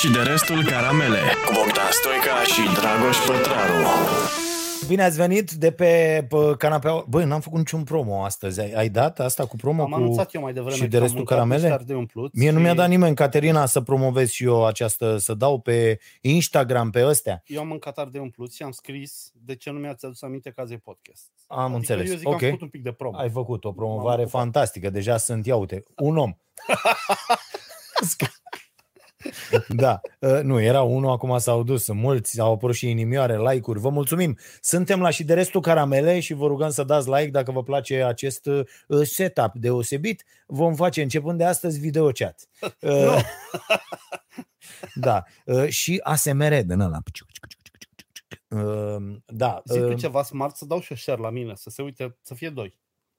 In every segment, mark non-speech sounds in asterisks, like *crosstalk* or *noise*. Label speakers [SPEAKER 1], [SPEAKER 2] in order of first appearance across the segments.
[SPEAKER 1] și de restul caramele cu Bogdan Stoica și Dragoș Pătraru.
[SPEAKER 2] Bine ați venit de pe, pe canapea. Băi, n-am făcut niciun promo astăzi. Ai, ai dat asta cu promo?
[SPEAKER 3] Am
[SPEAKER 2] cu...
[SPEAKER 3] anunțat eu mai devreme
[SPEAKER 2] și
[SPEAKER 3] că
[SPEAKER 2] de
[SPEAKER 3] am
[SPEAKER 2] restul
[SPEAKER 3] mâncat
[SPEAKER 2] caramele?
[SPEAKER 3] niște ardei umpluți
[SPEAKER 2] Mie nu
[SPEAKER 3] și
[SPEAKER 2] mi-a dat nimeni, Caterina, să promovez și eu această, să dau pe Instagram, pe ăstea.
[SPEAKER 3] Eu am mâncat ardei umpluți și am scris de ce nu mi-ați adus aminte că azi e podcast.
[SPEAKER 2] Am
[SPEAKER 3] adică
[SPEAKER 2] înțeles.
[SPEAKER 3] Eu zic
[SPEAKER 2] ok.
[SPEAKER 3] că am făcut un pic de promo.
[SPEAKER 2] Ai făcut o
[SPEAKER 3] M-am
[SPEAKER 2] promovare
[SPEAKER 3] ocupat.
[SPEAKER 2] fantastică. Deja sunt, ia uite, un om. *laughs* *laughs* da, uh, nu, era unul, acum s-au dus, sunt mulți, au apărut și inimioare, like-uri, vă mulțumim. Suntem la și de restul caramele și vă rugăm să dați like dacă vă place acest uh, setup deosebit. Vom face începând de astăzi video chat. *laughs* Uh, *laughs* da, uh, și ASMR din ăla. Uh, Da,
[SPEAKER 3] Zic tu
[SPEAKER 2] uh,
[SPEAKER 3] ceva smart să dau și o share la mine, să se uite, să fie doi.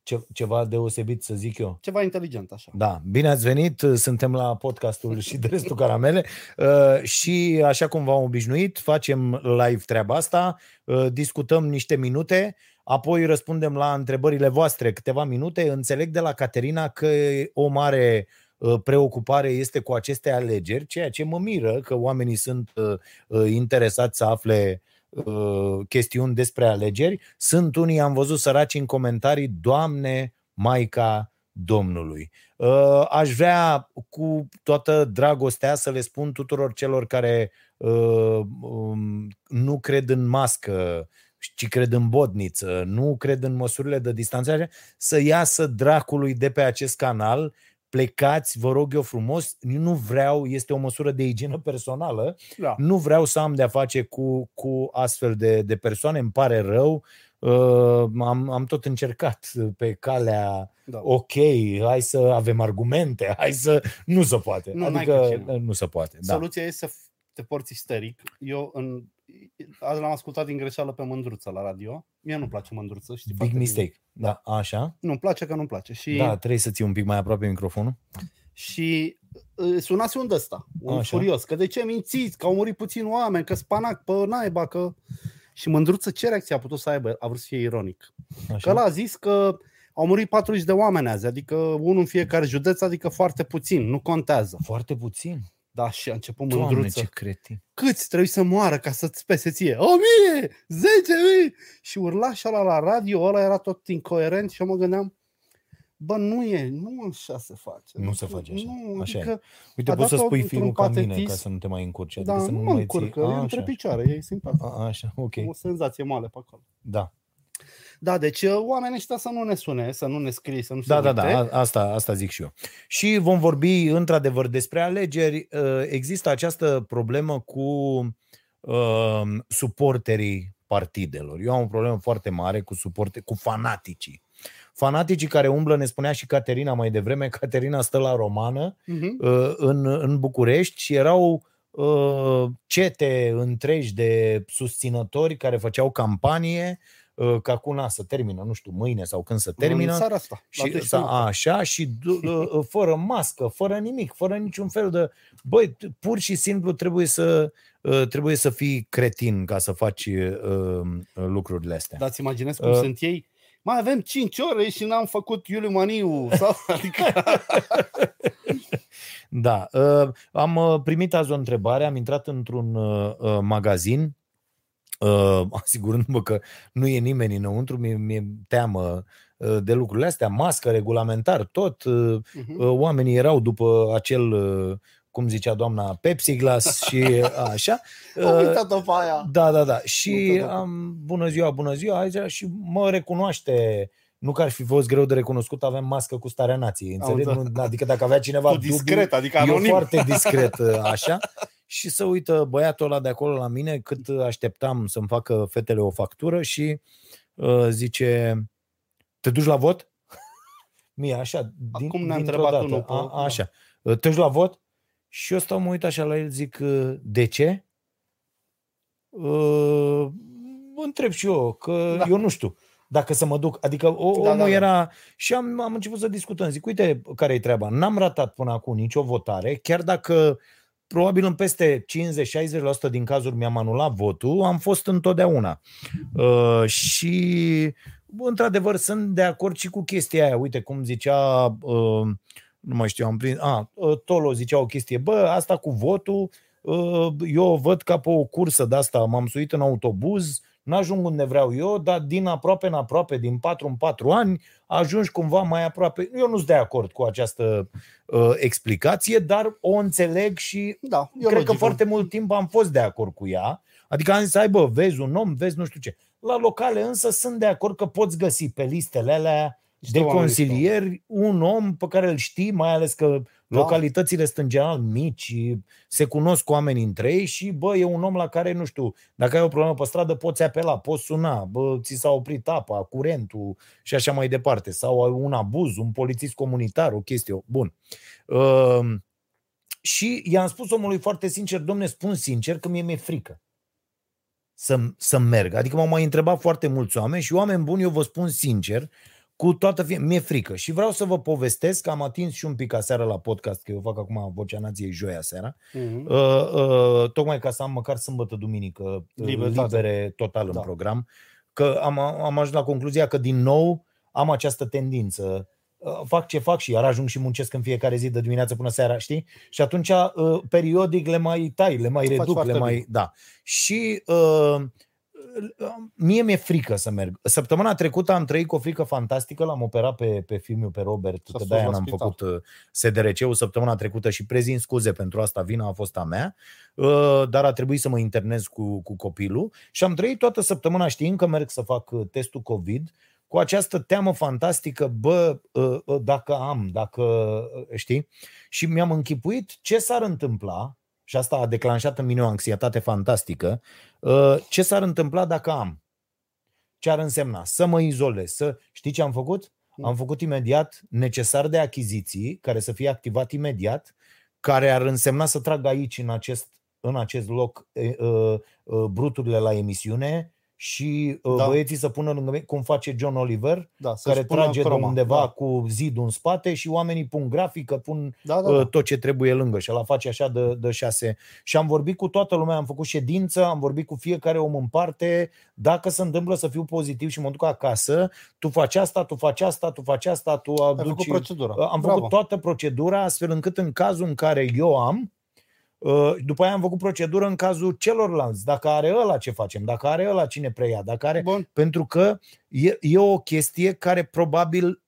[SPEAKER 2] Ce, ceva deosebit să zic eu.
[SPEAKER 3] Ceva inteligent așa.
[SPEAKER 2] Da, bine ați venit, suntem la podcastul și de restul *laughs* caramele uh, și așa cum v-am obișnuit, facem live treaba asta, uh, discutăm niște minute, apoi răspundem la întrebările voastre câteva minute. Înțeleg de la Caterina că o mare uh, preocupare este cu aceste alegeri, ceea ce mă miră că oamenii sunt uh, uh, interesați să afle uh, chestiuni despre alegeri. Sunt unii, am văzut săraci în comentarii, Doamne, Maica Domnului. Uh, Aș vrea cu toată dragostea să le spun tuturor celor care uh, um, nu cred în mască, ci cred în bodniță, nu cred în măsurile de distanțare, să iasă dracului de pe acest canal, plecați, vă rog eu frumos, Eu nu vreau, este o măsură de igienă personală,
[SPEAKER 3] Da.
[SPEAKER 2] nu vreau să am de-a face cu, cu astfel de, de persoane, îmi pare rău, uh, am, am tot încercat pe calea
[SPEAKER 3] da.
[SPEAKER 2] ok, hai să avem argumente, *laughs* hai să... Nu se poate.
[SPEAKER 3] Nu, n-ai
[SPEAKER 2] adică
[SPEAKER 3] cu cine.
[SPEAKER 2] nu se poate. Da.
[SPEAKER 3] Soluția e să f- te porți isteric. Eu în... Azi l-am ascultat din greșeală pe Mândruță la radio. Mie nu-mi place Mândruță, știi
[SPEAKER 2] Big
[SPEAKER 3] foarte bine.
[SPEAKER 2] mistake. Da, așa.
[SPEAKER 3] Nu-mi place că nu-mi place. Și,
[SPEAKER 2] Da, trebuie să ții un pic mai aproape microfonul.
[SPEAKER 3] și uh, sunați un ăsta, un
[SPEAKER 2] Așa.
[SPEAKER 3] Așa. furios, că de ce mințiți, că au murit puțini oameni, că spanac pe naiba, că... Și Mândruță ce reacție a putut să aibă? A vrut să fie ironic. Că
[SPEAKER 2] Așa.
[SPEAKER 3] ăla a zis că au murit 40 de oameni azi, adică unul în fiecare județ, adică foarte puțin, nu contează.
[SPEAKER 2] Foarte puțin.
[SPEAKER 3] Da, și a început
[SPEAKER 2] Doamne,
[SPEAKER 3] Mândruță.
[SPEAKER 2] ce cretin.
[SPEAKER 3] câți trebuie să moară ca să-ți pese ție? O mie! Zece mii! Și urla și ăla la radio, ăla era tot incoerent și eu mă gândeam, bă, nu e, nu așa se face.
[SPEAKER 2] Nu se face așa.
[SPEAKER 3] Nu,
[SPEAKER 2] Așa e.
[SPEAKER 3] adică,
[SPEAKER 2] Uite,
[SPEAKER 3] A
[SPEAKER 2] poți să
[SPEAKER 3] dat-o
[SPEAKER 2] spui
[SPEAKER 3] într-un
[SPEAKER 2] firul ca mine,
[SPEAKER 3] patetism.
[SPEAKER 2] ca să nu te mai încurci. Adică
[SPEAKER 3] da,
[SPEAKER 2] să
[SPEAKER 3] nu
[SPEAKER 2] nu
[SPEAKER 3] mă
[SPEAKER 2] mai
[SPEAKER 3] încurcă,
[SPEAKER 2] ții...
[SPEAKER 3] e
[SPEAKER 2] A,
[SPEAKER 3] între
[SPEAKER 2] așa.
[SPEAKER 3] picioare, e simpatic.
[SPEAKER 2] A, așa, ok.
[SPEAKER 3] O senzație moale pe acolo.
[SPEAKER 2] Da.
[SPEAKER 3] Da, deci uh, oamenii ăștia să nu ne sune, să nu ne scrie, să nu se
[SPEAKER 2] Da, da,
[SPEAKER 3] uite.
[SPEAKER 2] da, a- asta, asta zic și eu. Și vom vorbi într-adevăr despre alegeri. Uh, Există această problemă cu uh, suporterii partidelor. Eu am o problemă foarte mare cu suporte, cu fanaticii. Fanaticii care umblă, ne spunea și Caterina mai devreme, *laughs* Caterina stă la romană
[SPEAKER 3] Mhm.
[SPEAKER 2] uh, în, în București și erau uh, cete întregi de susținători care făceau campanie uh, ca cu una să termină, nu știu, mâine sau când să termină.
[SPEAKER 3] În seara asta. la
[SPEAKER 2] Și,
[SPEAKER 3] deci
[SPEAKER 2] sa,
[SPEAKER 3] noaptea.
[SPEAKER 2] așa, și du- uh, fără mască, fără nimic, fără niciun fel de... Băi, t- pur și simplu trebuie să, uh, trebuie să fii cretin ca să faci uh, lucrurile astea.
[SPEAKER 3] Dar îți imaginezi cum
[SPEAKER 2] Uh.
[SPEAKER 3] sunt ei? Mai avem 5 ore și n-am făcut Iuliu Maniu. Sau, adică, *laughs*
[SPEAKER 2] Da. Uh, am uh, primit azi o întrebare, am intrat într-un uh, uh, magazin, uh, *laughs* asigurându-mă că nu e nimeni înăuntru, mi-e, mi-e teamă uh, de lucrurile astea, mască, regulamentar, tot. Uh,
[SPEAKER 3] Mhm.
[SPEAKER 2] uh, oamenii erau după acel, uh, cum zicea doamna, Pepsi Glass și *laughs* uh, așa.
[SPEAKER 3] Am
[SPEAKER 2] Uh,
[SPEAKER 3] uitat-o pe aia.
[SPEAKER 2] Da, da, da. Și
[SPEAKER 3] Multă dată.
[SPEAKER 2] am, bună ziua, bună ziua, aici și mă recunoaște. Nu că ar fi fost greu de recunoscut, avem mască cu starea nației. Înțelegi?
[SPEAKER 3] înțeles.
[SPEAKER 2] Nu- Adică dacă avea cineva
[SPEAKER 3] Tu
[SPEAKER 2] dubii,
[SPEAKER 3] discret, adică
[SPEAKER 2] eu
[SPEAKER 3] anonim.
[SPEAKER 2] foarte discret uh, *laughs* așa. Și să uită băiatul ăla de acolo la mine cât așteptam să-mi facă fetele o factură și uh, zice, te duci la vot? *laughs* Mie, așa, din,
[SPEAKER 3] Acum ne-a
[SPEAKER 2] dintr-o
[SPEAKER 3] întrebat
[SPEAKER 2] dată,
[SPEAKER 3] unul pe-
[SPEAKER 2] a, așa, "Uh, te duci la vot? Și eu stau, mă uit așa la el, zic, uh, de ce? Uh, mă întreb și eu, că
[SPEAKER 3] Da.
[SPEAKER 2] eu nu știu dacă să mă duc. Adică o,
[SPEAKER 3] Da,
[SPEAKER 2] omul
[SPEAKER 3] da, da.
[SPEAKER 2] era... Și am, am început să discutăm. Zic, uite care e treaba. N-am ratat până acum nicio votare, chiar dacă probabil în peste 50-60% din cazuri mi-am anulat votul, am fost întotdeauna. Uh, și într-adevăr sunt de acord și cu chestia aia. Uite cum zicea, uh, nu mai știu, am prins, a, uh, Tolo zicea o chestie, bă, asta cu votul, uh, eu o văd ca pe o cursă de asta, m-am suit în autobuz, n-ajung unde vreau eu, dar din aproape în aproape, din 4 în 4 ani, ajungi cumva mai aproape. Eu nu sunt de acord cu această uh, explicație, dar o înțeleg și
[SPEAKER 3] Da, e
[SPEAKER 2] cred
[SPEAKER 3] logică.
[SPEAKER 2] că foarte mult timp am fost de acord cu ea. Adică am zis, ai bă, vezi un om, vezi nu știu ce. La locale însă sunt de acord că poți găsi pe listele alea
[SPEAKER 3] Niște
[SPEAKER 2] de
[SPEAKER 3] oameni
[SPEAKER 2] consilieri un om pe care îl știi, mai ales că
[SPEAKER 3] Da.
[SPEAKER 2] localitățile sunt în general mici, se cunosc oamenii între ei și bă, e un om la care, nu știu, dacă ai o problemă pe stradă, poți apela, poți suna, bă, ți s-a oprit apa, curentul și așa mai departe. Sau un abuz, un polițist comunitar, o chestie. Bun. Uh, și i-am spus omului foarte sincer, domne, spun sincer că mie mi-e frică să, să merg. Adică m-au mai întrebat foarte mulți oameni și oameni buni, eu vă spun sincer, cu toată fie, mi-e frică. Și vreau să vă povestesc că am atins și un pic aseară la podcast, că eu fac acum Vocea Nației joia seara,
[SPEAKER 3] Mhm.
[SPEAKER 2] uh, uh, tocmai ca să am măcar sâmbătă, duminică, uh,
[SPEAKER 3] Libertate.
[SPEAKER 2] libere total în
[SPEAKER 3] Da.
[SPEAKER 2] program, că am, am ajuns la concluzia că din nou am această tendință Uh, fac ce fac și iar ajung și muncesc în fiecare zi de dimineață până seara, știi? Și atunci uh, periodic le mai tai, le mai
[SPEAKER 3] Faci
[SPEAKER 2] reduc,
[SPEAKER 3] foarte
[SPEAKER 2] le mai...
[SPEAKER 3] bine.
[SPEAKER 2] Da. Și uh, mie mi-e frică să merg. Săptămâna trecută am trăit cu o frică fantastică, l-am operat pe, pe filmul pe Robert,
[SPEAKER 3] S-a
[SPEAKER 2] că
[SPEAKER 3] spus
[SPEAKER 2] de-aia
[SPEAKER 3] la
[SPEAKER 2] n-am
[SPEAKER 3] spital.
[SPEAKER 2] făcut uh, SDRC-ul săptămâna trecută și prezint scuze pentru asta, vina a fost a mea, uh, dar a trebuit să mă internez cu, cu copilul și am trăit toată săptămâna știind că merg să fac uh, testul COVID cu această teamă fantastică, bă, uh, uh, dacă am, dacă, uh, știi? Și mi-am închipuit ce s-ar întâmpla, și asta a declanșat în mine o anxietate fantastică, uh, ce s-ar întâmpla dacă am. Ce ar însemna? Să mă izolez, să... Știi ce am făcut? Am făcut imediat necesar de achiziții, care să fie activat imediat, care ar însemna să trag aici, în acest, în acest loc, e, uh, uh, bruturile la emisiune și uh,
[SPEAKER 3] Da.
[SPEAKER 2] băieții să pună lângă mine, cum face John Oliver,
[SPEAKER 3] Da, să-și
[SPEAKER 2] care
[SPEAKER 3] pună
[SPEAKER 2] trage de
[SPEAKER 3] croma.
[SPEAKER 2] undeva
[SPEAKER 3] Da.
[SPEAKER 2] cu zidul în spate și oamenii pun grafică, pun
[SPEAKER 3] Da, da,
[SPEAKER 2] uh,
[SPEAKER 3] da.
[SPEAKER 2] tot ce trebuie lângă și la face așa de, de șase. Și am vorbit cu toată lumea, am făcut ședință, am vorbit cu fiecare om în parte, dacă se întâmplă să fiu pozitiv și mă duc acasă, tu faci asta, tu faci asta, tu faci asta, tu
[SPEAKER 3] Ai
[SPEAKER 2] aduci...
[SPEAKER 3] făcut procedura.
[SPEAKER 2] Uh, Am
[SPEAKER 3] Bravo.
[SPEAKER 2] făcut toată procedura astfel încât în cazul în care eu am, uh, după aia am făcut procedură în cazul celorlalți, dacă are ăla ce facem, dacă are ăla cine preia, dacă are...
[SPEAKER 3] Bun.
[SPEAKER 2] Pentru că e, e o chestie care probabil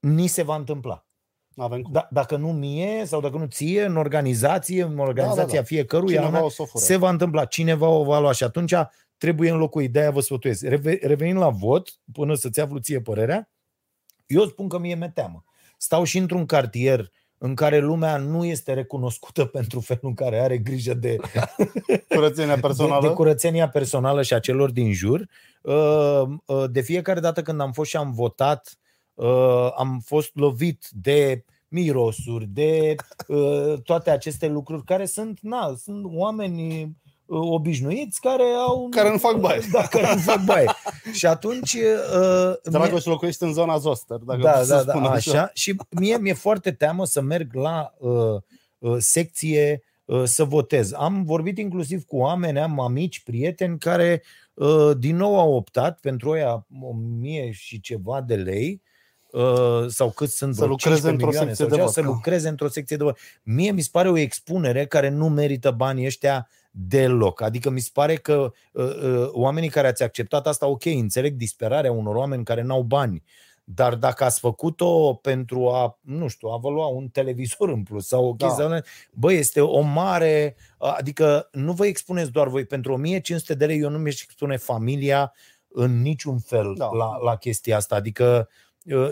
[SPEAKER 2] ni se va întâmpla.
[SPEAKER 3] Avem cum.
[SPEAKER 2] Da, dacă nu mie sau dacă nu ție, în organizație, în organizația
[SPEAKER 3] Da, da, da.
[SPEAKER 2] fiecăruia,
[SPEAKER 3] Cineva
[SPEAKER 2] în-
[SPEAKER 3] o să o fure.
[SPEAKER 2] se va întâmpla, cineva o va lua și atunci trebuie înlocuit. De-aia vă sfătuiesc. Reve- Revenind la vot, până să-ți aflu ție părerea, eu spun că mie mi-e teamă. Stau și într-un cartier în care lumea nu este recunoscută *laughs* pentru felul în care are grijă de, *laughs*
[SPEAKER 3] Curățenia
[SPEAKER 2] de,
[SPEAKER 3] personală.
[SPEAKER 2] de curățenia personală și a celor din jur. Uh, uh, De fiecare dată când am fost și am votat, uh, am fost lovit de mirosuri, de uh, toate aceste lucruri care sunt, na, sunt oameni uh, obișnuiți care au...
[SPEAKER 3] Care nu fac baie. *laughs*
[SPEAKER 2] Da, care nu fac baie. *laughs* și atunci... Uh, mie-
[SPEAKER 3] Dragoș locuiește în zona Zoster, dacă
[SPEAKER 2] da,
[SPEAKER 3] pot să
[SPEAKER 2] da,
[SPEAKER 3] spun
[SPEAKER 2] da,
[SPEAKER 3] așa.
[SPEAKER 2] așa. Și mie mi-e foarte teamă să merg la uh, uh, secție uh, să votez. Am vorbit inclusiv cu oameni, am amici, prieteni care uh, din nou au optat pentru aia o mie și ceva de lei uh, sau cât sunt
[SPEAKER 3] Să
[SPEAKER 2] vreo
[SPEAKER 3] lucreze
[SPEAKER 2] 15
[SPEAKER 3] într-o
[SPEAKER 2] milioane
[SPEAKER 3] secție
[SPEAKER 2] sau
[SPEAKER 3] de
[SPEAKER 2] ceva,
[SPEAKER 3] vot.
[SPEAKER 2] să lucreze într-o secție de vot. Mie mi se pare o expunere care nu merită banii ăștia deloc. Adică mi se pare că uh, uh, oamenii care ați acceptat asta, ok, înțeleg disperarea unor oameni care n-au bani, dar dacă ați făcut-o pentru a, nu știu, a vă lua un televizor în plus sau o
[SPEAKER 3] Da.
[SPEAKER 2] chestie, da. bă, este o mare, adică nu vă expuneți doar voi, pentru 1500 de lei eu nu mi-aș expune familia în niciun fel
[SPEAKER 3] Da.
[SPEAKER 2] la, la chestia asta, adică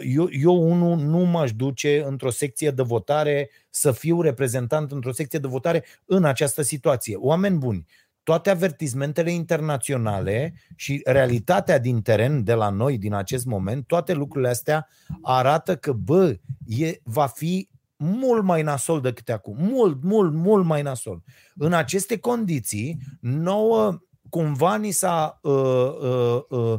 [SPEAKER 2] eu, eu unul nu m-aș duce într-o secție de votare să fiu reprezentant într-o secție de votare în această situație. Oameni buni, toate avertizmentele internaționale și realitatea din teren de la noi din acest moment, toate lucrurile astea arată că, bă, e, va fi mult mai nasol decât acum. Mult, mult, mult mai nasol. În aceste condiții, nouă cumva ni s-a uh, uh, uh,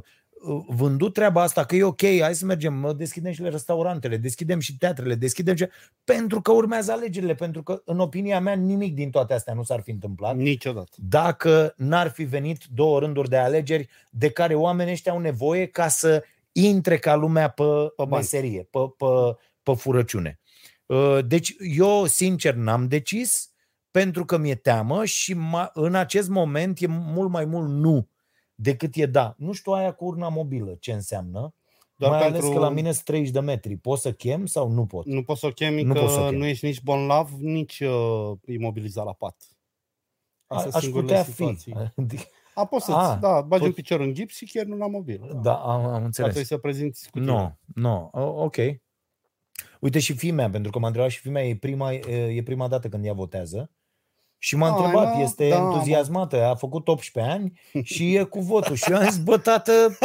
[SPEAKER 2] vândut treaba asta că e ok, hai să mergem, deschidem și restaurantele, deschidem și teatrele, deschidem și... pentru că urmează alegerile, pentru că în opinia mea nimic din toate astea nu s-ar fi întâmplat
[SPEAKER 3] Niciodată.
[SPEAKER 2] dacă n-ar fi venit două rânduri de alegeri de care oamenii ăștia au nevoie ca să intre ca lumea pe, pe
[SPEAKER 3] bani.
[SPEAKER 2] meserie, pe, pe, pe furăciune. Uh, Deci eu, sincer, n-am decis. pentru că mi-e teamă și ma, în acest moment e mult mai mult nu decât e da. Nu știu aia cu urna mobilă ce înseamnă.
[SPEAKER 3] Doar
[SPEAKER 2] mai
[SPEAKER 3] pentru...
[SPEAKER 2] ales că la mine sunt 30 de metri. Pot să chem sau nu pot?
[SPEAKER 3] Nu poți să o chemi
[SPEAKER 2] Nu
[SPEAKER 3] că
[SPEAKER 2] poți să o chemi.
[SPEAKER 3] nu ești nici bonlav, nici uh, imobilizat la pat.
[SPEAKER 2] A,
[SPEAKER 3] Astea
[SPEAKER 2] aș
[SPEAKER 3] sunt singurele
[SPEAKER 2] putea
[SPEAKER 3] situații.
[SPEAKER 2] fi. *laughs*
[SPEAKER 3] A, poți să
[SPEAKER 2] A,
[SPEAKER 3] da, bagi
[SPEAKER 2] pot-
[SPEAKER 3] un picior în gips și chiar nu la mobil.
[SPEAKER 2] Da, am, am
[SPEAKER 3] Dar
[SPEAKER 2] înțeles.
[SPEAKER 3] trebuie să prezinți cu tine.
[SPEAKER 2] Nu, nu, O- ok. Uite și fimea, pentru că m-a întrebat și fimea, e prima, e prima dată când ea votează. Și m-a
[SPEAKER 3] Ai,
[SPEAKER 2] întrebat,
[SPEAKER 3] mă,
[SPEAKER 2] este
[SPEAKER 3] da, mă.
[SPEAKER 2] entuziasmată, a făcut 18 ani *laughs* și e cu votul. Și eu am zis, bă, tată, *laughs*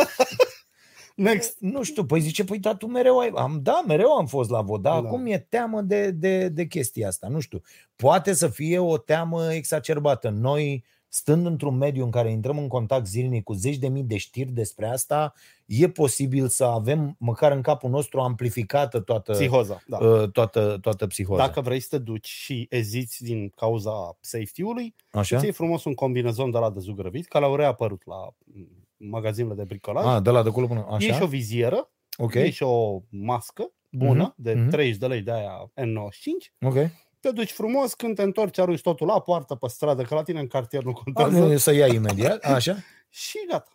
[SPEAKER 3] Next.
[SPEAKER 2] nu știu, păi zice, păi da, tu mereu ai... Am, da, mereu am fost la vot, dar
[SPEAKER 3] Da.
[SPEAKER 2] acum e teamă de, de, de chestia asta, nu știu. Poate să fie o teamă exacerbată. Noi, stând într-un mediu în care intrăm în contact zilnic cu zeci de mii de știri despre asta, e posibil să avem, măcar în capul nostru, amplificată toată,
[SPEAKER 3] Psihoza, da.
[SPEAKER 2] uh, toată, toată psihoza.
[SPEAKER 3] Dacă vrei să te duci și eziți din cauza safety-ului,
[SPEAKER 2] Așa?
[SPEAKER 3] ți un un combinezon de la de zugrăvit, care au reapărut la mm, magazinele de bricolaj.
[SPEAKER 2] A, de la de acolo până...
[SPEAKER 3] E și
[SPEAKER 2] Așa?
[SPEAKER 3] o vizieră,
[SPEAKER 2] Ok,
[SPEAKER 3] e și o mască bună,
[SPEAKER 2] Mhm,
[SPEAKER 3] de
[SPEAKER 2] mhm.
[SPEAKER 3] 30 de lei de aia N95.
[SPEAKER 2] ok.
[SPEAKER 3] Te duci frumos, când te întorci, arunci totul la poartă, pe stradă, că la tine în cartier nu contează.
[SPEAKER 2] A, să ia imediat, așa?
[SPEAKER 3] Și gata.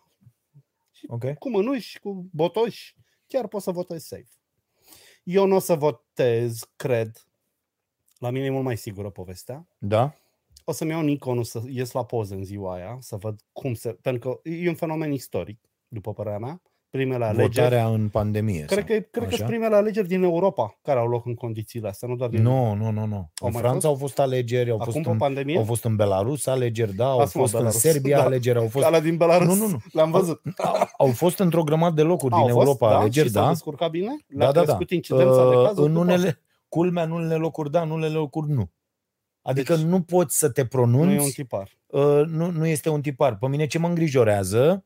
[SPEAKER 2] Ok.
[SPEAKER 3] Cu mânuși, cu botoși, chiar poți să votezi safe. Eu nu o să votez, cred. La mine e mult mai sigură povestea.
[SPEAKER 2] Da?
[SPEAKER 3] O să-mi iau Nikonul să ies la poză în ziua aia, să văd cum se... Pentru că e un fenomen istoric, după părerea mea. Primele alegeri...
[SPEAKER 2] Votarea în pandemie.
[SPEAKER 3] Cred
[SPEAKER 2] sau-
[SPEAKER 3] că, cred că
[SPEAKER 2] așa?
[SPEAKER 3] sunt primele alegeri din Europa care au loc în condițiile astea, nu doar din...
[SPEAKER 2] Nu, nu, nu, nu.
[SPEAKER 3] Au
[SPEAKER 2] În
[SPEAKER 3] mai
[SPEAKER 2] Franța
[SPEAKER 3] fost?
[SPEAKER 2] au fost alegeri, au
[SPEAKER 3] Acum
[SPEAKER 2] fost
[SPEAKER 3] pe
[SPEAKER 2] în,
[SPEAKER 3] pandemie?
[SPEAKER 2] au fost în Belarus alegeri, da, au
[SPEAKER 3] Lasă-mă,
[SPEAKER 2] fost în
[SPEAKER 3] Belarus.
[SPEAKER 2] Serbia
[SPEAKER 3] Da.
[SPEAKER 2] alegeri, au fost
[SPEAKER 3] Alea din Belarus.
[SPEAKER 2] Nu, nu, nu.
[SPEAKER 3] Le-am văzut.
[SPEAKER 2] au, au fost într-o grămadă de locuri
[SPEAKER 3] Au
[SPEAKER 2] din
[SPEAKER 3] fost,
[SPEAKER 2] Europa
[SPEAKER 3] da?
[SPEAKER 2] alegeri,
[SPEAKER 3] și s-au
[SPEAKER 2] da.
[SPEAKER 3] descurcat bine?
[SPEAKER 2] Da,
[SPEAKER 3] Le-a
[SPEAKER 2] da, da.
[SPEAKER 3] crescut incidența de
[SPEAKER 2] Uh,
[SPEAKER 3] cazuri?
[SPEAKER 2] în
[SPEAKER 3] după?
[SPEAKER 2] unele, culmea, în unele locuri da, în unele locuri nu. Adică
[SPEAKER 3] Deci,
[SPEAKER 2] nu poți să te
[SPEAKER 3] Nu
[SPEAKER 2] pronunți,
[SPEAKER 3] e un tipar.
[SPEAKER 2] uh, nu, nu este un tipar. Pe mine ce mă îngrijorează uh, uh,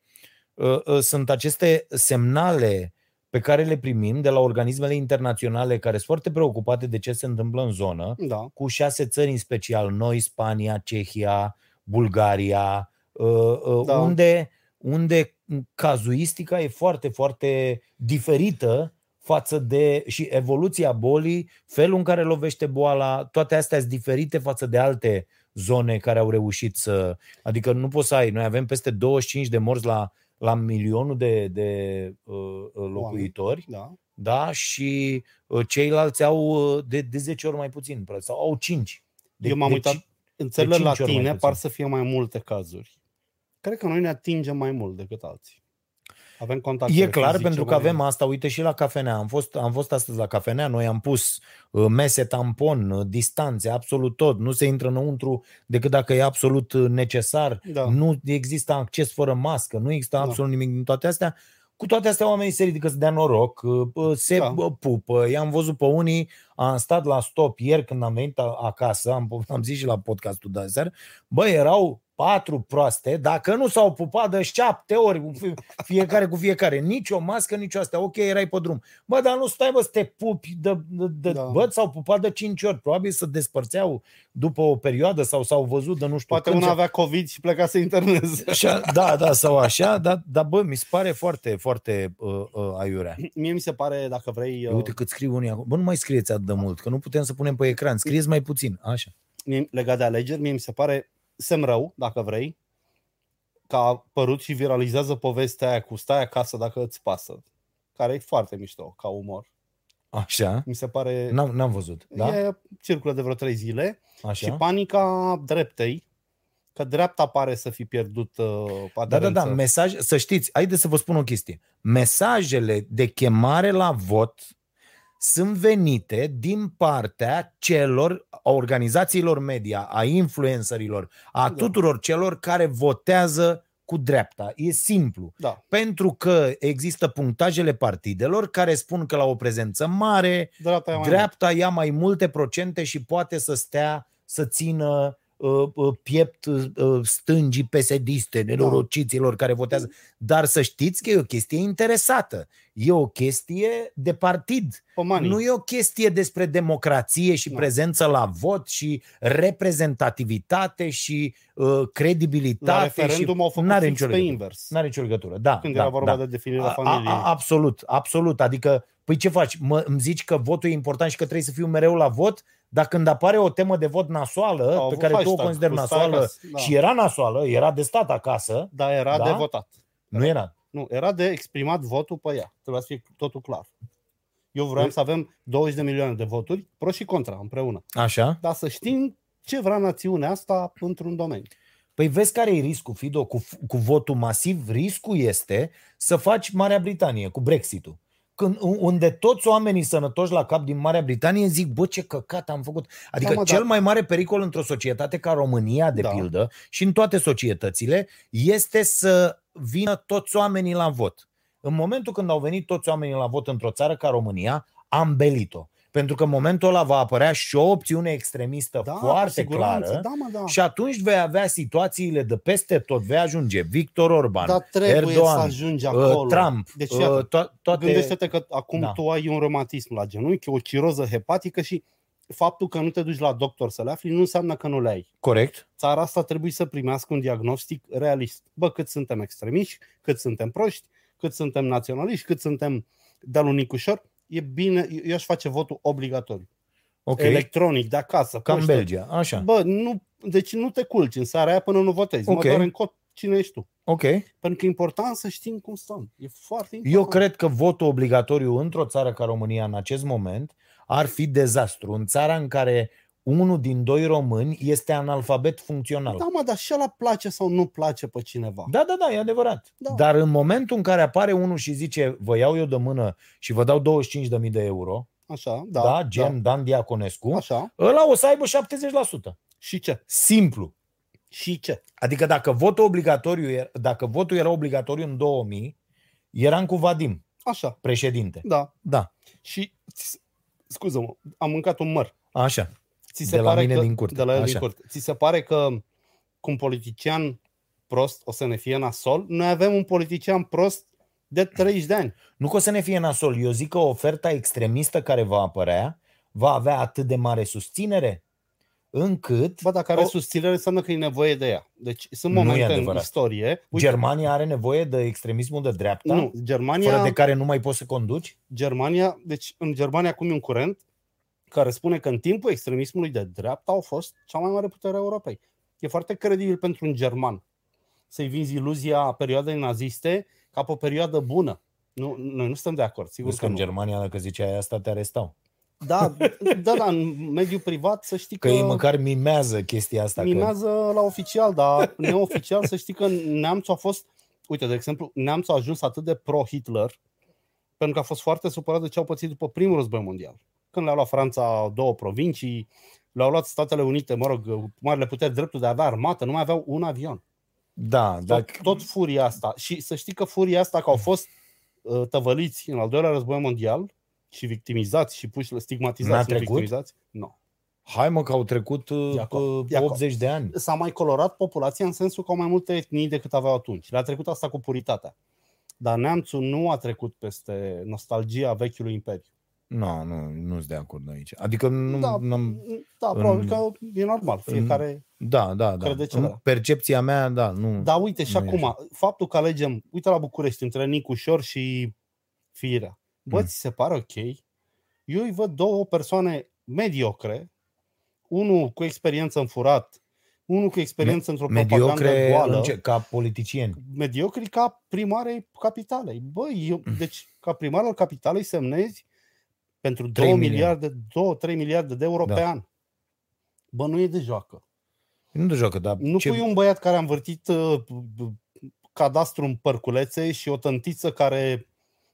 [SPEAKER 2] sunt aceste semnale pe care le primim de la organismele internaționale care sunt foarte preocupate de ce se întâmplă în zonă,
[SPEAKER 3] Da.
[SPEAKER 2] cu șase țări în special, noi, Spania, Cehia, Bulgaria, uh, uh,
[SPEAKER 3] Da.
[SPEAKER 2] unde, unde cazuistica e foarte, foarte diferită față de și evoluția bolii, felul în care lovește boala, toate astea sunt diferite față de alte zone care au reușit să. Adică nu poți să ai. Noi avem peste 25 de morți la, la milionul de, de uh, uh, locuitori,
[SPEAKER 3] Da.
[SPEAKER 2] da? Și uh, ceilalți au uh, de, de 10 ori mai puțin, sau au 5. De,
[SPEAKER 3] Eu m-am
[SPEAKER 2] de
[SPEAKER 3] uitat
[SPEAKER 2] ci-
[SPEAKER 3] În țările
[SPEAKER 2] cinci ori mai
[SPEAKER 3] latine
[SPEAKER 2] puțin.
[SPEAKER 3] par să fie mai multe cazuri. Cred că noi ne atingem mai mult decât alții. Avem contact.
[SPEAKER 2] E clar, pentru că avem asta, uite și la cafenea. Am fost, am fost astăzi la cafenea, noi am pus uh, mese tampon, uh, distanțe, absolut tot. Nu se intră înăuntru decât dacă e absolut uh, necesar.
[SPEAKER 3] Da.
[SPEAKER 2] Nu există acces fără mască, nu există
[SPEAKER 3] Da.
[SPEAKER 2] absolut nimic din toate astea. Cu toate astea oamenii se ridică să dea noroc, uh, uh, se
[SPEAKER 3] Da.
[SPEAKER 2] da. pupă. I-am văzut pe unii, am stat la stop ieri când am venit a- acasă, am, *laughs* am zis și la podcastul de aseară, bă, erau patru proaste, dacă nu s-au pupat de șapte ori, cu fie- fiecare cu fiecare, nici o mască, nici o astea, ok, erai pe drum. Bă, dar nu stai, bă, să te pupi, de, de, de,
[SPEAKER 3] Da.
[SPEAKER 2] da. bă, s-au pupat de cinci ori, probabil să despărțeau după o perioadă sau s-au văzut de nu știu
[SPEAKER 3] Poate
[SPEAKER 2] când.
[SPEAKER 3] una avea COVID și pleca să interneze. *laughs*
[SPEAKER 2] Așa, da, da, sau așa, dar, dar bă, mi se pare foarte, foarte uh, uh, aiurea.
[SPEAKER 3] Mie mi se pare, dacă vrei,
[SPEAKER 2] Eu, uite cât scriu unii acolo. Bă, nu mai scrieți atât de mult, că nu putem să punem pe ecran. Scrieți mai puțin, așa.
[SPEAKER 3] mie, legat de alegeri, mie mi se pare semn rău, dacă vrei, că a apărut și viralizează povestea aia cu stai acasă dacă îți pasă, care e foarte mișto ca umor.
[SPEAKER 2] Așa.
[SPEAKER 3] Mi se pare...
[SPEAKER 2] N-am, n-am văzut, da?
[SPEAKER 3] E, circulă de vreo trei zile
[SPEAKER 2] Așa.
[SPEAKER 3] și panica dreptei, că dreapta pare să fi pierdut uh,
[SPEAKER 2] Da, da,
[SPEAKER 3] aderență.
[SPEAKER 2] da, mesaj, să știți, haideți să vă spun o chestie. Mesajele de chemare la vot sunt venite din partea celor, a organizațiilor media, a influencerilor, a
[SPEAKER 3] Da.
[SPEAKER 2] tuturor celor care votează cu dreapta. E simplu.
[SPEAKER 3] Da,
[SPEAKER 2] Pentru că există punctajele partidelor care spun că la o prezență mare,
[SPEAKER 3] dreapta e mai
[SPEAKER 2] dreapta ia mai multe procente și poate să stea, să țină uh, uh, piept uh, stângii pesediste, nenorociților care votează. Dar să știți că e o chestie interesată. E o chestie de partid.
[SPEAKER 3] Pomanii.
[SPEAKER 2] Nu e o chestie despre democrație și
[SPEAKER 3] Nu.
[SPEAKER 2] prezență la vot și reprezentativitate și uh, credibilitate.
[SPEAKER 3] La referendum
[SPEAKER 2] și...
[SPEAKER 3] au făcut
[SPEAKER 2] N-are
[SPEAKER 3] fix
[SPEAKER 2] nicio
[SPEAKER 3] pe
[SPEAKER 2] legătură.
[SPEAKER 3] invers.
[SPEAKER 2] N-are nicio legătură. Da,
[SPEAKER 3] Când
[SPEAKER 2] da,
[SPEAKER 3] era vorba
[SPEAKER 2] da.
[SPEAKER 3] de definirea
[SPEAKER 2] A- a-
[SPEAKER 3] familiei.
[SPEAKER 2] a- absolut, absolut. Adică Păi ce faci? Mă, îmi zici că votul e important și că trebuie să fiu mereu la vot, dar când apare o temă de vot nasoală,
[SPEAKER 3] Au
[SPEAKER 2] pe
[SPEAKER 3] avut
[SPEAKER 2] care tu o
[SPEAKER 3] hashtag
[SPEAKER 2] consideri
[SPEAKER 3] cu stai
[SPEAKER 2] nasoală
[SPEAKER 3] acasă, da.
[SPEAKER 2] și era nasoală, era de stat acasă,
[SPEAKER 3] Dar era
[SPEAKER 2] Da?
[SPEAKER 3] de votat.
[SPEAKER 2] nu era.
[SPEAKER 3] Nu, era de exprimat votul pe ea. Trebuia să fie totul clar. Eu vreau să avem 20 de milioane de voturi, pro și contra, împreună.
[SPEAKER 2] Așa?
[SPEAKER 3] Dar să știm ce vrea națiunea asta într-un domeniu.
[SPEAKER 2] Păi vezi care e riscul, Fido, cu, cu votul masiv? Riscul este să faci Marea Britanie cu Brexit-ul. Când, unde toți oamenii sănătoși la cap din Marea Britanie zic, bă, ce căcat am făcut. Adică
[SPEAKER 3] Da, mă,
[SPEAKER 2] cel
[SPEAKER 3] dar-
[SPEAKER 2] mai mare pericol într-o societate ca România, de
[SPEAKER 3] Da.
[SPEAKER 2] pildă, și în toate societățile, este să vină toți oamenii la vot. În momentul când au venit toți oamenii la vot într-o țară ca România, am belit-o. Pentru că în momentul ăla va apărea și o opțiune extremistă
[SPEAKER 3] Da, cu
[SPEAKER 2] foarte
[SPEAKER 3] siguranță.
[SPEAKER 2] clară
[SPEAKER 3] Da, mă, da.
[SPEAKER 2] și atunci vei avea situațiile de peste tot. Vei ajunge Victor Orban,
[SPEAKER 3] Dar trebuie
[SPEAKER 2] Erdogan,
[SPEAKER 3] să ajungi
[SPEAKER 2] uh,
[SPEAKER 3] acolo.
[SPEAKER 2] Trump,
[SPEAKER 3] Deci,
[SPEAKER 2] uh,
[SPEAKER 3] iată,
[SPEAKER 2] to- toate...
[SPEAKER 3] Gândește-te că acum
[SPEAKER 2] Da.
[SPEAKER 3] da. tu ai un reumatism la genunchi, o ciroză hepatică și faptul că nu te duci la doctor să le afli nu înseamnă că nu le ai.
[SPEAKER 2] Corect?
[SPEAKER 3] Țara asta trebuie să primească un diagnostic realist. Bă, cât suntem extremiști, cât suntem proști, cât suntem naționaliști, cât suntem de-al unicușor, e bine, eu aș face votul obligatoriu.
[SPEAKER 2] Ok.
[SPEAKER 3] Electronic, de acasă.
[SPEAKER 2] Ca în
[SPEAKER 3] poștă.
[SPEAKER 2] Belgia. Așa.
[SPEAKER 3] Bă, nu, deci nu te culci în seara aia până nu votezi.
[SPEAKER 2] Ok.
[SPEAKER 3] Mă doare în cot cine ești tu.
[SPEAKER 2] Ok.
[SPEAKER 3] Pentru că e important să știm cum stăm. E foarte important.
[SPEAKER 2] Eu cred că votul obligatoriu într-o țară ca România în acest moment ar fi dezastru. În țara în care unul din doi români este analfabet funcțional.
[SPEAKER 3] Da, mă, dar și ăla place sau nu place pe cineva.
[SPEAKER 2] Da, da, da, e adevărat.
[SPEAKER 3] Da.
[SPEAKER 2] Dar în momentul în care apare unul și zice vă iau eu de mână și vă dau 25.000 de euro,
[SPEAKER 3] Așa,
[SPEAKER 2] da,
[SPEAKER 3] da.
[SPEAKER 2] da gen Dan Diaconescu,
[SPEAKER 3] Așa.
[SPEAKER 2] ăla o să aibă 70%.
[SPEAKER 3] Și ce?
[SPEAKER 2] Simplu.
[SPEAKER 3] Și ce?
[SPEAKER 2] Adică dacă votul obligatoriu, era- dacă votul era obligatoriu în 2000, eram cu Vadim,
[SPEAKER 3] Așa,
[SPEAKER 2] președinte.
[SPEAKER 3] da.
[SPEAKER 2] Da,
[SPEAKER 3] Și, ți- scuză-mă, am mâncat un măr.
[SPEAKER 2] așa.
[SPEAKER 3] Ți se
[SPEAKER 2] De la
[SPEAKER 3] pare
[SPEAKER 2] mine
[SPEAKER 3] că,
[SPEAKER 2] din curte,
[SPEAKER 3] De la el din
[SPEAKER 2] așa.
[SPEAKER 3] curte. Ți se pare că cu un politician prost o să ne fie nasol? Noi avem un politician prost de 30 de ani.
[SPEAKER 2] Nu că o să ne fie nasol, eu zic că oferta extremistă care va apărea va avea atât de mare susținere încât
[SPEAKER 3] Bă, dacă are
[SPEAKER 2] O-
[SPEAKER 3] susținere, înseamnă că e nevoie de ea. Deci sunt
[SPEAKER 2] Nu e
[SPEAKER 3] momente în
[SPEAKER 2] adevărat.
[SPEAKER 3] istorie.
[SPEAKER 2] Germania are nevoie de extremismul de dreapta,
[SPEAKER 3] nu, Germania,
[SPEAKER 2] fără de care nu mai poți să conduci?
[SPEAKER 3] Germania, deci în Germania acum e un curent care spune că în timpul extremismului de dreapta au fost cea mai mare putere a Europei. E foarte credibil pentru un german să-i vinzi iluzia perioadei naziste ca pe o perioadă bună. Nu, noi nu suntem de acord, sigur
[SPEAKER 2] Vezi
[SPEAKER 3] că
[SPEAKER 2] că în
[SPEAKER 3] nu.
[SPEAKER 2] Germania, dacă ziceai asta, te arestau.
[SPEAKER 3] Da, da, da, în mediul privat să știi
[SPEAKER 2] Că
[SPEAKER 3] că,
[SPEAKER 2] ei măcar mimează chestia asta. Că...
[SPEAKER 3] mimează la oficial, dar neoficial să știi că Neamțul a fost, uite, de exemplu, Neamțul a ajuns atât de pro-Hitler pentru că a fost foarte supărat de ce au pățit după primul război mondial. Când le-a luat Franța două provincii, le-au luat Statele Unite, mă rog, marile puteri dreptul de a avea armată, nu mai aveau un avion.
[SPEAKER 2] Da,
[SPEAKER 3] Tot,
[SPEAKER 2] dar
[SPEAKER 3] tot furia asta. Și să știi că furia asta că au fost uh, tăvăliți în al doilea război mondial și victimizați și puși
[SPEAKER 2] N-a
[SPEAKER 3] stigmatizați și
[SPEAKER 2] trecut?
[SPEAKER 3] victimizați, nu.
[SPEAKER 2] hai mă că au trecut
[SPEAKER 3] E
[SPEAKER 2] uh,
[SPEAKER 3] acolo,
[SPEAKER 2] uh,
[SPEAKER 3] e acolo.
[SPEAKER 2] 80 de ani.
[SPEAKER 3] S-a mai colorat populația în sensul că au mai multe etnii decât aveau atunci. Le-a trecut asta cu puritatea. Dar neamțul nu a trecut peste nostalgia vechiului imperiu.
[SPEAKER 2] Nu, nu, nu sunt de acord aici. Adică nu,
[SPEAKER 3] da,
[SPEAKER 2] n-am,
[SPEAKER 3] da, probabil că e normal. Fiecare...
[SPEAKER 2] da, da, da.
[SPEAKER 3] Crede ce
[SPEAKER 2] În
[SPEAKER 3] vrea.
[SPEAKER 2] percepția mea, da, nu.
[SPEAKER 3] Dar uite, și
[SPEAKER 2] Nu e
[SPEAKER 3] acum, faptul că alegem, uite la București, între Nicușor și Firea. Bă,
[SPEAKER 2] Mm.
[SPEAKER 3] ți se pare ok? Eu îi văd două persoane mediocre, unul cu experiență în furat, unul cu experiență într-o propagandă
[SPEAKER 2] Mediocre
[SPEAKER 3] goală.
[SPEAKER 2] în ce, ca politicieni.
[SPEAKER 3] mediocri ca primarei capitalei. Băi, eu, deci ca primar al capitalei semnezi pentru
[SPEAKER 2] 3
[SPEAKER 3] 2
[SPEAKER 2] milioane.
[SPEAKER 3] miliarde, 2-3 miliarde de euro
[SPEAKER 2] Da.
[SPEAKER 3] pe an. Bă, nu e de joacă.
[SPEAKER 2] Nu de joacă, dar
[SPEAKER 3] Nu
[SPEAKER 2] ce...
[SPEAKER 3] pui un băiat care a învârtit uh, cadastru în părculețe și o tântiță care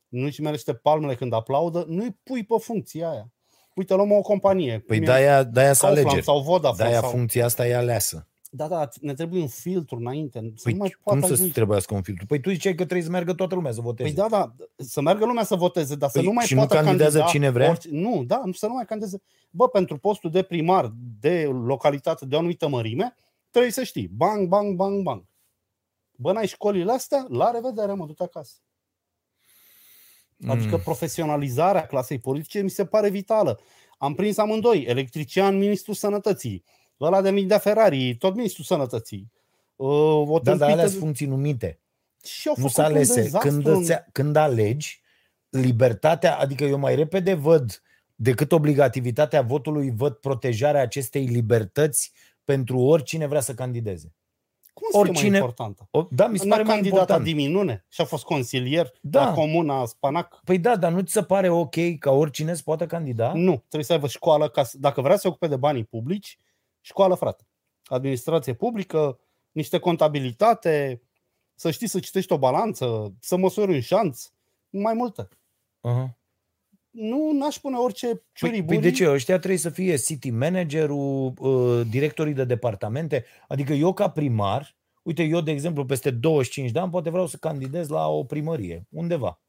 [SPEAKER 3] nu-și merește palmele când aplaudă, nu-i pui pe funcția aia. Uite, luăm o companie.
[SPEAKER 2] Păi
[SPEAKER 3] cum e
[SPEAKER 2] de-aia, de-aia să
[SPEAKER 3] Kaufland
[SPEAKER 2] alege.
[SPEAKER 3] sau Vodafone.
[SPEAKER 2] De-aia
[SPEAKER 3] sau...
[SPEAKER 2] funcția asta e aleasă.
[SPEAKER 3] Da, da, ne trebuie un filtru înainte. Să
[SPEAKER 2] Păi
[SPEAKER 3] nu mai
[SPEAKER 2] cum
[SPEAKER 3] poată
[SPEAKER 2] să
[SPEAKER 3] ajunge.
[SPEAKER 2] trebuiască un filtru? Păi tu ziceai că trebuie să meargă toată lumea să voteze.
[SPEAKER 3] Păi da, da, să meargă lumea să voteze, dar
[SPEAKER 2] Păi
[SPEAKER 3] să nu mai
[SPEAKER 2] și nu
[SPEAKER 3] poată
[SPEAKER 2] candidează
[SPEAKER 3] candida
[SPEAKER 2] cine vrea?
[SPEAKER 3] Orice... Nu, da, nu să nu mai candideze. Bă, pentru postul de primar de localitate de o anumită mărime, trebuie să știi, bang, bang, bang, bang. Bă, n-ai școlile astea? La revedere, mă, du-te acasă. Adică
[SPEAKER 2] Mm.
[SPEAKER 3] profesionalizarea clasei politice mi se pare vitală. Am prins amândoi, electrician, ministrul sănătății, ăla de mic de Ferrari, tot ministrul sănătății. Uh, O
[SPEAKER 2] Da, dar
[SPEAKER 3] tâmpită
[SPEAKER 2] alea
[SPEAKER 3] de-
[SPEAKER 2] sunt funcții numite.
[SPEAKER 3] și au
[SPEAKER 2] Nu
[SPEAKER 3] făcut
[SPEAKER 2] s-a
[SPEAKER 3] un
[SPEAKER 2] alese.
[SPEAKER 3] dezastru
[SPEAKER 2] Când,
[SPEAKER 3] în-
[SPEAKER 2] îți, când alegi, libertatea, adică eu mai repede văd decât obligativitatea votului, văd protejarea acestei libertăți pentru oricine vrea să candideze.
[SPEAKER 3] Cum să fie
[SPEAKER 2] Oricine-
[SPEAKER 3] mai importantă?
[SPEAKER 2] O, da, mi se
[SPEAKER 3] N-a
[SPEAKER 2] pare mai
[SPEAKER 3] candidat
[SPEAKER 2] important.
[SPEAKER 3] Diminune și a fost consilier
[SPEAKER 2] Da.
[SPEAKER 3] la comuna Spanac.
[SPEAKER 2] Păi da, dar nu ți se pare ok ca oricine să poată candida?
[SPEAKER 3] Nu, trebuie să aibă școală. Ca să, dacă vrea să se ocupe de banii publici, școală, frate. Administrație publică, niște contabilitate, să știi să citești o balanță, să măsori un șanț, mai multe.
[SPEAKER 2] Uh-huh.
[SPEAKER 3] Nu n-aș pune orice
[SPEAKER 2] Păi,
[SPEAKER 3] ciuriburi.
[SPEAKER 2] păi de ce? Ăștia trebuie să fie city managerul, uh, directorii de departamente. Adică eu ca primar, uite, eu de exemplu peste 25 de ani poate vreau să candidez la o primărie, undeva.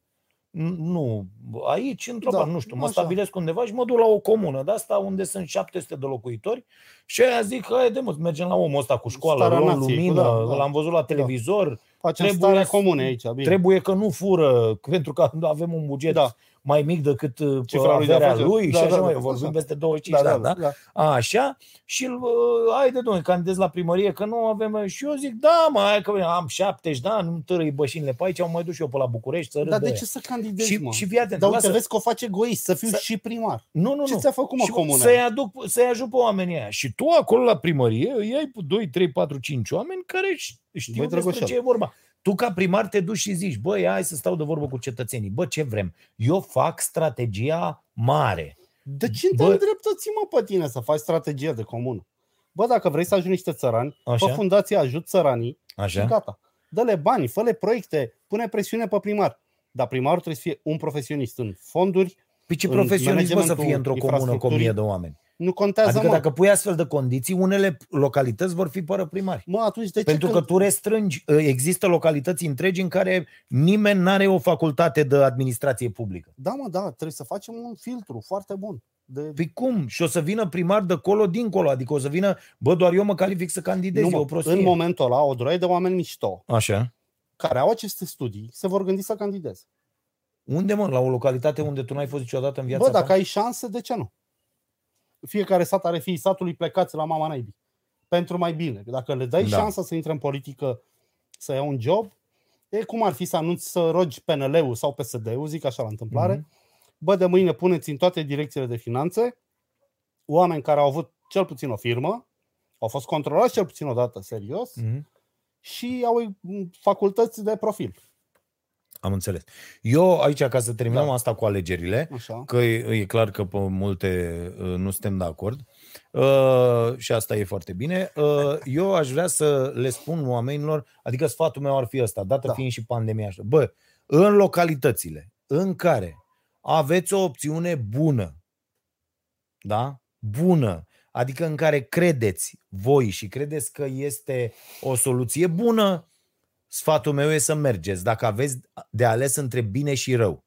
[SPEAKER 2] N- Nu, aici, într-o
[SPEAKER 3] Da,
[SPEAKER 2] da, nu știu, mă
[SPEAKER 3] așa.
[SPEAKER 2] stabilesc undeva și mă duc la o comună de asta unde sunt 700 de locuitori și aia zic, hai de mă, mergem la omul ăsta cu școală,
[SPEAKER 3] Starea
[SPEAKER 2] luăm
[SPEAKER 3] nației, cu-
[SPEAKER 2] lumină,
[SPEAKER 3] da, da.
[SPEAKER 2] l-am văzut la televizor,
[SPEAKER 3] Facem
[SPEAKER 2] trebuie
[SPEAKER 3] starea
[SPEAKER 2] să-
[SPEAKER 3] comune aici. Bine.
[SPEAKER 2] trebuie că nu fură, *laughs* pentru că avem un buget
[SPEAKER 3] Da.
[SPEAKER 2] Mai mic decât uh,
[SPEAKER 3] Cifra lui de
[SPEAKER 2] averea
[SPEAKER 3] afaceri.
[SPEAKER 2] lui
[SPEAKER 3] Da,
[SPEAKER 2] și așa
[SPEAKER 3] da,
[SPEAKER 2] mai
[SPEAKER 3] da,
[SPEAKER 2] vorbim
[SPEAKER 3] așa.
[SPEAKER 2] peste 25 de ani, da?
[SPEAKER 3] da.
[SPEAKER 2] Așa, și îl, uh, haide domnule, candidez la primărie, că nu avem, și eu zic, da mă, hai că am 70 de ani, nu târâi bășinile pe aici, am mai dus și eu pe la București să râd
[SPEAKER 3] Dar
[SPEAKER 2] de
[SPEAKER 3] de
[SPEAKER 2] ea.
[SPEAKER 3] ce să candidezi,
[SPEAKER 2] Și,
[SPEAKER 3] mă?
[SPEAKER 2] și fii atent,
[SPEAKER 3] Dar uite,
[SPEAKER 2] lasă-
[SPEAKER 3] vezi că o face egoist, să fiu
[SPEAKER 2] Să-
[SPEAKER 3] și primar.
[SPEAKER 2] nu, nu,
[SPEAKER 3] Ce
[SPEAKER 2] nu.
[SPEAKER 3] ți-a făcut, mă,
[SPEAKER 2] Și
[SPEAKER 3] comuna?
[SPEAKER 2] Să-i, aduc, să-i ajut pe oamenii aia. Și tu acolo la primărie îi ai 2, 3, 4, 5 oameni care ș- știu
[SPEAKER 3] Băi,
[SPEAKER 2] despre
[SPEAKER 3] Drăgoșel.
[SPEAKER 2] ce e vorba. Tu ca primar te duci și zici, băi, hai să stau de vorbă cu cetățenii. Bă, ce vrem? Eu fac strategia mare.
[SPEAKER 3] De ce te
[SPEAKER 2] Bă-
[SPEAKER 3] îndreptăți, mă, pe tine să faci strategie de comună? Bă, dacă vrei să ajungi niște țărani,
[SPEAKER 2] Așa.
[SPEAKER 3] fă fundația Ajut Țăranii și
[SPEAKER 2] Așa?
[SPEAKER 3] gata. Dă-le bani, fă-le proiecte, pune presiune pe primar. Dar primarul trebuie să fie un profesionist în fonduri,
[SPEAKER 2] Păi ce
[SPEAKER 3] în
[SPEAKER 2] profesionism mă să fie
[SPEAKER 3] managementul
[SPEAKER 2] într-o comună cu o
[SPEAKER 3] infrastructurii.
[SPEAKER 2] mie de oameni?
[SPEAKER 3] Nu contează,
[SPEAKER 2] Adică
[SPEAKER 3] mă.
[SPEAKER 2] dacă pui astfel de condiții, unele localități vor fi fără primari.
[SPEAKER 3] Mă, atunci de ce
[SPEAKER 2] Pentru că
[SPEAKER 3] când...
[SPEAKER 2] tu restrângi, există localități întregi în care nimeni nu are o facultate de administrație publică.
[SPEAKER 3] Da, mă, da, trebuie să facem un filtru foarte bun. De...
[SPEAKER 2] Păi cum? Și o să vină primar de colo dincolo, adică o să vină, bă, doar eu mă calific să candidez,
[SPEAKER 3] nu,
[SPEAKER 2] e o
[SPEAKER 3] mă,
[SPEAKER 2] prostie.
[SPEAKER 3] în momentul ăla, o droaie de oameni mișto,
[SPEAKER 2] Așa.
[SPEAKER 3] care au aceste studii, se vor gândi să candideze.
[SPEAKER 2] Unde, mă? La o localitate unde tu n-ai fost niciodată în viața
[SPEAKER 3] Bă,
[SPEAKER 2] ta?
[SPEAKER 3] dacă ai șanse, de ce nu? Fiecare sat are fiii satului plecați la mama naibii. Pentru mai bine. Dacă le dai
[SPEAKER 2] Da.
[SPEAKER 3] da. șansa să intre în politică, să ia un job, e cum ar fi să anunți să rogi PNL-ul sau PSD-ul, zic așa la întâmplare.
[SPEAKER 2] Mhm.
[SPEAKER 3] Bă, de mâine puneți în toate direcțiile de finanțe oameni care au avut cel puțin o firmă, au fost controlați cel puțin o dată serios
[SPEAKER 2] Mhm.
[SPEAKER 3] și au mm, facultăți de profil.
[SPEAKER 2] Am înțeles. Eu aici, ca să terminăm
[SPEAKER 3] Da.
[SPEAKER 2] asta cu alegerile,
[SPEAKER 3] Așa.
[SPEAKER 2] că e, e clar că pe multe uh, nu suntem de acord uh, și asta e foarte bine. Uh, eu aș vrea să le spun oamenilor, adică sfatul meu ar fi ăsta, dată
[SPEAKER 3] Da.
[SPEAKER 2] fiind și pandemia asta. Bă, în localitățile în care aveți o opțiune bună, da? Bună, adică în care credeți voi și credeți că este o soluție bună, sfatul meu e să mergeți. Dacă aveți de ales între bine și rău.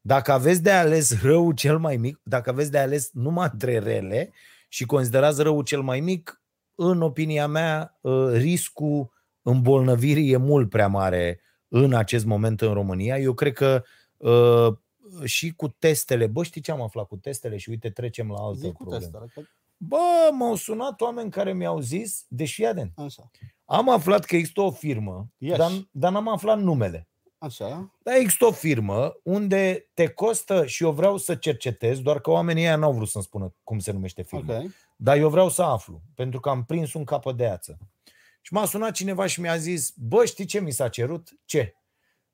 [SPEAKER 2] Dacă aveți de ales răul cel mai mic, dacă aveți de ales numai între rele și considerați răul cel mai mic, în opinia mea, uh, riscul îmbolnăvirii e mult prea mare în acest moment în România. Eu cred că uh, și cu testele, bă, știi ce am aflat cu testele și uite trecem la altă
[SPEAKER 3] Zic cu
[SPEAKER 2] problemă.
[SPEAKER 3] testele. Că-
[SPEAKER 2] Bă, m-au sunat oameni care mi-au zis, deși atent,
[SPEAKER 3] Așa.
[SPEAKER 2] am aflat că există o firmă,
[SPEAKER 3] Iași.
[SPEAKER 2] dar, dar n-am aflat numele.
[SPEAKER 3] Așa.
[SPEAKER 2] Dar există o firmă unde te costă și eu vreau să cercetez, doar că oamenii ăia n-au vrut să-mi spună cum se numește firma.
[SPEAKER 3] Ok.
[SPEAKER 2] Dar eu vreau să aflu, pentru că am prins un capăt de ață. Și m-a sunat cineva și mi-a zis, bă, știi ce mi s-a cerut? Ce?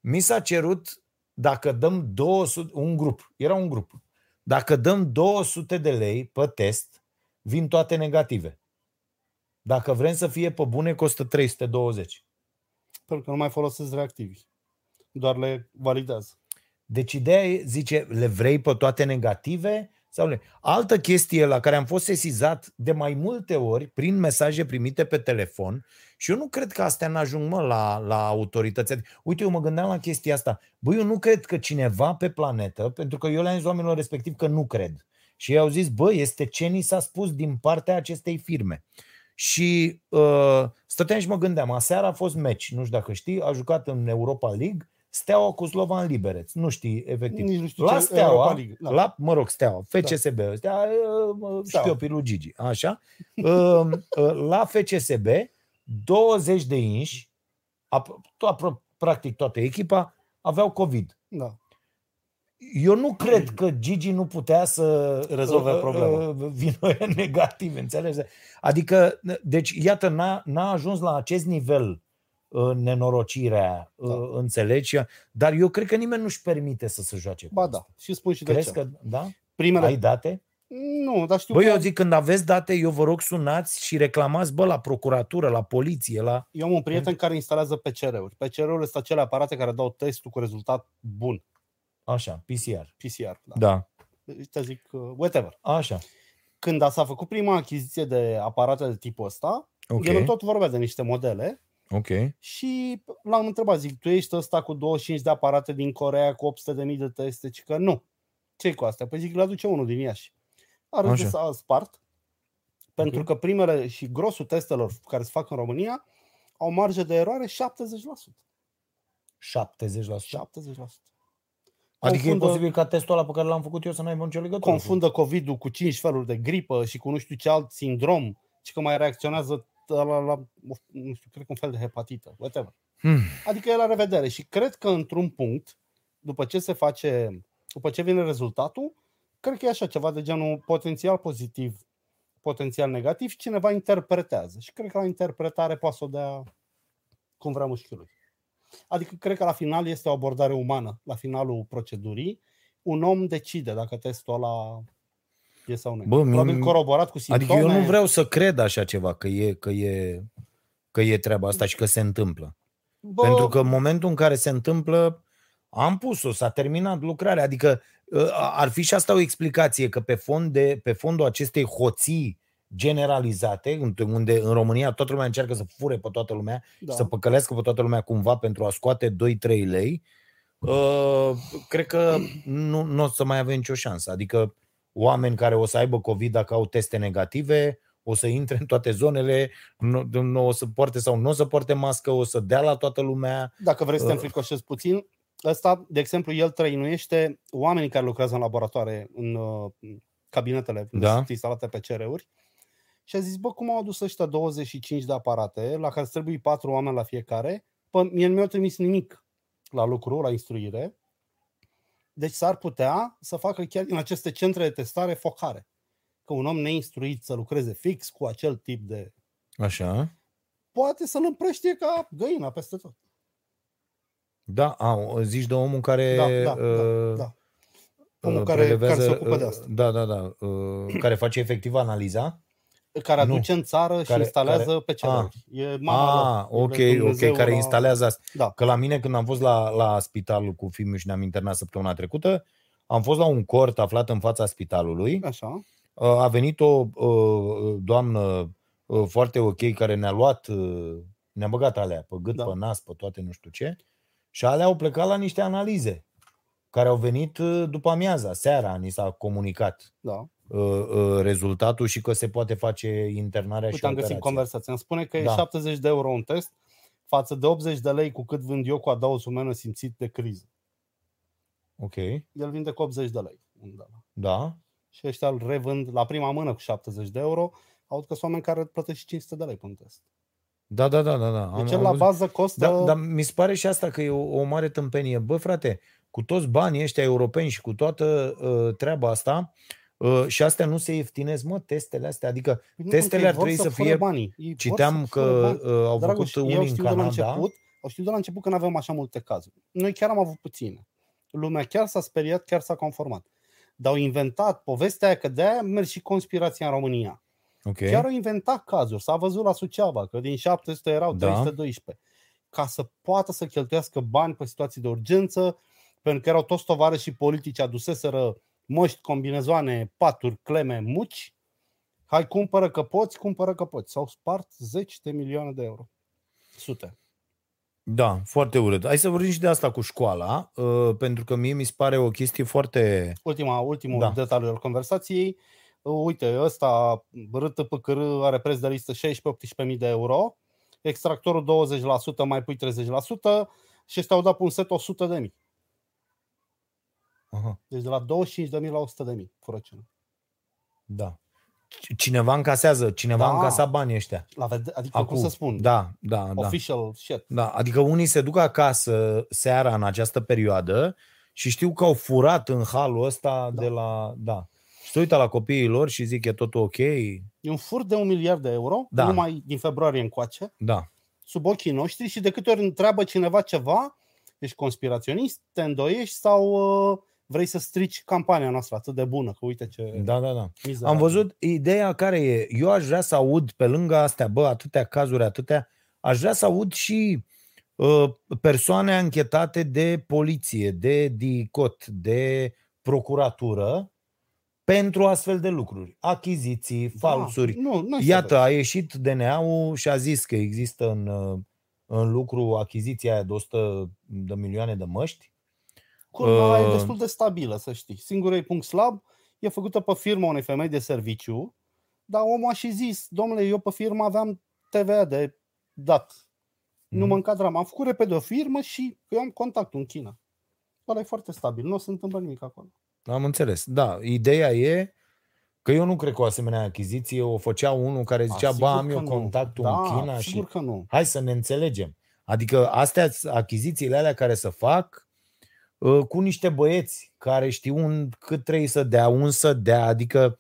[SPEAKER 2] Mi s-a cerut dacă dăm 200, un grup, era un grup, dacă dăm 200 de lei pe test, vin toate negative. Dacă vrem să fie pe bune, costă 320.
[SPEAKER 3] Pentru că nu mai folosesc reactivi. Doar le validează.
[SPEAKER 2] Deci ideea e, zice, le vrei pe toate negative? Sau le... Altă chestie la care am fost sesizat de mai multe ori prin mesaje primite pe telefon și eu nu cred că astea n-ajung mă la, la autorități. Adică, Uite, eu mă gândeam la chestia asta. Băi, eu nu cred că cineva pe planetă, pentru că eu le-am zis oamenilor respectiv că nu cred. Și ei au zis, bă, este ce ni s-a spus din partea acestei firme. Și uh, stăteam și mă gândeam, aseară a fost meci, nu știu dacă știi, a jucat în Europa League, Steaua cu Slovan Liberec. Nu știi, efectiv.
[SPEAKER 3] Nici nu știu
[SPEAKER 2] La
[SPEAKER 3] ce-
[SPEAKER 2] Steaua,
[SPEAKER 3] Europa League, da.
[SPEAKER 2] la, mă rog, Steaua, FCSB, Steaua, uh,
[SPEAKER 3] Steaua.
[SPEAKER 2] știu eu, lui Gigi, așa. Uh, uh, La FCSB, 20 de inși, ap- to- apro- practic toată echipa, aveau COVID.
[SPEAKER 3] Da.
[SPEAKER 2] Eu nu cred *clears throat* că Gigi nu putea să
[SPEAKER 3] Rezolve
[SPEAKER 2] uh,
[SPEAKER 3] problema.
[SPEAKER 2] uh, Vină negativ, înțelegi? Adică, deci, iată, n-a, n-a ajuns la acest nivel uh, nenorocirea,
[SPEAKER 3] Da.
[SPEAKER 2] uh, înțelegi? Dar eu cred că nimeni nu-și permite să se joace cu
[SPEAKER 3] Ba
[SPEAKER 2] asta.
[SPEAKER 3] da, și spun și de
[SPEAKER 2] Crezi
[SPEAKER 3] ce.
[SPEAKER 2] că, da?
[SPEAKER 3] Primele...
[SPEAKER 2] Ai date?
[SPEAKER 3] Nu, dar știu
[SPEAKER 2] Băi,
[SPEAKER 3] că
[SPEAKER 2] eu zic, când aveți date, eu vă rog sunați și reclamați, bă, la procuratură, la poliție, la...
[SPEAKER 3] eu am un prieten care instalează PCR-uri. PCR-urile sunt acele aparate care dau testul cu rezultat bun.
[SPEAKER 2] Așa, PCR.
[SPEAKER 3] PCR. Da.
[SPEAKER 2] Da.
[SPEAKER 3] Deci te zic, uh, whatever.
[SPEAKER 2] Așa.
[SPEAKER 3] Când a s-a făcut prima achiziție de aparate de tipul ăsta,
[SPEAKER 2] Ok.
[SPEAKER 3] el tot vorbea de niște modele
[SPEAKER 2] Ok.
[SPEAKER 3] și l-am întrebat, zic, tu ești ăsta cu 25 de aparate din Corea cu 800.000 de teste? Și că nu. ce cu astea? Păi zic, le aduce unul din Iași. A râs de
[SPEAKER 2] Așa.
[SPEAKER 3] s-a spart, pentru
[SPEAKER 2] Ok.
[SPEAKER 3] că primele și grosul testelor care se fac în România au marjă de eroare 70%.
[SPEAKER 2] 70%.
[SPEAKER 3] 70%.
[SPEAKER 2] Adică e
[SPEAKER 3] Confundă-
[SPEAKER 2] posibil ca testul ăla pe care l-am făcut eu să n-aibă nicio legătură. cu-
[SPEAKER 3] confundă COVID-ul cu 5 feluri de gripă și cu nu știu ce alt sindrom și că mai reacționează la, la, la nu știu, cred că un fel de hepatită, whatever.
[SPEAKER 2] Hmm.
[SPEAKER 3] Adică e la revedere și cred că într-un punct, după ce se face, după ce vine rezultatul, cred că e așa ceva de genul potențial pozitiv, potențial negativ și cineva interpretează. Și cred că la interpretare poate să o dea cum vrea mușchiului. Adică cred că la final este o abordare umană. La finalul procedurii, un om decide dacă testul ăla e sau nu. e.
[SPEAKER 2] Bă, mie-
[SPEAKER 3] Probabil coroborat cu simptome.
[SPEAKER 2] Adică eu nu vreau să cred așa ceva, că e, că e, că e treaba asta și că se întâmplă.
[SPEAKER 3] Bă,
[SPEAKER 2] Pentru că în momentul în care se întâmplă, am pus-o, s-a terminat lucrarea. Adică ă, ar fi și asta o explicație, că pe, fond de, pe fondul acestei hoții generalizate, unde- unde în România toată lumea încearcă să fure pe toată lumea
[SPEAKER 3] da.
[SPEAKER 2] să păcălească pe toată lumea cumva pentru a scoate 2-3 lei, uh, cred că nu, nu o să mai avem nicio șansă. Adică oameni care o să aibă COVID dacă au teste negative, o să intre în toate zonele, nu, nu o să poarte sau nu o să poarte mască, o să dea la toată lumea.
[SPEAKER 3] Dacă vrei să te
[SPEAKER 2] Uh.
[SPEAKER 3] înfricoșezi puțin, ăsta, de exemplu, el trăinuiește oamenii care lucrează în laboratoare, în uh, cabinetele unde
[SPEAKER 2] Da.
[SPEAKER 3] sunt instalate PCR-uri și a zis, bă, cum au adus ăștia 25 de aparate la care îți trebuie 4 oameni la fiecare? Pă, mie nu mi-au trimis nimic la lucru, la instruire. Deci s-ar putea să facă chiar în aceste centre de testare focare. Că un om neinstruit să lucreze fix cu acel tip de...
[SPEAKER 2] Așa.
[SPEAKER 3] Poate să-l împrăștie ca găina peste tot.
[SPEAKER 2] Da, a, o- zici de omul care...
[SPEAKER 3] Da, da, da,
[SPEAKER 2] uh,
[SPEAKER 3] da. Omul
[SPEAKER 2] uh,
[SPEAKER 3] care, care se
[SPEAKER 2] prelevează,
[SPEAKER 3] ocupă de
[SPEAKER 2] uh,
[SPEAKER 3] asta.
[SPEAKER 2] Da, da, da. uh, Care face efectiv analiza.
[SPEAKER 3] Care
[SPEAKER 2] Nu.
[SPEAKER 3] aduce în țară și
[SPEAKER 2] Care-
[SPEAKER 3] instalează pe ceruri. E mama
[SPEAKER 2] Ah,
[SPEAKER 3] lor.
[SPEAKER 2] ok,
[SPEAKER 3] E
[SPEAKER 2] ok,
[SPEAKER 3] Dumnezeu
[SPEAKER 2] care
[SPEAKER 3] la-
[SPEAKER 2] instalează asta.
[SPEAKER 3] Da.
[SPEAKER 2] Că la mine, când am fost la, la spitalul cu filmul și ne-am internat săptămâna trecută, am fost la un cort aflat în fața spitalului.
[SPEAKER 3] Așa.
[SPEAKER 2] Uh, A venit o uh, doamnă uh, foarte ok care ne-a luat, uh, ne-a băgat alea pe gât,
[SPEAKER 3] Da.
[SPEAKER 2] pe nas, pe toate nu știu ce. Și alea au plecat la niște analize care au venit uh, după amiaza, seara, ni s-a comunicat
[SPEAKER 3] Da.
[SPEAKER 2] Uh, uh, rezultatul și că se poate face internarea și
[SPEAKER 3] Uite, am găsit
[SPEAKER 2] operația.
[SPEAKER 3] conversația. Îmi spune că e
[SPEAKER 2] Da.
[SPEAKER 3] 70 de euro un test față de 80 de lei cu cât vând eu cu adaos umană simțit de criză.
[SPEAKER 2] Ok,
[SPEAKER 3] El vinde cu 80 de lei. un de la.
[SPEAKER 2] da.
[SPEAKER 3] Și ăștia îl revând la prima mână cu 70 de euro. Aud că sunt oameni care plătesc și 500 de lei pe un test.
[SPEAKER 2] Da, da, da, da. da.
[SPEAKER 3] Deci el la
[SPEAKER 2] văzut.
[SPEAKER 3] bază costă...
[SPEAKER 2] Da, dar mi se pare și asta că e o, o mare tâmpenie. Bă, frate, cu toți banii ăștia europeni și cu toată uh, treaba asta, uh, și astea nu se ieftinesc, mă, testele astea. Adică
[SPEAKER 3] Nu,
[SPEAKER 2] testele
[SPEAKER 3] că ei
[SPEAKER 2] ar
[SPEAKER 3] vor
[SPEAKER 2] trebui să
[SPEAKER 3] fure
[SPEAKER 2] fie...
[SPEAKER 3] Banii. Ei vor
[SPEAKER 2] Citeam
[SPEAKER 3] să fure
[SPEAKER 2] că
[SPEAKER 3] bani.
[SPEAKER 2] uh, au
[SPEAKER 3] Dragoș,
[SPEAKER 2] făcut
[SPEAKER 3] eu
[SPEAKER 2] unii în
[SPEAKER 3] știu de la
[SPEAKER 2] Canada.
[SPEAKER 3] început, au știu de la început că nu avem așa multe cazuri. Noi chiar am avut puține. Lumea chiar s-a speriat, chiar s-a conformat. Dar au inventat povestea aia că de-aia merge și conspirația în România.
[SPEAKER 2] Ok.
[SPEAKER 3] Chiar au inventat cazuri. S-a văzut la Suceava că din 700 erau
[SPEAKER 2] Da.
[SPEAKER 3] 312. Ca să poată să cheltuiască bani pe situații de urgență, pentru că erau toți tovară și politici aduseseră măști, combinezoane, paturi, cleme, muci. Hai, cumpără că poți, cumpără că poți. S-au spart zeci de milioane de euro. Sute.
[SPEAKER 2] Da, foarte urât. Hai să vorbim și de asta cu școala, uh, pentru că mie mi se pare o chestie foarte...
[SPEAKER 3] Ultima, ultimul
[SPEAKER 2] Da.
[SPEAKER 3] da. detaliu al conversației. Uh, Uite, ăsta RTPCR are preț de listă 16-18.000 de euro, extractorul 20%, mai pui 30% și ăștia au dat pe un set 100.000.
[SPEAKER 2] Aha,
[SPEAKER 3] Deci de la 25.000 la 100.000 furăciune.
[SPEAKER 2] da. C- Cineva încasează, cineva
[SPEAKER 3] Da.
[SPEAKER 2] da. încasa banii ăștia.
[SPEAKER 3] La vede- adică cum să spun,
[SPEAKER 2] Da, da, da.
[SPEAKER 3] official shit.
[SPEAKER 2] Da, adică unii se duc acasă seara în această perioadă și știu că au furat în halul ăsta da. de la... Da. Și se uită la copiii lor și zic, e totul ok?
[SPEAKER 3] E un fur de un miliard de euro,
[SPEAKER 2] Da.
[SPEAKER 3] numai din februarie încoace,
[SPEAKER 2] Da.
[SPEAKER 3] sub ochii noștri și de câte ori întreabă cineva ceva, ești conspiraționist, te îndoiești sau uh, vrei să strici campania noastră atât de bună, că uite ce
[SPEAKER 2] Da, da, da.
[SPEAKER 3] mizerabil.
[SPEAKER 2] Am văzut ideea care e. Eu aș vrea să aud pe lângă astea, bă, atâtea cazuri, atâtea, aș vrea să aud și uh, persoane anchetate de poliție, de DICOT, de procuratură pentru astfel de lucruri. Achiziții, falsuri.
[SPEAKER 3] Da, nu, nu
[SPEAKER 2] Iată, a ieșit DNA-ul și a zis că există în, uh, în lucru achiziția aia de 100 de milioane de măști.
[SPEAKER 3] Curva e
[SPEAKER 2] Uh,
[SPEAKER 3] destul de stabilă, să știi. Singurul ei punct slab e făcută pe firma unei femei de serviciu, dar omul a și zis, domnule, eu pe firmă aveam TVA de dat. Nu
[SPEAKER 2] Mhm.
[SPEAKER 3] mă încadram. Am făcut repede o firmă și eu am contactul în China. Ăla e foarte stabil, nu o se întâmplă nimic acolo.
[SPEAKER 2] Am înțeles. Da, ideea e că eu nu cred că o asemenea achiziție o făcea unul care zicea,
[SPEAKER 3] A,
[SPEAKER 2] bă,
[SPEAKER 3] sigur
[SPEAKER 2] am
[SPEAKER 3] că
[SPEAKER 2] eu
[SPEAKER 3] nu.
[SPEAKER 2] contactul
[SPEAKER 3] da,
[SPEAKER 2] în China
[SPEAKER 3] sigur
[SPEAKER 2] și
[SPEAKER 3] că nu.
[SPEAKER 2] hai să ne înțelegem. Adică astea, achizițiile alea care se fac uh, cu niște băieți care știu un, cât trebuie să dea, un să dea, adică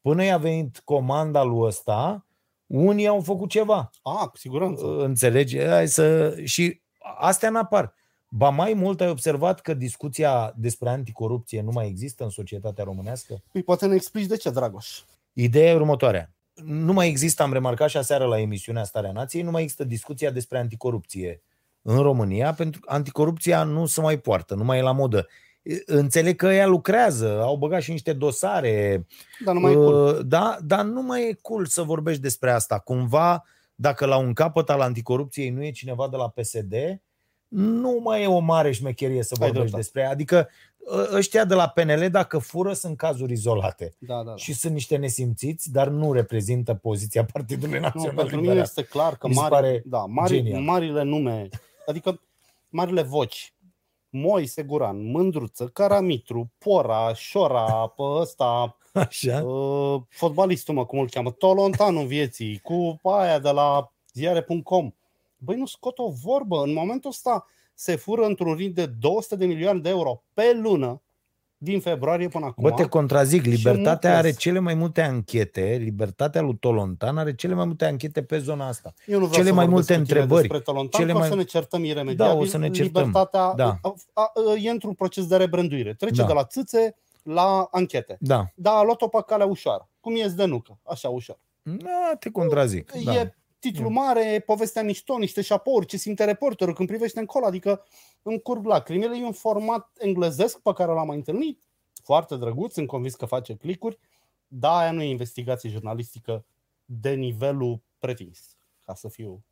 [SPEAKER 2] până i-a venit comanda lui ăsta, unii au făcut ceva.
[SPEAKER 3] A, cu siguranță.
[SPEAKER 2] Uh, Înțelegi? Hai să... Și astea n-apar. Ba mai mult ai observat că discuția despre anticorupție nu mai există în societatea românească?
[SPEAKER 3] Păi poate ne explici de ce, Dragoș.
[SPEAKER 2] Ideea e următoarea. Nu mai există, am remarcat și aseară la emisiunea Starea Nației, nu mai există discuția despre anticorupție în România, pentru că anticorupția nu se mai poartă, nu mai e la modă. Înțeleg că ea lucrează, au băgat și niște dosare,
[SPEAKER 3] Dar nu mai e cool.
[SPEAKER 2] Uh, Da, dar nu mai e cool să vorbești despre asta. Cumva, dacă la un capăt al anticorupției nu e cineva de la PSD, nu mai e o mare șmecherie să
[SPEAKER 3] Ai
[SPEAKER 2] vorbești
[SPEAKER 3] dreptate.
[SPEAKER 2] despre ea. Adică ă- ăștia de la PNL, dacă fură, sunt cazuri izolate.
[SPEAKER 3] Da, da, da.
[SPEAKER 2] Și sunt niște nesimțiți, dar nu reprezintă poziția Partidului
[SPEAKER 3] Nu,
[SPEAKER 2] Național
[SPEAKER 3] pentru mine
[SPEAKER 2] Liberal.
[SPEAKER 3] este clar că
[SPEAKER 2] Mi se
[SPEAKER 3] mari,
[SPEAKER 2] pare
[SPEAKER 3] da, mari,
[SPEAKER 2] genial.
[SPEAKER 3] marile nume, adică marile voci, Moise Guran, Mândruță, Caramitru, Pora, Șora, pe ăsta,
[SPEAKER 2] Așa?
[SPEAKER 3] uh, fotbalistul, mă, cum îl cheamă, Tolontanul vieții, cu aia de la ziare.com. Băi, nu scot o vorbă. În momentul ăsta se fură într-un ring de 200 de milioane de euro pe lună din februarie până acum.
[SPEAKER 2] Bă, te contrazic. Libertatea
[SPEAKER 3] mulți.
[SPEAKER 2] are cele mai multe anchete, libertatea lui Tolontan are cele mai multe anchete pe zona asta.
[SPEAKER 3] Eu nu vreau
[SPEAKER 2] cele
[SPEAKER 3] să
[SPEAKER 2] mai
[SPEAKER 3] vorbesc
[SPEAKER 2] multe
[SPEAKER 3] cu tine
[SPEAKER 2] întrebări,
[SPEAKER 3] Despre Tolontan,
[SPEAKER 2] cele
[SPEAKER 3] că o
[SPEAKER 2] mai-
[SPEAKER 3] să ne certăm iremediabil.
[SPEAKER 2] Da, o să ne certăm.
[SPEAKER 3] Libertatea
[SPEAKER 2] Da.
[SPEAKER 3] a, a, a, e într-un proces de rebranduire. Trece
[SPEAKER 2] Da.
[SPEAKER 3] de la țâțe la anchete.
[SPEAKER 2] Da.
[SPEAKER 3] Dar a luat-o pe calea ușoară. Cum e Zdenucă, așa ușor.
[SPEAKER 2] Da, te contrazic. Da.
[SPEAKER 3] E titlu mare, povestea mișto, niște șapouri, ce simte reporterul când privește încolo, adică îmi curg lacrimile. E un format englezesc pe care l-am mai întâlnit, foarte drăguț, sunt convins că face clicuri, dar aia nu e investigație jurnalistică de nivelul pretins, ca să fiu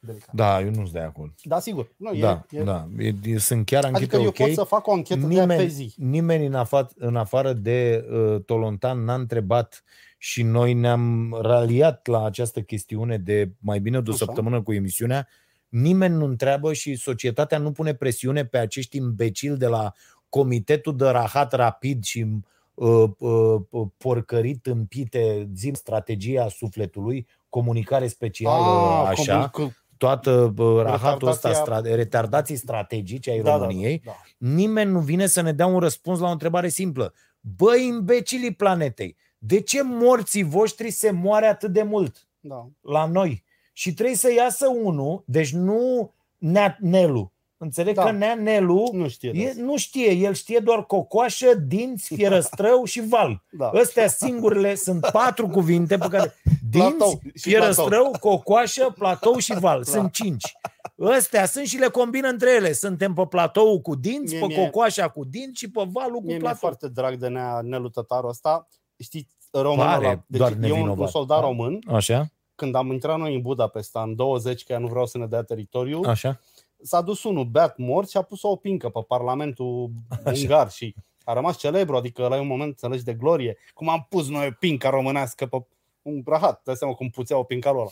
[SPEAKER 3] delicat.
[SPEAKER 2] Da, eu nu-s de acord.
[SPEAKER 3] Da, sigur. Nu,
[SPEAKER 2] Da,
[SPEAKER 3] e, e,
[SPEAKER 2] da. E, e, sunt chiar anchete
[SPEAKER 3] Adică eu
[SPEAKER 2] ok.
[SPEAKER 3] pot să fac o anchetă de aia pe
[SPEAKER 2] nimeni,
[SPEAKER 3] zi.
[SPEAKER 2] nimeni în, afa- în afară de uh, Tolontan n-a întrebat și noi ne-am raliat la această chestiune de mai bine de o
[SPEAKER 3] Așa.
[SPEAKER 2] săptămână cu emisiunea. Nimeni nu întreabă și societatea nu pune presiune pe acești imbecili de la Comitetul de Rahat Rapid și uh, uh, uh, porcărit împite, zim strategia sufletului, comunicare specială,
[SPEAKER 3] Ah,
[SPEAKER 2] așa,
[SPEAKER 3] cum- că-
[SPEAKER 2] toată uh, rahatul ăsta,
[SPEAKER 3] Retardația-
[SPEAKER 2] stra- retardații strategice ai
[SPEAKER 3] da, da,
[SPEAKER 2] României,
[SPEAKER 3] da,
[SPEAKER 2] nimeni nu vine să ne dea un răspuns la o întrebare simplă. Băi, imbecilii planetei, de ce morții voștri se moare atât de mult
[SPEAKER 3] da.
[SPEAKER 2] la noi? Și trebuie să iasă unul, deci nu Nea Nelu. Înțeleg
[SPEAKER 3] Da.
[SPEAKER 2] că Nea Nelu
[SPEAKER 3] Nu știe. de
[SPEAKER 2] e,
[SPEAKER 3] asta.
[SPEAKER 2] nu știe, el știe doar cocoașă, dinți, *laughs* fierăstrău și val.
[SPEAKER 3] Da.
[SPEAKER 2] Ăstea singurele sunt patru cuvinte pe care *laughs*
[SPEAKER 3] Platou
[SPEAKER 2] dinți,
[SPEAKER 3] și
[SPEAKER 2] fierăstrău, cocoașă, platou și val.
[SPEAKER 3] Da.
[SPEAKER 2] Sunt cinci. Ăstea sunt și le combină între ele. Suntem pe platou cu dinți,
[SPEAKER 3] Mie-
[SPEAKER 2] pe
[SPEAKER 3] mie-
[SPEAKER 2] cocoașa cu dinți și pe valul cu
[SPEAKER 3] Mie mi-e
[SPEAKER 2] platou.
[SPEAKER 3] foarte drag de Nea, Nelu Tătarul ăsta. Știți, românul
[SPEAKER 2] Pare
[SPEAKER 3] ăla. Deci
[SPEAKER 2] doar
[SPEAKER 3] e un,
[SPEAKER 2] nevinovat.
[SPEAKER 3] un soldat
[SPEAKER 2] Da.
[SPEAKER 3] român.
[SPEAKER 2] Așa,
[SPEAKER 3] Când am intrat noi în Budapesta în 20, că ea nu vreau să ne dea teritoriu,
[SPEAKER 2] așa.
[SPEAKER 3] s-a dus unul beat mort și a pus o pincă pe Parlamentul
[SPEAKER 2] Așa.
[SPEAKER 3] ungar și a rămas celebru, adică la un moment înțelegi de glorie. Cum am pus noi o pincă românească pe un rahat, dai seama cum puțea o pincă ăla.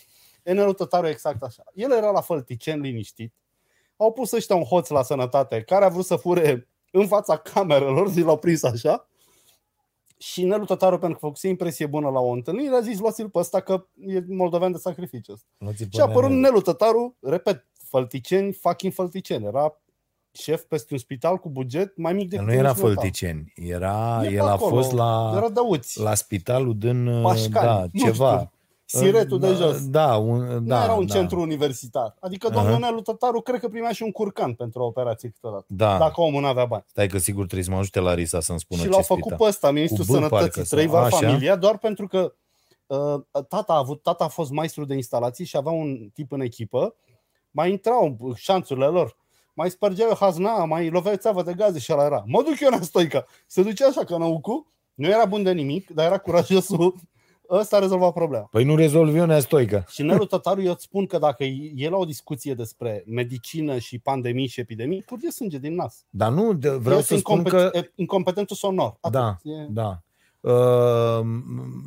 [SPEAKER 3] Enelu Tătaru e exact așa. El era la Fălticeni liniștit. Au pus ăștia un hoț la sănătate care a vrut să fure în fața camerelor, zi l-au prins așa. Și Nelu Tătaru, pentru că făcuse impresie bună la o întâlnire, a zis luați-l pe ăsta că e moldovean de sacrificiu ăsta.
[SPEAKER 2] Luați-l pe
[SPEAKER 3] Și a apărut
[SPEAKER 2] Nea Nelu.
[SPEAKER 3] Nelu Tătaru, repet, Fălticeni, fucking Fălticeni. Era șef peste un spital cu buget mai mic decât
[SPEAKER 2] Nu era
[SPEAKER 3] Timiș Metal.
[SPEAKER 2] Fălticeni, era,
[SPEAKER 3] E pe
[SPEAKER 2] el a
[SPEAKER 3] acolo,
[SPEAKER 2] fost la,
[SPEAKER 3] Era dăuți.
[SPEAKER 2] la spitalul din,
[SPEAKER 3] Pașcani,
[SPEAKER 2] da,
[SPEAKER 3] nu
[SPEAKER 2] ceva.
[SPEAKER 3] știu, Siretul de
[SPEAKER 2] Da,
[SPEAKER 3] jos.
[SPEAKER 2] Da, un,
[SPEAKER 3] Nu
[SPEAKER 2] da,
[SPEAKER 3] era un
[SPEAKER 2] da,
[SPEAKER 3] centru universitar. Adică
[SPEAKER 2] Aha.
[SPEAKER 3] domnul Nelu Tătaru cred că primea și un curcan pentru o operație câteodată.
[SPEAKER 2] Da,
[SPEAKER 3] Dacă omul nu avea bani.
[SPEAKER 2] stai că sigur trebuie să mă ajute Larisa să-mi spună
[SPEAKER 3] și
[SPEAKER 2] ce
[SPEAKER 3] l-au făcut
[SPEAKER 2] spital.
[SPEAKER 3] pe ăsta, ministrul
[SPEAKER 2] Cu B, parcă,
[SPEAKER 3] sănătății,
[SPEAKER 2] sau-
[SPEAKER 3] trei var
[SPEAKER 2] așa.
[SPEAKER 3] familia, doar pentru că uh, tata, a avut, tata a fost maestru de instalații și avea un tip în echipă, mai intrau șanțurile lor, mai spărgeau hazna, mai loveau țeavă de gaze și ăla era. Mă duc eu la Stoica. Se ducea așa ca năucu, nu era bun de nimic, dar era curajosul. Ăsta a rezolvat problema.
[SPEAKER 2] Păi nu rezolv eu, Nea Stoică.
[SPEAKER 3] Și Nelu Tătaru, eu îți spun că dacă e la o discuție despre medicină și pandemii și epidemii, curge sânge din nas.
[SPEAKER 2] Dar nu, de- vreau
[SPEAKER 3] Este
[SPEAKER 2] să spun
[SPEAKER 3] incompet-
[SPEAKER 2] că...
[SPEAKER 3] e- incompetentul sonor. Atât.
[SPEAKER 2] Da,
[SPEAKER 3] E-
[SPEAKER 2] da. Uh,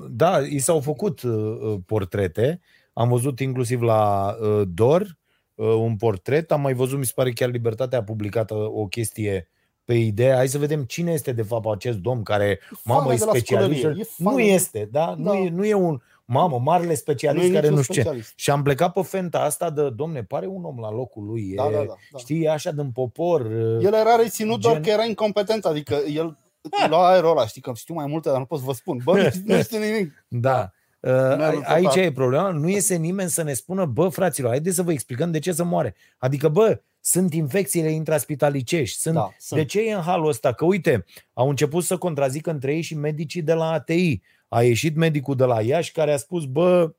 [SPEAKER 2] Da, i s-au făcut uh, portrete. Am văzut inclusiv la uh, Dor uh, un portret. Am mai văzut, mi se pare chiar Libertatea a publicat uh, o chestie pe ideea. Hai să vedem cine este de fapt acest domn care, mamă,
[SPEAKER 3] Fană
[SPEAKER 2] e
[SPEAKER 3] de la
[SPEAKER 2] specialist.
[SPEAKER 3] scolărie, e
[SPEAKER 2] Nu
[SPEAKER 3] fană.
[SPEAKER 2] este, da?
[SPEAKER 3] Da.
[SPEAKER 2] Nu, e, nu e un, mamă, marele specialist
[SPEAKER 3] e
[SPEAKER 2] care
[SPEAKER 3] niciun
[SPEAKER 2] nu știu ce.
[SPEAKER 3] specialist.
[SPEAKER 2] Și am plecat pe fenta asta de, domne, pare un om la locul lui.
[SPEAKER 3] Da,
[SPEAKER 2] e,
[SPEAKER 3] da, da, da.
[SPEAKER 2] Știi, e așa din popor. uh,
[SPEAKER 3] El era reținut doar
[SPEAKER 2] Gen-
[SPEAKER 3] că era incompetent, adică el *laughs* lua aerul ăla, știi că știu mai multe, dar nu pot să vă spun. Bă, nu știu, nu știu nimic.
[SPEAKER 2] Da. Uh,
[SPEAKER 3] Merul
[SPEAKER 2] Aici
[SPEAKER 3] total.
[SPEAKER 2] e problema. Nu iese nimeni să ne spună, bă, fraților, haideți să vă explicăm de ce să moare. Adică, bă, sunt infecțiile intraspitalicești. Sunt,
[SPEAKER 3] Da, sunt.
[SPEAKER 2] De ce e în halul ăsta? Că, uite, au început să contrazică între ei și medicii de la ATI. A ieșit medicul de la Iași care a spus, bă,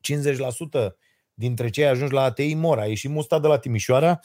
[SPEAKER 2] 50% dintre cei ajungi la ATI mor. A ieșit musta de la Timișoara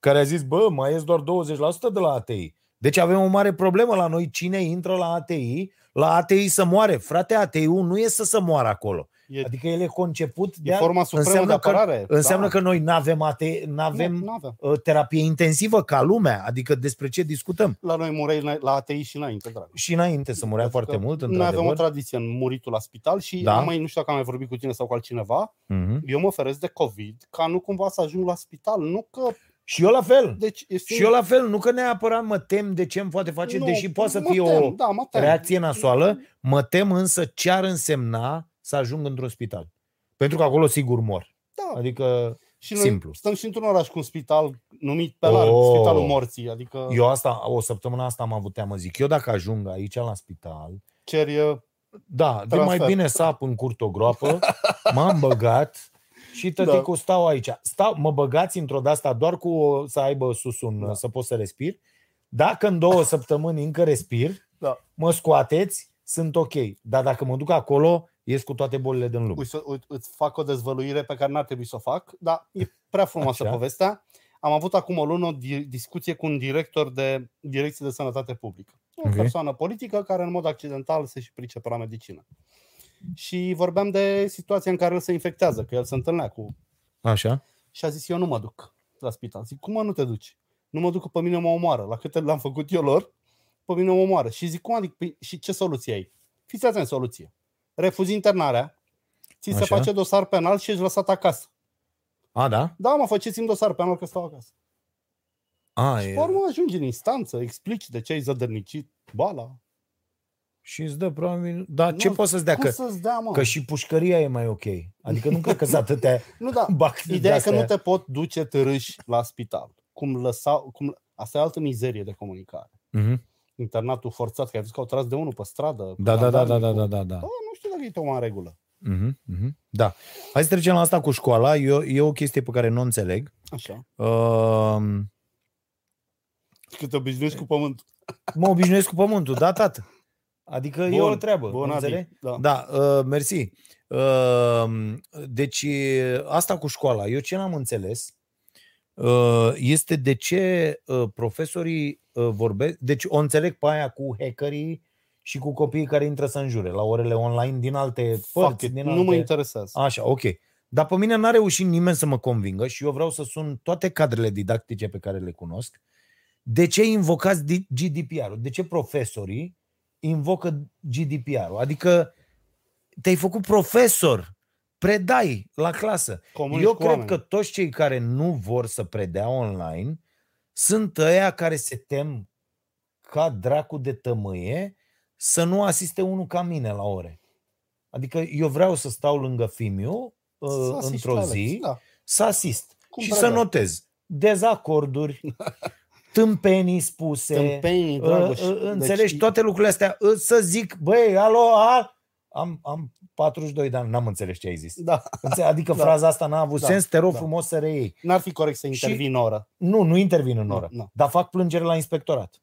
[SPEAKER 2] care a zis, bă, mai ies doar 20% de la ATI. Deci avem o mare problemă la noi. Cine intră la ATI, la ATI să moare. Frate, ATI-ul nu e să se moară acolo.
[SPEAKER 3] E,
[SPEAKER 2] Adică el e conceput de
[SPEAKER 3] e
[SPEAKER 2] a-
[SPEAKER 3] forma supremă de
[SPEAKER 2] înseamnă că,
[SPEAKER 3] apărare.
[SPEAKER 2] înseamnă
[SPEAKER 3] da.
[SPEAKER 2] că noi nu avem, ATI, n-avem
[SPEAKER 3] Nu, n-avem.
[SPEAKER 2] uh, terapie intensivă ca lumea. Adică despre ce discutăm.
[SPEAKER 3] La noi mureai la ATI și înainte, drag.
[SPEAKER 2] Și înainte să murea
[SPEAKER 3] Pentru
[SPEAKER 2] foarte
[SPEAKER 3] că
[SPEAKER 2] mult,
[SPEAKER 3] Noi avem o
[SPEAKER 2] într-adevăr.
[SPEAKER 3] tradiție în muritul la spital și
[SPEAKER 2] Da.
[SPEAKER 3] da. mai nu știu dacă am mai vorbit cu tine sau cu altcineva,
[SPEAKER 2] Mhm.
[SPEAKER 3] eu mă feresc de COVID ca nu cumva să ajung la spital, nu că...
[SPEAKER 2] Și eu la fel.
[SPEAKER 3] Deci este
[SPEAKER 2] Și eu la fel, nu că neapărat mă tem de ce îmi poate face,
[SPEAKER 3] Nu,
[SPEAKER 2] deși poate să
[SPEAKER 3] mă
[SPEAKER 2] fie
[SPEAKER 3] tem,
[SPEAKER 2] o
[SPEAKER 3] da, mă tem.
[SPEAKER 2] reacție nasoală, mă tem însă ce ar însemna să ajung într-un spital. Pentru că acolo sigur mor.
[SPEAKER 3] Da.
[SPEAKER 2] Adică
[SPEAKER 3] Și noi
[SPEAKER 2] simplu.
[SPEAKER 3] stăm și într-un oraș cu un spital numit pe larg,
[SPEAKER 2] Oh.
[SPEAKER 3] Spitalul Morții, adică
[SPEAKER 2] eu asta, o săptămână asta am avut teamă, zic, eu dacă ajung aici la spital,
[SPEAKER 3] ceri uh,
[SPEAKER 2] da, de
[SPEAKER 3] Transfer.
[SPEAKER 2] mai bine sap în curt o groapă, *laughs* m-am băgat și tăticul da. stau aici. Stau, mă băgați într-o de asta doar cu o- să aibă sus un, da.
[SPEAKER 3] Da.
[SPEAKER 2] să pot să respir. Dacă în două *laughs* săptămâni încă respir,
[SPEAKER 3] Da.
[SPEAKER 2] mă scoateți, sunt ok. Dar dacă mă duc acolo, ies cu toate bolile din lume.
[SPEAKER 3] Uite, uite, îți fac o dezvăluire pe care n-ar trebui să o fac, dar e prea frumoasă
[SPEAKER 2] Așa.
[SPEAKER 3] povestea. Am avut acum o lună o di- discuție cu un director de direcție de sănătate publică. O
[SPEAKER 2] Ok.
[SPEAKER 3] persoană politică care în mod accidental se și pricepe la medicină. Și vorbeam de situația în care el se infectează, că el se întâlnea cu...
[SPEAKER 2] Așa?
[SPEAKER 3] Și a zis, eu nu mă duc la spital. Zic, cum mă nu te duci? Nu mă duc că pe mine mă omoară. La câte le-am făcut eu lor, pe mine mă omoară. Și zic, cum adică? Păi, și ce soluție ai? Fiți atent soluție. Refuzi internarea, ți se
[SPEAKER 2] Așa.
[SPEAKER 3] face dosar penal și ești lăsat acasă.
[SPEAKER 2] A, da?
[SPEAKER 3] Da, mă, faceți-mi dosar penal că stau acasă.
[SPEAKER 2] A,
[SPEAKER 3] Și
[SPEAKER 2] e...
[SPEAKER 3] pe urmă ajungi în instanță, explici de ce ai zădărnicit bala.
[SPEAKER 2] Și îți dă probabil... Dar ce
[SPEAKER 3] Nu,
[SPEAKER 2] poți să-ți dea?
[SPEAKER 3] Cum
[SPEAKER 2] Că,
[SPEAKER 3] să-ți dea, mă?
[SPEAKER 2] că și pușcăria e mai ok. Adică nu cred că sunt *laughs* atâtea
[SPEAKER 3] Nu, da. *laughs*
[SPEAKER 2] bacterii
[SPEAKER 3] Ideea e că
[SPEAKER 2] de-astea.
[SPEAKER 3] nu te pot duce târâși la spital. Cum lăsa, cum... Asta e altă mizerie de comunicare.
[SPEAKER 2] Mhm.
[SPEAKER 3] Internatul forțat, că ai văzut că au tras de unul pe stradă. cu
[SPEAKER 2] Da, da, da, da,
[SPEAKER 3] jandarmi,
[SPEAKER 2] da,
[SPEAKER 3] cu-
[SPEAKER 2] da, da, da.
[SPEAKER 3] Bă, nu știu dacă e tocmai în regulă.
[SPEAKER 2] Mhm, mhm. Da. Hai să trecem la asta cu școala. E o, e o chestie pe care nu o înțeleg.
[SPEAKER 3] Așa.
[SPEAKER 2] Uh,
[SPEAKER 3] Că te obișnuiești cu pământul. *laughs*
[SPEAKER 2] mă obișnuiesc cu pământul, da, tată. Adică e
[SPEAKER 3] Bun,
[SPEAKER 2] o treabă.
[SPEAKER 3] Bun, Adi.
[SPEAKER 2] înțelegi?
[SPEAKER 3] Da.
[SPEAKER 2] Da, uh, mersi. Uh, deci, asta cu școala, eu ce n-am înțeles uh, este de ce uh, profesorii uh, vorbesc, deci o înțeleg pe aia cu hackerii și cu copiii care intră să înjure la orele online din alte
[SPEAKER 3] Fuck
[SPEAKER 2] părți.
[SPEAKER 3] it,
[SPEAKER 2] Din
[SPEAKER 3] nu
[SPEAKER 2] alte...
[SPEAKER 3] mă interesează.
[SPEAKER 2] Așa, ok. Dar pe mine n-a reușit nimeni să mă convingă și eu vreau să sun toate cadrele didactice pe care le cunosc. De ce invocați D- GDPR-ul? De ce profesorii invocă GDPR-ul? Adică te-ai făcut profesor, predai la clasă.
[SPEAKER 3] Comunici
[SPEAKER 2] eu
[SPEAKER 3] cu
[SPEAKER 2] cred
[SPEAKER 3] oamenii.
[SPEAKER 2] că toți cei care nu vor să predea online sunt ăia care se tem ca dracu de tămâie să nu asiste unul ca mine la ore. Adică eu vreau să stau lângă Fimiu
[SPEAKER 3] Să
[SPEAKER 2] uh,
[SPEAKER 3] asisti
[SPEAKER 2] într-o
[SPEAKER 3] la
[SPEAKER 2] zi,
[SPEAKER 3] lecții, Da.
[SPEAKER 2] să asist
[SPEAKER 3] Cum
[SPEAKER 2] și
[SPEAKER 3] predai.
[SPEAKER 2] să notez dezacorduri, *laughs* tâmpenii spuse.
[SPEAKER 3] Tâmpenii,
[SPEAKER 2] Uh,
[SPEAKER 3] Dragoș.
[SPEAKER 2] uh, Înțelegi
[SPEAKER 3] Deci,
[SPEAKER 2] toate lucrurile astea. Uh, Să zic, băi, alo, a, am, am 42 de ani, n-am înțeles ce ai zis.
[SPEAKER 3] Da,
[SPEAKER 2] Înțe- Adică
[SPEAKER 3] Da.
[SPEAKER 2] fraza asta n-a avut
[SPEAKER 3] Da.
[SPEAKER 2] sens, te rog
[SPEAKER 3] Da.
[SPEAKER 2] frumos să reiei.
[SPEAKER 3] n-ar fi corect să
[SPEAKER 2] Și-
[SPEAKER 3] intervin în oră.
[SPEAKER 2] Nu, nu intervin în
[SPEAKER 3] Nu,
[SPEAKER 2] oră,
[SPEAKER 3] nu.
[SPEAKER 2] dar fac plângere la inspectorat.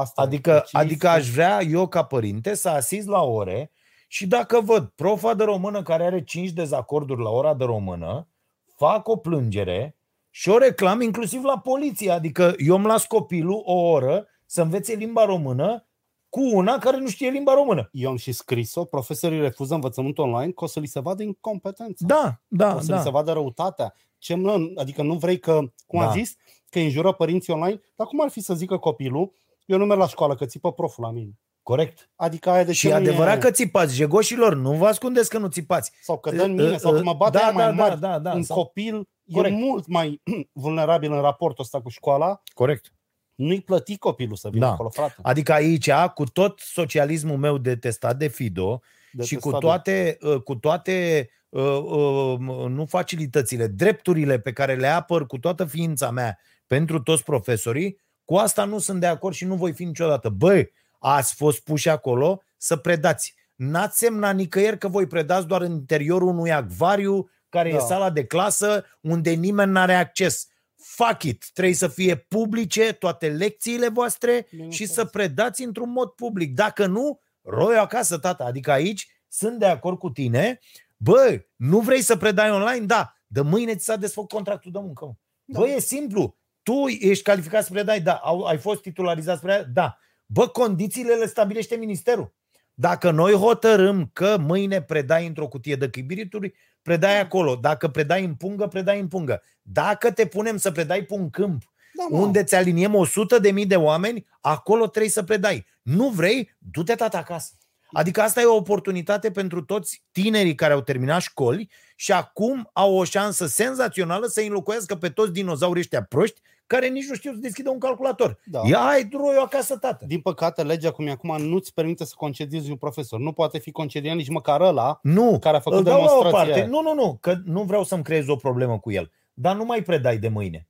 [SPEAKER 3] Asta
[SPEAKER 2] Adică,
[SPEAKER 3] deci
[SPEAKER 2] adică
[SPEAKER 3] este-
[SPEAKER 2] aș vrea eu ca părinte să asist la ore și dacă văd profa de română care are 5 dezacorduri la ora de română, fac o plângere și o reclam inclusiv la poliție. Adică eu îmi las copilul o oră să învețe limba română cu una care nu știe limba română.
[SPEAKER 3] Eu am și scris-o, profesorii refuză învățământ online, că o să li se vadă incompetența.
[SPEAKER 2] Da, da,
[SPEAKER 3] o să li se
[SPEAKER 2] da.
[SPEAKER 3] vadă răutatea. Ce, mă, adică nu vrei că, cum
[SPEAKER 2] Da.
[SPEAKER 3] am zis, că îi înjură părinții online, dar cum ar fi să zică copilul, eu nu merg la școală, că țipă proful la mine.
[SPEAKER 2] Corect.
[SPEAKER 3] Adică aia de
[SPEAKER 2] Și
[SPEAKER 3] ce
[SPEAKER 2] e
[SPEAKER 3] nu e-
[SPEAKER 2] adevărat că țipați, jegoșilor, nu vă ascundeți că nu țipați.
[SPEAKER 3] Sau că dă în mine, sau că mă bate
[SPEAKER 2] da,
[SPEAKER 3] aia mai
[SPEAKER 2] da,
[SPEAKER 3] mare.
[SPEAKER 2] da, da, da,
[SPEAKER 3] un
[SPEAKER 2] sau-
[SPEAKER 3] copil
[SPEAKER 2] Corect.
[SPEAKER 3] e mult mai *clears throat* vulnerabil în raportul ăsta cu școala.
[SPEAKER 2] Corect.
[SPEAKER 3] Nu-i plăti copilul să vină
[SPEAKER 2] Da.
[SPEAKER 3] acolo, frate.
[SPEAKER 2] Adică aici, cu tot socialismul meu detestat de Fido
[SPEAKER 3] De
[SPEAKER 2] și cu
[SPEAKER 3] testabil.
[SPEAKER 2] toate, uh, cu toate uh, uh, nu facilitățile, drepturile pe care le apăr cu toată ființa mea pentru toți profesorii, cu asta nu sunt de acord și nu voi fi niciodată. Băi, ați fost puși acolo să predați. N-ați semnat nicăieri că voi predați doar în interiorul unui acvariu care da. e
[SPEAKER 3] Da.
[SPEAKER 2] sala de clasă unde nimeni n-are acces. Fuck it! Trebuie să fie publice toate lecțiile voastre și
[SPEAKER 3] Bineînțeles.
[SPEAKER 2] să predați într-un mod public. Dacă nu, roi acasă, tata. Adică aici sunt de acord cu tine. Bă, nu vrei să predai online? Da. De mâine ți s-a desfăcut contractul de muncă. mă.
[SPEAKER 3] Da.
[SPEAKER 2] Bă, e simplu. Tu ești calificat să predai? Da. Au, ai fost titularizat să predai? Da. Bă, condițiile le stabilește ministerul. Dacă noi hotărâm că mâine predai într-o cutie de chibirituri, predai acolo. Dacă predai în pungă, predai în pungă. Dacă te punem să predai pe un câmp
[SPEAKER 3] Da, mă.
[SPEAKER 2] unde ți aliniem 100 de mii de oameni, acolo trebuie să predai. Nu vrei? Du-te tata acasă. Adică asta e o oportunitate pentru toți tinerii care au terminat școli și acum au o șansă senzațională să înlocuiască pe toți dinozaurii ăștia proști care nici nu știu să deschidă un calculator.
[SPEAKER 3] Da.
[SPEAKER 2] Ia hai, dru eu acasă, tată.
[SPEAKER 3] Din păcate, legea cum e acum nu-ți permite să concediezi un profesor. Nu poate fi concediat nici măcar ăla
[SPEAKER 2] Nu,
[SPEAKER 3] care a făcut
[SPEAKER 2] îl dau la o
[SPEAKER 3] demonstrația
[SPEAKER 2] parte.
[SPEAKER 3] aia.
[SPEAKER 2] Nu, nu, nu, că nu vreau să-mi creez o problemă cu el. Dar nu mai predai de mâine.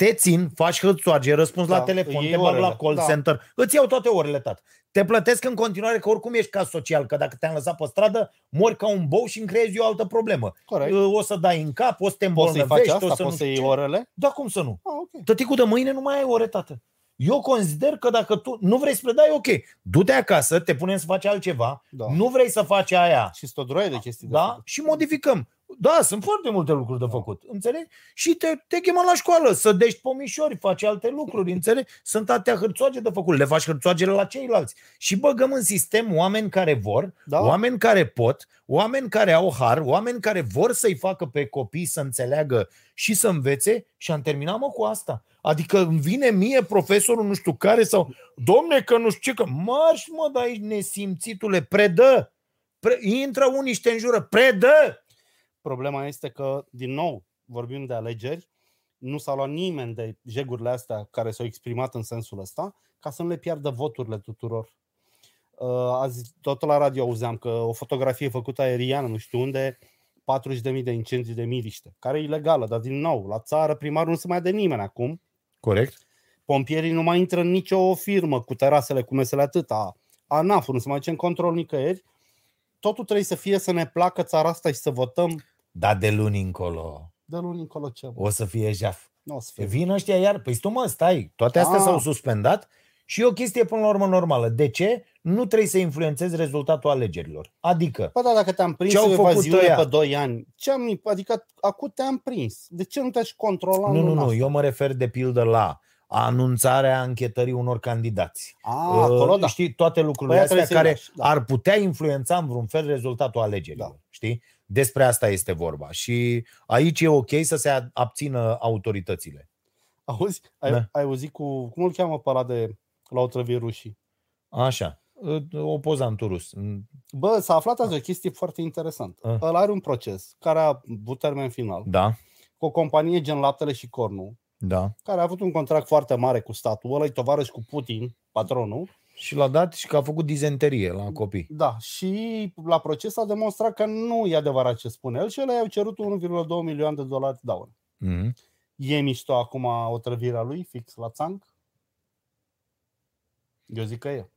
[SPEAKER 2] Te țin, faci hârțoage, răspunzi
[SPEAKER 3] Da,
[SPEAKER 2] la telefon,
[SPEAKER 3] iei
[SPEAKER 2] te bag la
[SPEAKER 3] orele,
[SPEAKER 2] call
[SPEAKER 3] da.
[SPEAKER 2] center, îți iau toate orele, tată. Te plătesc în continuare că oricum ești caz social, că dacă te-am lăsat pe stradă, mori ca un bou și îmi creezi eu o altă problemă.
[SPEAKER 3] Corect.
[SPEAKER 2] O să dai în cap, o să te
[SPEAKER 3] Poți să-i faci
[SPEAKER 2] îmbolnăvești,
[SPEAKER 3] asta?
[SPEAKER 2] o să
[SPEAKER 3] Poți
[SPEAKER 2] nu
[SPEAKER 3] să iei
[SPEAKER 2] știu ce.
[SPEAKER 3] orele?
[SPEAKER 2] Da, cum să nu?
[SPEAKER 3] Ah, ok.
[SPEAKER 2] Tăticul de mâine nu mai ai ore, tată. Eu consider că dacă tu nu vrei să predai, ok, du-te acasă, te punem să faci altceva,
[SPEAKER 3] Da.
[SPEAKER 2] nu vrei să faci aia,
[SPEAKER 3] Și sunt o droaie de chestii de
[SPEAKER 2] da?
[SPEAKER 3] făcut.
[SPEAKER 2] Și modificăm. Da, sunt foarte multe lucruri de făcut, înțelegi? Și te, te chemă la școală să dești pomișori, faci alte lucruri, înțelegi? Sunt atâtea hârțoage de făcut, le faci hârțoagele la ceilalți. Și băgăm în sistem oameni care vor,
[SPEAKER 3] Da.
[SPEAKER 2] oameni care pot, oameni care au har, oameni care vor să-i facă pe copii să înțeleagă și să învețe și am terminat mă cu asta. Adică îmi vine mie profesorul nu știu care sau domne că nu știu ce, că marș mă, dar ești nesimțitule, predă! Pre- intră unii și te înjură, predă!
[SPEAKER 3] Problema este că, din nou, vorbim de alegeri, nu s-a luat nimeni de jegurile astea care s-au exprimat în sensul ăsta, ca să nu le piardă voturile tuturor. Uh, Azi tot la radio auzeam că o fotografie făcută aeriană, nu știu unde, 40.000 de incendii de miriște, care e ilegală, dar din nou, la țară primarul nu se mai de nimeni acum.
[SPEAKER 2] Corect.
[SPEAKER 3] Pompierii nu mai intră în nicio firmă cu terasele, cu mesele atâta. ANAF nu se mai duce în control nicăieri. Totul trebuie să fie să ne placă țara asta și să votăm
[SPEAKER 2] Dar de luni încolo
[SPEAKER 3] de luni încolo ce. bă.
[SPEAKER 2] o să fie jaf.
[SPEAKER 3] Nu o să fie.
[SPEAKER 2] Vin ăștia iar, păi tu mă, stai, toate astea
[SPEAKER 3] Ah.
[SPEAKER 2] s-au suspendat și e o chestie până la urmă normală. De ce? Nu trebuie să influențezi rezultatul alegerilor. Adică,
[SPEAKER 3] Bă, da, dacă te-am prins
[SPEAKER 2] Ce-au
[SPEAKER 3] o
[SPEAKER 2] făcut
[SPEAKER 3] evaziune
[SPEAKER 2] ăia?
[SPEAKER 3] pe 2 ani, ce am, adică acum te-am prins. De ce nu te-aș controla în
[SPEAKER 2] nu, nu,
[SPEAKER 3] luna
[SPEAKER 2] nu,
[SPEAKER 3] asta?
[SPEAKER 2] eu mă refer de pildă la anunțarea anchetării unor candidați.
[SPEAKER 3] A, acolo,
[SPEAKER 2] Uh,
[SPEAKER 3] da.
[SPEAKER 2] Știi, toate lucrurile
[SPEAKER 3] Păi,
[SPEAKER 2] astea
[SPEAKER 3] trebuie să-i
[SPEAKER 2] care
[SPEAKER 3] lași, da.
[SPEAKER 2] ar putea influența în vreun fel rezultatul alegerilor.
[SPEAKER 3] Da.
[SPEAKER 2] Știi? Despre asta este vorba. Și aici e ok să se abțină autoritățile.
[SPEAKER 3] Auzi? Ai,
[SPEAKER 2] Da.
[SPEAKER 3] ai auzit cu, cum îl cheamă pe ăla de la otrăvie rușii?
[SPEAKER 2] Așa. Opozantul rus.
[SPEAKER 3] Bă, s-a aflat azi o chestie foarte interesantă.
[SPEAKER 2] Ah.
[SPEAKER 3] Ăla are un proces care a avut termen final
[SPEAKER 2] Da,
[SPEAKER 3] cu o companie gen Laptele și Cornul,
[SPEAKER 2] da.
[SPEAKER 3] care a avut un contract foarte mare cu statul. Ăla e tovarăș cu Putin, patronul.
[SPEAKER 2] Și l-a dat și că a făcut dizenterie la copii.
[SPEAKER 3] Da, și la proces a demonstrat că nu e adevărat ce spune el și ele i-au cerut 1,2 milioane de dolari daune.
[SPEAKER 2] Mm-hmm.
[SPEAKER 3] E mișto acum otrăvirea lui, fix la țanc? Eu zic că e.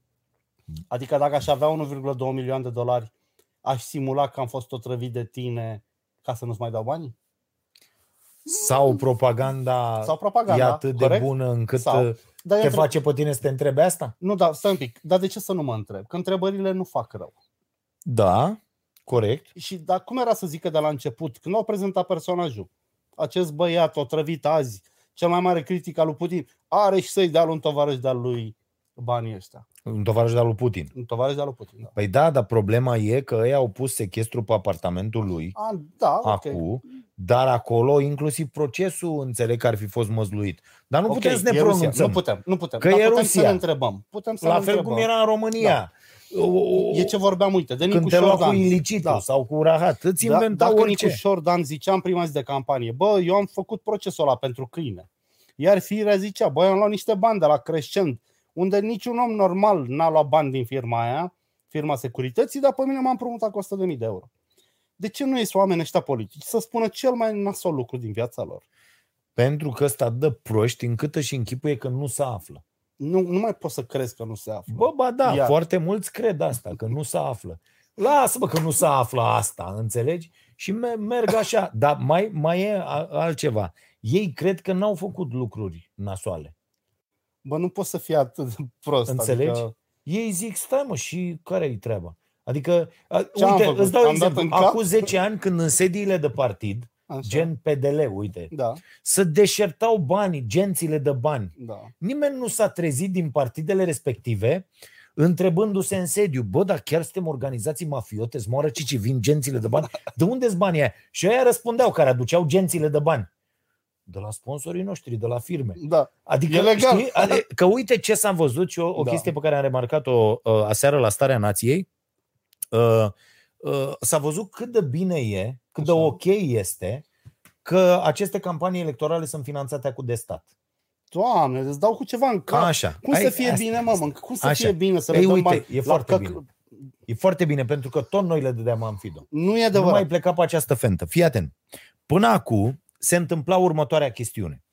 [SPEAKER 3] Adică dacă aș avea 1,2 milioane de dolari, aș simula că am fost otrăvit de tine ca să nu-ți mai dau banii?
[SPEAKER 2] Sau propaganda,
[SPEAKER 3] Sau propaganda,
[SPEAKER 2] e atât de
[SPEAKER 3] corect?
[SPEAKER 2] bună încât
[SPEAKER 3] Sau-
[SPEAKER 2] uh,
[SPEAKER 3] Dar eu
[SPEAKER 2] te
[SPEAKER 3] întreb-
[SPEAKER 2] face pe tine să te întrebi asta?
[SPEAKER 3] Nu, da, stai un pic. Dar de ce să nu mă întreb? Că întrebările nu fac rău.
[SPEAKER 2] Da, corect.
[SPEAKER 3] Și dar cum era să zică de la început, când au prezentat personajul, acest băiat otrăvit azi, cel mai mare critic al lui Putin, are și să-i dea lui un tovarăș de-al lui banii ăștia.
[SPEAKER 2] Un tovarăș de al lui Putin.
[SPEAKER 3] Un tovarăș de-al lui Putin, da.
[SPEAKER 2] Păi da, dar problema e că ei au pus sechestru pe apartamentul lui
[SPEAKER 3] A, da, ok.
[SPEAKER 2] acum, dar acolo inclusiv procesul înțeleg că ar fi fost măzluit. Dar nu
[SPEAKER 3] Ok,
[SPEAKER 2] putem să ne
[SPEAKER 3] e Rusia.
[SPEAKER 2] pronunțăm.
[SPEAKER 3] Nu putem, nu putem.
[SPEAKER 2] Că
[SPEAKER 3] Dar
[SPEAKER 2] e
[SPEAKER 3] putem
[SPEAKER 2] Rusia.
[SPEAKER 3] să ne întrebăm. Putem să
[SPEAKER 2] La
[SPEAKER 3] ne
[SPEAKER 2] fel
[SPEAKER 3] întrebăm.
[SPEAKER 2] cum era în România. O-
[SPEAKER 3] E ce vorbeam, uite, de
[SPEAKER 2] Când
[SPEAKER 3] Nicu
[SPEAKER 2] te lua cu
[SPEAKER 3] Șordan.
[SPEAKER 2] ilicitul
[SPEAKER 3] Da.
[SPEAKER 2] sau cu rahat, îți
[SPEAKER 3] Da,
[SPEAKER 2] inventa
[SPEAKER 3] dacă
[SPEAKER 2] orice.
[SPEAKER 3] Nicu Șordan zicea în prima zi de campanie, bă, eu am făcut procesul ăla pentru câine. Iar firea zicea, bă, eu am luat niște bani de la Crescent, unde niciun om normal n-a luat bani din firma aia, firma securității, dar pe mine m-am împrumutat cu 100.000 de euro. De ce nu ies oamenii ăștia politici să spună cel mai nasol lucru din viața lor?
[SPEAKER 2] Pentru că ăsta dă proști încât și închipuie că nu se află.
[SPEAKER 3] Nu, nu mai poți să crezi că nu se află.
[SPEAKER 2] Bă, ba da,
[SPEAKER 3] Iar.
[SPEAKER 2] foarte mulți cred asta, că nu se află. Lasă-mă că nu se află asta, înțelegi? Și me- merg așa. Dar mai, mai e a- altceva. Ei cred că n-au făcut lucruri nasoale.
[SPEAKER 3] Bă, nu poți să fii atât de prost.
[SPEAKER 2] Înțelegi?
[SPEAKER 3] Adică,
[SPEAKER 2] Ei zic, stai mă, și care-i treaba? Adică, a,
[SPEAKER 3] Ce am
[SPEAKER 2] uite,
[SPEAKER 3] făcut?
[SPEAKER 2] îți dau
[SPEAKER 3] Am
[SPEAKER 2] exemplu.
[SPEAKER 3] dat în cap?
[SPEAKER 2] Acum 10 ani, când în sediile de partid,
[SPEAKER 3] așa.
[SPEAKER 2] gen PDL, uite,
[SPEAKER 3] Da,
[SPEAKER 2] să deșertau banii, gențile de bani.
[SPEAKER 3] da.
[SPEAKER 2] Nimeni nu s-a trezit din partidele respective întrebându-se în sediu, bă, dar chiar suntem organizații mafiote, zmoară cici, vin gențile de bani? De unde sunt banii aia? Și aia răspundeau care aduceau gențile de bani. De la sponsorii noștri, de la firme.
[SPEAKER 3] Da.
[SPEAKER 2] Adică,
[SPEAKER 3] E legal.
[SPEAKER 2] Știi? Ade- Că uite ce s-a văzut și o, o
[SPEAKER 3] Da.
[SPEAKER 2] chestie pe care am remarcat-o uh, aseară la Starea Nației. Uh, uh, s-a văzut cât de bine e, cât de
[SPEAKER 3] Așa.
[SPEAKER 2] ok este că aceste campanii electorale sunt finanțate cu de stat.
[SPEAKER 3] Doamne, îți dau cu ceva în cap.
[SPEAKER 2] Așa.
[SPEAKER 3] Cum
[SPEAKER 2] Ai-
[SPEAKER 3] să fie
[SPEAKER 2] asta-
[SPEAKER 3] bine, mă, mă? Cum să
[SPEAKER 2] Așa.
[SPEAKER 3] fie bine să le
[SPEAKER 2] Ei,
[SPEAKER 3] dăm
[SPEAKER 2] uite,
[SPEAKER 3] bani?
[SPEAKER 2] e
[SPEAKER 3] La
[SPEAKER 2] foarte
[SPEAKER 3] căc-
[SPEAKER 2] bine. E foarte bine, pentru că tot noi le dădeam în Fido.
[SPEAKER 3] Nu e
[SPEAKER 2] Nu mai
[SPEAKER 3] adevărat.
[SPEAKER 2] pleca pe această fentă. Fii atent. Până acum se întâmpla următoarea chestiune.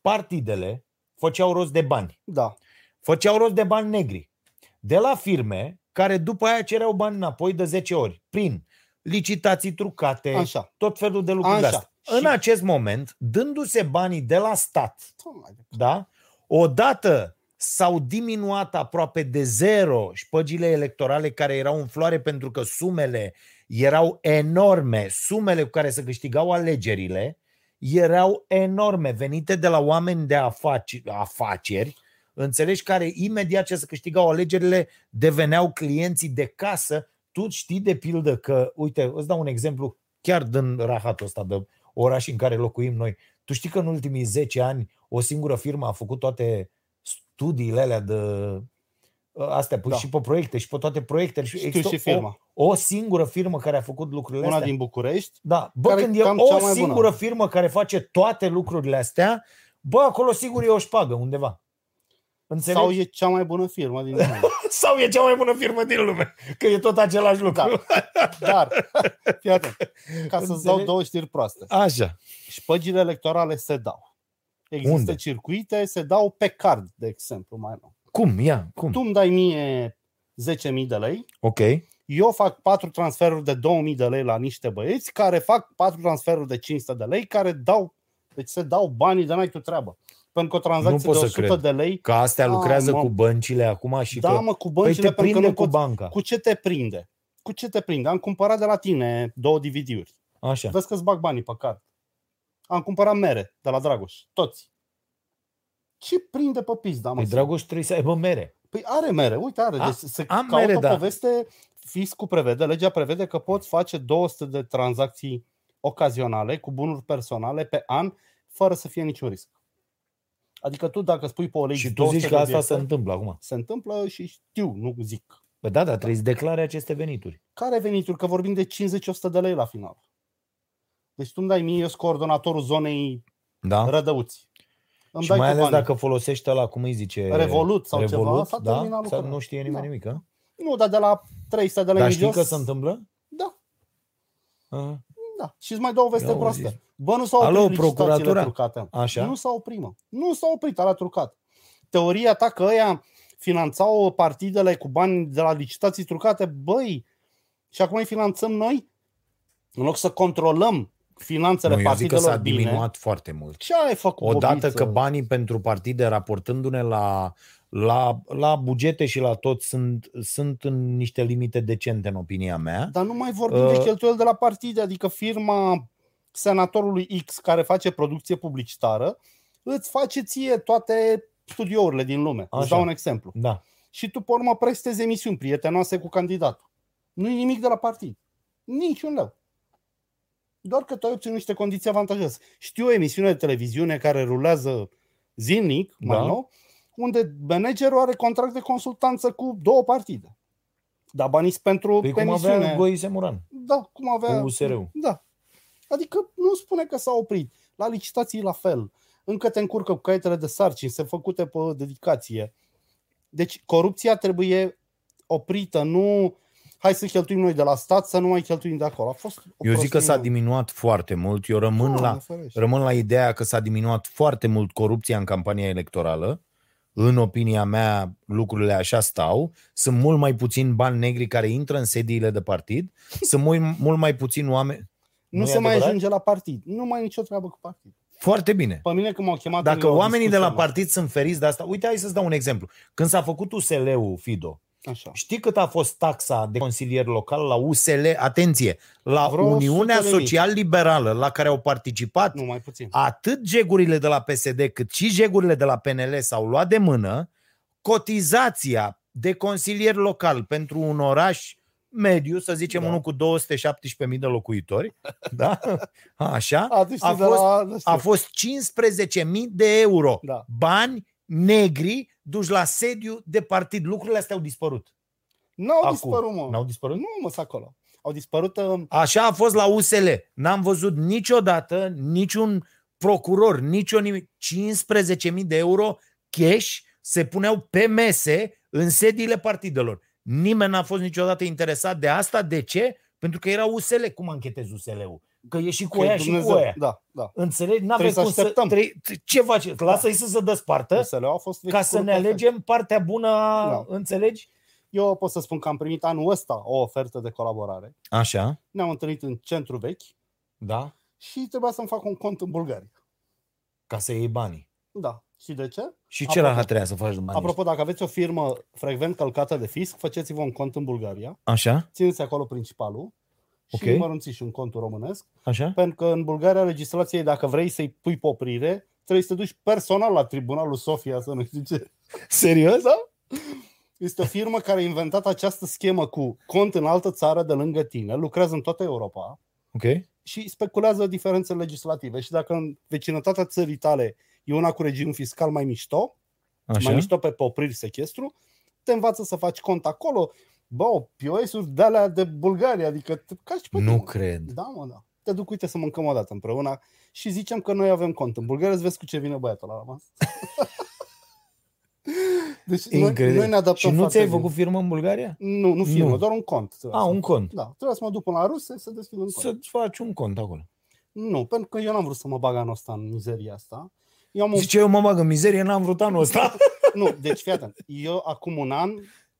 [SPEAKER 2] Partidele făceau rost de bani.
[SPEAKER 3] Da.
[SPEAKER 2] Făceau rost de bani negri. De la firme care după aia cereau bani înapoi de 10 ori. Prin licitații trucate,
[SPEAKER 3] Așa.
[SPEAKER 2] tot felul de lucruri de
[SPEAKER 3] Așa.
[SPEAKER 2] astea.
[SPEAKER 3] Și-
[SPEAKER 2] În acest moment, dându-se banii de la stat,
[SPEAKER 3] Doamne, de-
[SPEAKER 2] da? Odată s-au diminuat aproape de zero șpăgile electorale care erau în floare pentru că sumele erau enorme, sumele cu care se câștigau alegerile erau enorme, venite de la oameni de afaceri, afaceri înțelegi, care imediat ce se câștigau alegerile deveneau clienții de casă. Tu știi de pildă că, uite, îți dau un exemplu chiar din rahatul ăsta de oraș în care locuim noi. Tu știi că în ultimii 10 ani o singură firmă a făcut toate studiile alea de astea, păi
[SPEAKER 3] Da.
[SPEAKER 2] și pe proiecte și pe toate proiectele. Și
[SPEAKER 3] Știu
[SPEAKER 2] există
[SPEAKER 3] și firma.
[SPEAKER 2] O, o singură firmă care a făcut lucrurile
[SPEAKER 3] Una
[SPEAKER 2] astea.
[SPEAKER 3] din București.
[SPEAKER 2] Da, bă,
[SPEAKER 3] care
[SPEAKER 2] când
[SPEAKER 3] e
[SPEAKER 2] e
[SPEAKER 3] cam cea
[SPEAKER 2] o
[SPEAKER 3] mai bună.
[SPEAKER 2] singură firmă care face toate lucrurile astea, bă, acolo sigur e o șpagă undeva. Înțelegi?
[SPEAKER 3] Sau e cea mai bună firmă din lume. *laughs*
[SPEAKER 2] Sau e cea mai bună firmă din lume, că e tot același lucru.
[SPEAKER 3] Da. Dar, *laughs* fii atent, ca să-ți dau
[SPEAKER 2] Înțelegi?
[SPEAKER 3] două știri proaste.
[SPEAKER 2] Așa.
[SPEAKER 3] Șpăgile electorale se dau. Există
[SPEAKER 2] Unde?
[SPEAKER 3] circuite, se dau pe card, de exemplu, mai nou.
[SPEAKER 2] Cum? Ia, cum?
[SPEAKER 3] Tu îmi dai mie 10.000 de lei,
[SPEAKER 2] Ok.
[SPEAKER 3] Eu fac patru transferuri de 2000 de lei la niște băieți care fac patru transferuri de 500 de lei care dau, deci se dau banii de n-ai tu treabă. Pentru că o tranzacție
[SPEAKER 2] Nu
[SPEAKER 3] de
[SPEAKER 2] pot să
[SPEAKER 3] 100
[SPEAKER 2] cred.
[SPEAKER 3] de lei,
[SPEAKER 2] Că astea
[SPEAKER 3] Ah,
[SPEAKER 2] lucrează
[SPEAKER 3] mă.
[SPEAKER 2] cu băncile acum și
[SPEAKER 3] da
[SPEAKER 2] că...
[SPEAKER 3] mă, cu
[SPEAKER 2] Păi
[SPEAKER 3] băncile,
[SPEAKER 2] te
[SPEAKER 3] pentru că
[SPEAKER 2] prinde
[SPEAKER 3] nu
[SPEAKER 2] cu
[SPEAKER 3] poți,
[SPEAKER 2] banca.
[SPEAKER 3] cu ce te prinde? Cu ce te prinde? Am cumpărat de la tine două DVD-uri.
[SPEAKER 2] Așa.
[SPEAKER 3] Vezi că-ți bag banii pe card. Am cumpărat mere de la Dragoș, toți. Ce prinde pe pizda, mă?
[SPEAKER 2] Păi Dragoș trebuie să aibă mere.
[SPEAKER 3] Păi are mere, uite, are.
[SPEAKER 2] A-
[SPEAKER 3] Deci se
[SPEAKER 2] am
[SPEAKER 3] caută
[SPEAKER 2] mere,
[SPEAKER 3] o
[SPEAKER 2] da.
[SPEAKER 3] poveste, fiscul prevede, legea prevede că poți face 200 de tranzacții ocazionale cu bunuri personale pe an, fără să fie niciun risc. Adică tu dacă spui pe o lege
[SPEAKER 2] Și tu
[SPEAKER 3] 200
[SPEAKER 2] zici că
[SPEAKER 3] de
[SPEAKER 2] asta se
[SPEAKER 3] obiecte,
[SPEAKER 2] întâmplă acum.
[SPEAKER 3] se întâmplă și știu, nu zic.
[SPEAKER 2] Bă, da, da, trebuie să declare aceste venituri.
[SPEAKER 3] Care venituri? Că vorbim de 50-100 de lei la final. Deci tu îmi dai mie, eu sunt coordonatorul zonei
[SPEAKER 2] Da?
[SPEAKER 3] Rădăuți. Îmi
[SPEAKER 2] și
[SPEAKER 3] dai
[SPEAKER 2] mai
[SPEAKER 3] tu
[SPEAKER 2] ales
[SPEAKER 3] banii.
[SPEAKER 2] dacă folosești la cum îi zice...
[SPEAKER 3] Revolut sau ceva,
[SPEAKER 2] Revolut,
[SPEAKER 3] s-a
[SPEAKER 2] da?
[SPEAKER 3] terminat
[SPEAKER 2] Sau
[SPEAKER 3] lucrul.
[SPEAKER 2] nu știe nimeni
[SPEAKER 3] Da.
[SPEAKER 2] nimic, a?
[SPEAKER 3] Nu, dar de la 300 de lei
[SPEAKER 2] Dar
[SPEAKER 3] în
[SPEAKER 2] știi
[SPEAKER 3] jos,
[SPEAKER 2] că se întâmplă?
[SPEAKER 3] Da,
[SPEAKER 2] A,
[SPEAKER 3] Da. Și îți mai dau o veste
[SPEAKER 2] Ia auzi.
[SPEAKER 3] proastă. Bă, nu s-au oprit
[SPEAKER 2] Alo,
[SPEAKER 3] licitațiile
[SPEAKER 2] procuratura?
[SPEAKER 3] trucate.
[SPEAKER 2] Așa?
[SPEAKER 3] Nu s-au oprit, mă. Nu s-au oprit, alea trucat. Teoria ta că ăia finanțau partidele cu bani de la licitații trucate, băi, și acum îi finanțăm noi? În loc să controlăm finanțele
[SPEAKER 2] Nu, eu zic că
[SPEAKER 3] partidelor
[SPEAKER 2] s-a
[SPEAKER 3] bine,
[SPEAKER 2] diminuat foarte mult.
[SPEAKER 3] ce ai făcut,
[SPEAKER 2] Odată
[SPEAKER 3] bobiță?
[SPEAKER 2] că banii pentru partide, raportându-ne la, la, la bugete și la tot, sunt, sunt în niște limite decente, în opinia mea.
[SPEAKER 3] Dar nu mai vorbim
[SPEAKER 2] Uh,
[SPEAKER 3] de cheltuieli de la partide, adică firma senatorului X care face producție publicitară îți face ție toate studiourile din lume. Așa. Îți
[SPEAKER 2] Așa.
[SPEAKER 3] dau un exemplu.
[SPEAKER 2] Da.
[SPEAKER 3] Și tu, pe urmă, prestezi emisiuni prietenoase cu candidatul. Nu e nimic de la partid. Niciun leu. Doar că tu ai obținut niște condiții avantajoase. Știu o emisiune de televiziune care rulează zilnic, mai
[SPEAKER 2] Da.
[SPEAKER 3] nou, unde managerul are contract de consultanță cu două partide. Dar banii sunt pentru
[SPEAKER 2] Păi cum
[SPEAKER 3] emisiune.
[SPEAKER 2] avea Goise Muran
[SPEAKER 3] Da, cum avea...
[SPEAKER 2] cu USR-ul.
[SPEAKER 3] Da. Adică nu spune că s-a oprit. La licitații la fel. Încă te încurcă cu caietele de sarcini, se făcute pe dedicație. Deci corupția trebuie oprită, nu hai să cheltuim noi de la stat, să nu mai cheltuim de acolo. A fost o
[SPEAKER 2] Eu zic că
[SPEAKER 3] prostie.
[SPEAKER 2] s-a diminuat foarte mult. Eu rămân
[SPEAKER 3] Doamne
[SPEAKER 2] la,
[SPEAKER 3] ferește.
[SPEAKER 2] rămân la ideea că s-a diminuat foarte mult corupția în campania electorală. În opinia mea, lucrurile așa stau. Sunt mult mai puțini bani negri care intră în sediile de partid. Sunt mult, mult mai puțini oameni.
[SPEAKER 3] Nu
[SPEAKER 2] Nu-i
[SPEAKER 3] se mai
[SPEAKER 2] adevărat?
[SPEAKER 3] ajunge la partid. Nu mai e nicio treabă cu partid.
[SPEAKER 2] Foarte bine.
[SPEAKER 3] Pe mine când m-au chemat
[SPEAKER 2] Dacă
[SPEAKER 3] în o
[SPEAKER 2] oamenii de la
[SPEAKER 3] discuție,
[SPEAKER 2] partid sunt feriți de asta, uite, hai să-ți dau un exemplu. Când s-a făcut USL-ul, Fido,
[SPEAKER 3] Așa.
[SPEAKER 2] știi cât a fost taxa de consilier local la USL? Atenție, la
[SPEAKER 3] Vreo
[SPEAKER 2] Uniunea
[SPEAKER 3] 100 de mii.
[SPEAKER 2] Social-Liberală, la care au participat
[SPEAKER 3] Nu mai puțin.
[SPEAKER 2] atât jegurile de la PSD cât și jegurile de la PNL s-au luat de mână, cotizația de consilier local pentru un oraș mediu, să zicem
[SPEAKER 3] Da.
[SPEAKER 2] unul cu 217.000 de locuitori, da? *laughs* Așa,
[SPEAKER 3] A, tu știi
[SPEAKER 2] a
[SPEAKER 3] de
[SPEAKER 2] fost,
[SPEAKER 3] la... nu știu.
[SPEAKER 2] a fost 15.000 de euro.
[SPEAKER 3] Da.
[SPEAKER 2] Bani negri duși la sediu de partid. Lucrurile astea au dispărut.
[SPEAKER 3] N-au
[SPEAKER 2] Acum.
[SPEAKER 3] dispărut, mă.
[SPEAKER 2] N-au dispărut?
[SPEAKER 3] Nu, mă, sunt acolo. Au dispărut... Uh,
[SPEAKER 2] Așa a fost la USL. N-am văzut niciodată niciun procuror, nicio nimic. 15.000 de euro cash se puneau pe mese în sediile partidelor. Nimeni n-a fost niciodată interesat de asta. De ce? Pentru că era USL. Cum anchetezi USL-ul? Că e și cu
[SPEAKER 3] că
[SPEAKER 2] aia și cu aia.
[SPEAKER 3] Da, da.
[SPEAKER 2] Înțelegi? N-avem
[SPEAKER 3] Trebuie să
[SPEAKER 2] cum să...
[SPEAKER 3] așteptăm.
[SPEAKER 2] Trei... Ce faci? Lasă-i să se despărtă
[SPEAKER 3] USL-ul a fost
[SPEAKER 2] ca să ne alegem partea bună,
[SPEAKER 3] Da.
[SPEAKER 2] înțelegi?
[SPEAKER 3] Eu pot să spun că am primit anul ăsta o ofertă de colaborare.
[SPEAKER 2] Așa,
[SPEAKER 3] Ne-am întâlnit în centru vechi
[SPEAKER 2] da.
[SPEAKER 3] și trebuia să-mi fac un cont în Bulgaria.
[SPEAKER 2] Ca să iei banii.
[SPEAKER 3] Da. Și de ce?
[SPEAKER 2] Și ce
[SPEAKER 3] Apropo.
[SPEAKER 2] rahat trebuia să faci de bani?
[SPEAKER 3] Apropo, dacă aveți o firmă frecvent călcată de fisc, faceți-vă un cont în Bulgaria,
[SPEAKER 2] Așa,
[SPEAKER 3] țineți acolo principalul și
[SPEAKER 2] Ok.
[SPEAKER 3] mărunțiți și un cont românesc,
[SPEAKER 2] așa.
[SPEAKER 3] pentru că în Bulgaria legislația e dacă vrei să-i pui pe oprire, trebuie să te duci personal la tribunalul Sofia să nu știu ce.
[SPEAKER 2] Serios?
[SPEAKER 3] Da? Este o firmă care a inventat această schemă cu cont în altă țară de lângă tine, lucrează în toată Europa
[SPEAKER 2] Ok.
[SPEAKER 3] și speculează diferențe legislative. Și dacă în vecinătatea țării tale e una cu regim fiscal mai mișto,
[SPEAKER 2] Așa.
[SPEAKER 3] mai mișto pe popriri sechestru, te învață să faci cont acolo. Bă, POS-uri de alea de Bulgaria, adică te cași pe
[SPEAKER 2] Nu
[SPEAKER 3] tine.
[SPEAKER 2] cred.
[SPEAKER 3] Da, mă, da. Te duc, uite, să mâncăm o dată împreună și zicem că noi avem cont în Bulgaria, să vezi cu ce vine băiatul la rămas. *laughs* deci noi,
[SPEAKER 2] Incredibil.
[SPEAKER 3] noi ne adaptăm
[SPEAKER 2] și nu
[SPEAKER 3] foarte
[SPEAKER 2] ți-ai
[SPEAKER 3] bine.
[SPEAKER 2] făcut firmă în Bulgaria?
[SPEAKER 3] Nu, nu firmă,
[SPEAKER 2] Nu.
[SPEAKER 3] doar un cont. Trebuia
[SPEAKER 2] A,
[SPEAKER 3] să-
[SPEAKER 2] un cont.
[SPEAKER 3] Da, trebuie să mă duc până la ruse să deschid un cont.
[SPEAKER 2] Să-ți faci un cont acolo.
[SPEAKER 3] Nu, pentru că eu n-am vrut să mă bag anul ăsta în mizeria asta. Eu am un...
[SPEAKER 2] Zice, eu mă bag în mizerie, n-am vrut anul ăsta.
[SPEAKER 3] Nu, deci fii atent. Eu acum un an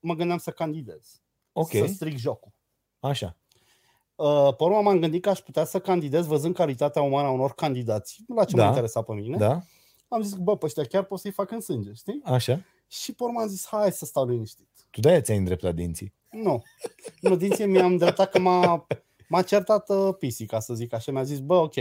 [SPEAKER 3] mă gândeam să candidez.
[SPEAKER 2] Ok,
[SPEAKER 3] Să stric jocul.
[SPEAKER 2] așa.
[SPEAKER 3] Uh, pe urmă m-am gândit că aș putea să candidez văzând calitatea umană a unor candidați. La ce
[SPEAKER 2] Da.
[SPEAKER 3] mă interesa pe mine.
[SPEAKER 2] Da,
[SPEAKER 3] Am zis, bă, pe ăștia chiar pot să-i fac în sânge, știi?
[SPEAKER 2] așa.
[SPEAKER 3] Și pe urmă am zis, hai să stau liniștit.
[SPEAKER 2] Tu de-aia ți-ai îndreptat dinții.
[SPEAKER 3] Nu. Nu, dinție mi-am dreptat că m-a, m-a certat uh, pisica, să zic așa. Mi-a zis, bă, ok,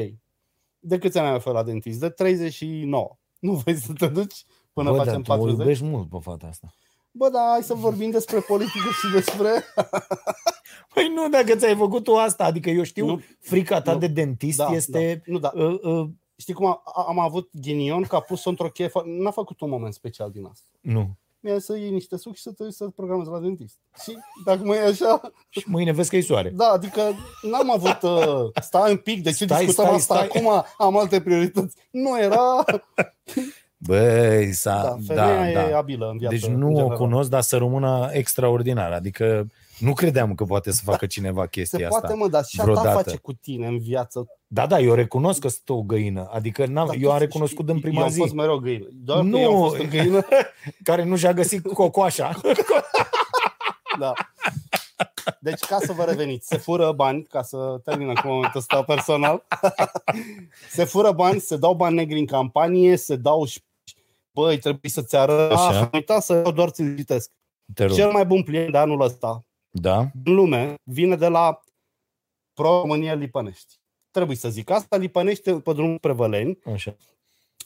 [SPEAKER 3] de câți ani ai fost la dentist? De 39. *laughs* Nu vrei să te duci până
[SPEAKER 2] Bă,
[SPEAKER 3] facem
[SPEAKER 2] dar tu o
[SPEAKER 3] 40?
[SPEAKER 2] iubești mult pe fata asta.
[SPEAKER 3] Bă, da, hai să vorbim despre politică și despre... *laughs*
[SPEAKER 2] Păi nu, dacă ți-ai făcut tu asta, adică eu știu,
[SPEAKER 3] Nu.
[SPEAKER 2] frica ta
[SPEAKER 3] Nu.
[SPEAKER 2] de dentist
[SPEAKER 3] Da,
[SPEAKER 2] este...
[SPEAKER 3] Da. Nu, da.
[SPEAKER 2] Uh, uh,
[SPEAKER 3] Știi cum a, a- am avut ghinion că a pus-o într-o cheie, fo- n-a făcut un moment special din asta.
[SPEAKER 2] nu.
[SPEAKER 3] Mi-a zis să iei niște suc și să te duci să programezi la dentist. Și dacă mă e așa,
[SPEAKER 2] Și mâine vezi că e soare.
[SPEAKER 3] da, adică n-am avut, uh, stai un pic, de ce
[SPEAKER 2] Stai,
[SPEAKER 3] discutăm
[SPEAKER 2] stai,
[SPEAKER 3] asta
[SPEAKER 2] stai.
[SPEAKER 3] acum, am alte priorități. Nu era, *laughs*
[SPEAKER 2] Băi, s-a...
[SPEAKER 3] da,
[SPEAKER 2] da,
[SPEAKER 3] femeia
[SPEAKER 2] da.
[SPEAKER 3] e abilă în viață.
[SPEAKER 2] Deci
[SPEAKER 3] în
[SPEAKER 2] nu o
[SPEAKER 3] general.
[SPEAKER 2] cunosc, dar să rămână extraordinar. Adică Nu credeam că poate să facă cineva chestia
[SPEAKER 3] Se
[SPEAKER 2] asta.
[SPEAKER 3] poate, mă, dar și a
[SPEAKER 2] vreodată.
[SPEAKER 3] ta face cu tine în viață.
[SPEAKER 2] Da, da, eu recunosc că sunt o găină. Adică n-am,
[SPEAKER 3] Dar
[SPEAKER 2] eu
[SPEAKER 3] tu
[SPEAKER 2] am
[SPEAKER 3] știi,
[SPEAKER 2] recunoscut în prima
[SPEAKER 3] eu am
[SPEAKER 2] zi.
[SPEAKER 3] fost mereu găină. Doar
[SPEAKER 2] Nu.
[SPEAKER 3] nu. că eu am fost în *laughs* găină.
[SPEAKER 2] Care nu și-a găsit cocoașa. *laughs*
[SPEAKER 3] Da. Deci, ca să vă reveniți, se fură bani, ca să termină cu momentul ăsta personal, *laughs* se fură bani, se dau bani negri în campanie, se dau și băi, trebuie să-ți arăt.
[SPEAKER 2] Așa.
[SPEAKER 3] Ah, am uitat să eu doar ți-l citesc.
[SPEAKER 2] Te rog.
[SPEAKER 3] Cel mai bun client de anul ăsta
[SPEAKER 2] Da?
[SPEAKER 3] în lume vine de la Pro România Lipănești. Trebuie să zic asta, Lipănești pe drumul spre Văleni.
[SPEAKER 2] Așa.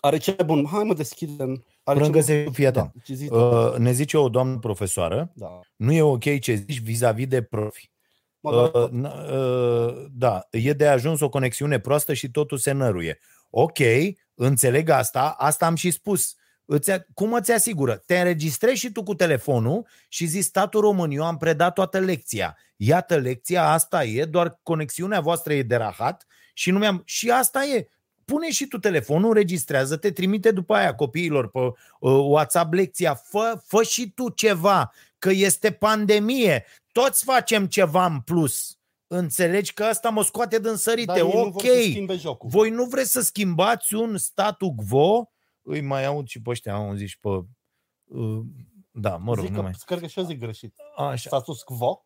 [SPEAKER 3] Are cel mai bun, hai mă deschidem. Are
[SPEAKER 2] Până
[SPEAKER 3] cel mai-
[SPEAKER 2] găsești, fii atent.
[SPEAKER 3] Da, ce zici?
[SPEAKER 2] Uh, ne zice o doamnă profesoară,
[SPEAKER 3] da.
[SPEAKER 2] nu e ok ce zici vis-a-vis de profi.
[SPEAKER 3] Mă, da,
[SPEAKER 2] Uh, n- uh, da, e de ajuns o conexiune proastă și totul se năruie. Ok, înțeleg asta, asta am și spus. Îți, cum îți asigură? Te înregistrezi și tu cu telefonul și zici statul român, eu am predat toată lecția. Iată lecția, asta e, doar conexiunea voastră e de rahat și nu mi-am... Și asta e. Pune și tu telefonul, înregistrează-te, trimite după aia copiilor pe uh, WhatsApp lecția, fă, fă și tu ceva, că este pandemie, toți facem ceva în plus. Înțelegi că asta mă scoate din sărite.
[SPEAKER 3] dar ei nu
[SPEAKER 2] ok,
[SPEAKER 3] vor să schimbe jocul.
[SPEAKER 2] voi nu vreți să schimbați un statu quo? Îi mai aud și pe ăștia, am zis și pe... Uh, da, mă rog,
[SPEAKER 3] zic
[SPEAKER 2] nu
[SPEAKER 3] că,
[SPEAKER 2] mai...
[SPEAKER 3] cred că și eu zic greșit.
[SPEAKER 2] Așa,
[SPEAKER 3] Status quo,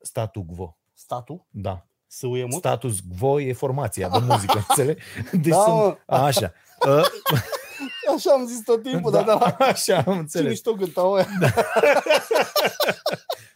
[SPEAKER 2] statu quo.
[SPEAKER 3] statul,
[SPEAKER 2] Da.
[SPEAKER 3] sâuie mult.
[SPEAKER 2] Status quo e formația de *laughs* muzică, înțelegi? Deci
[SPEAKER 3] Da,
[SPEAKER 2] sunt...
[SPEAKER 3] mă.
[SPEAKER 2] Așa. *laughs* Uh,
[SPEAKER 3] Așa am zis tot timpul,
[SPEAKER 2] da,
[SPEAKER 3] dar de la
[SPEAKER 2] așa, am
[SPEAKER 3] ce
[SPEAKER 2] înțeles.
[SPEAKER 3] mișto cântau aia. *laughs*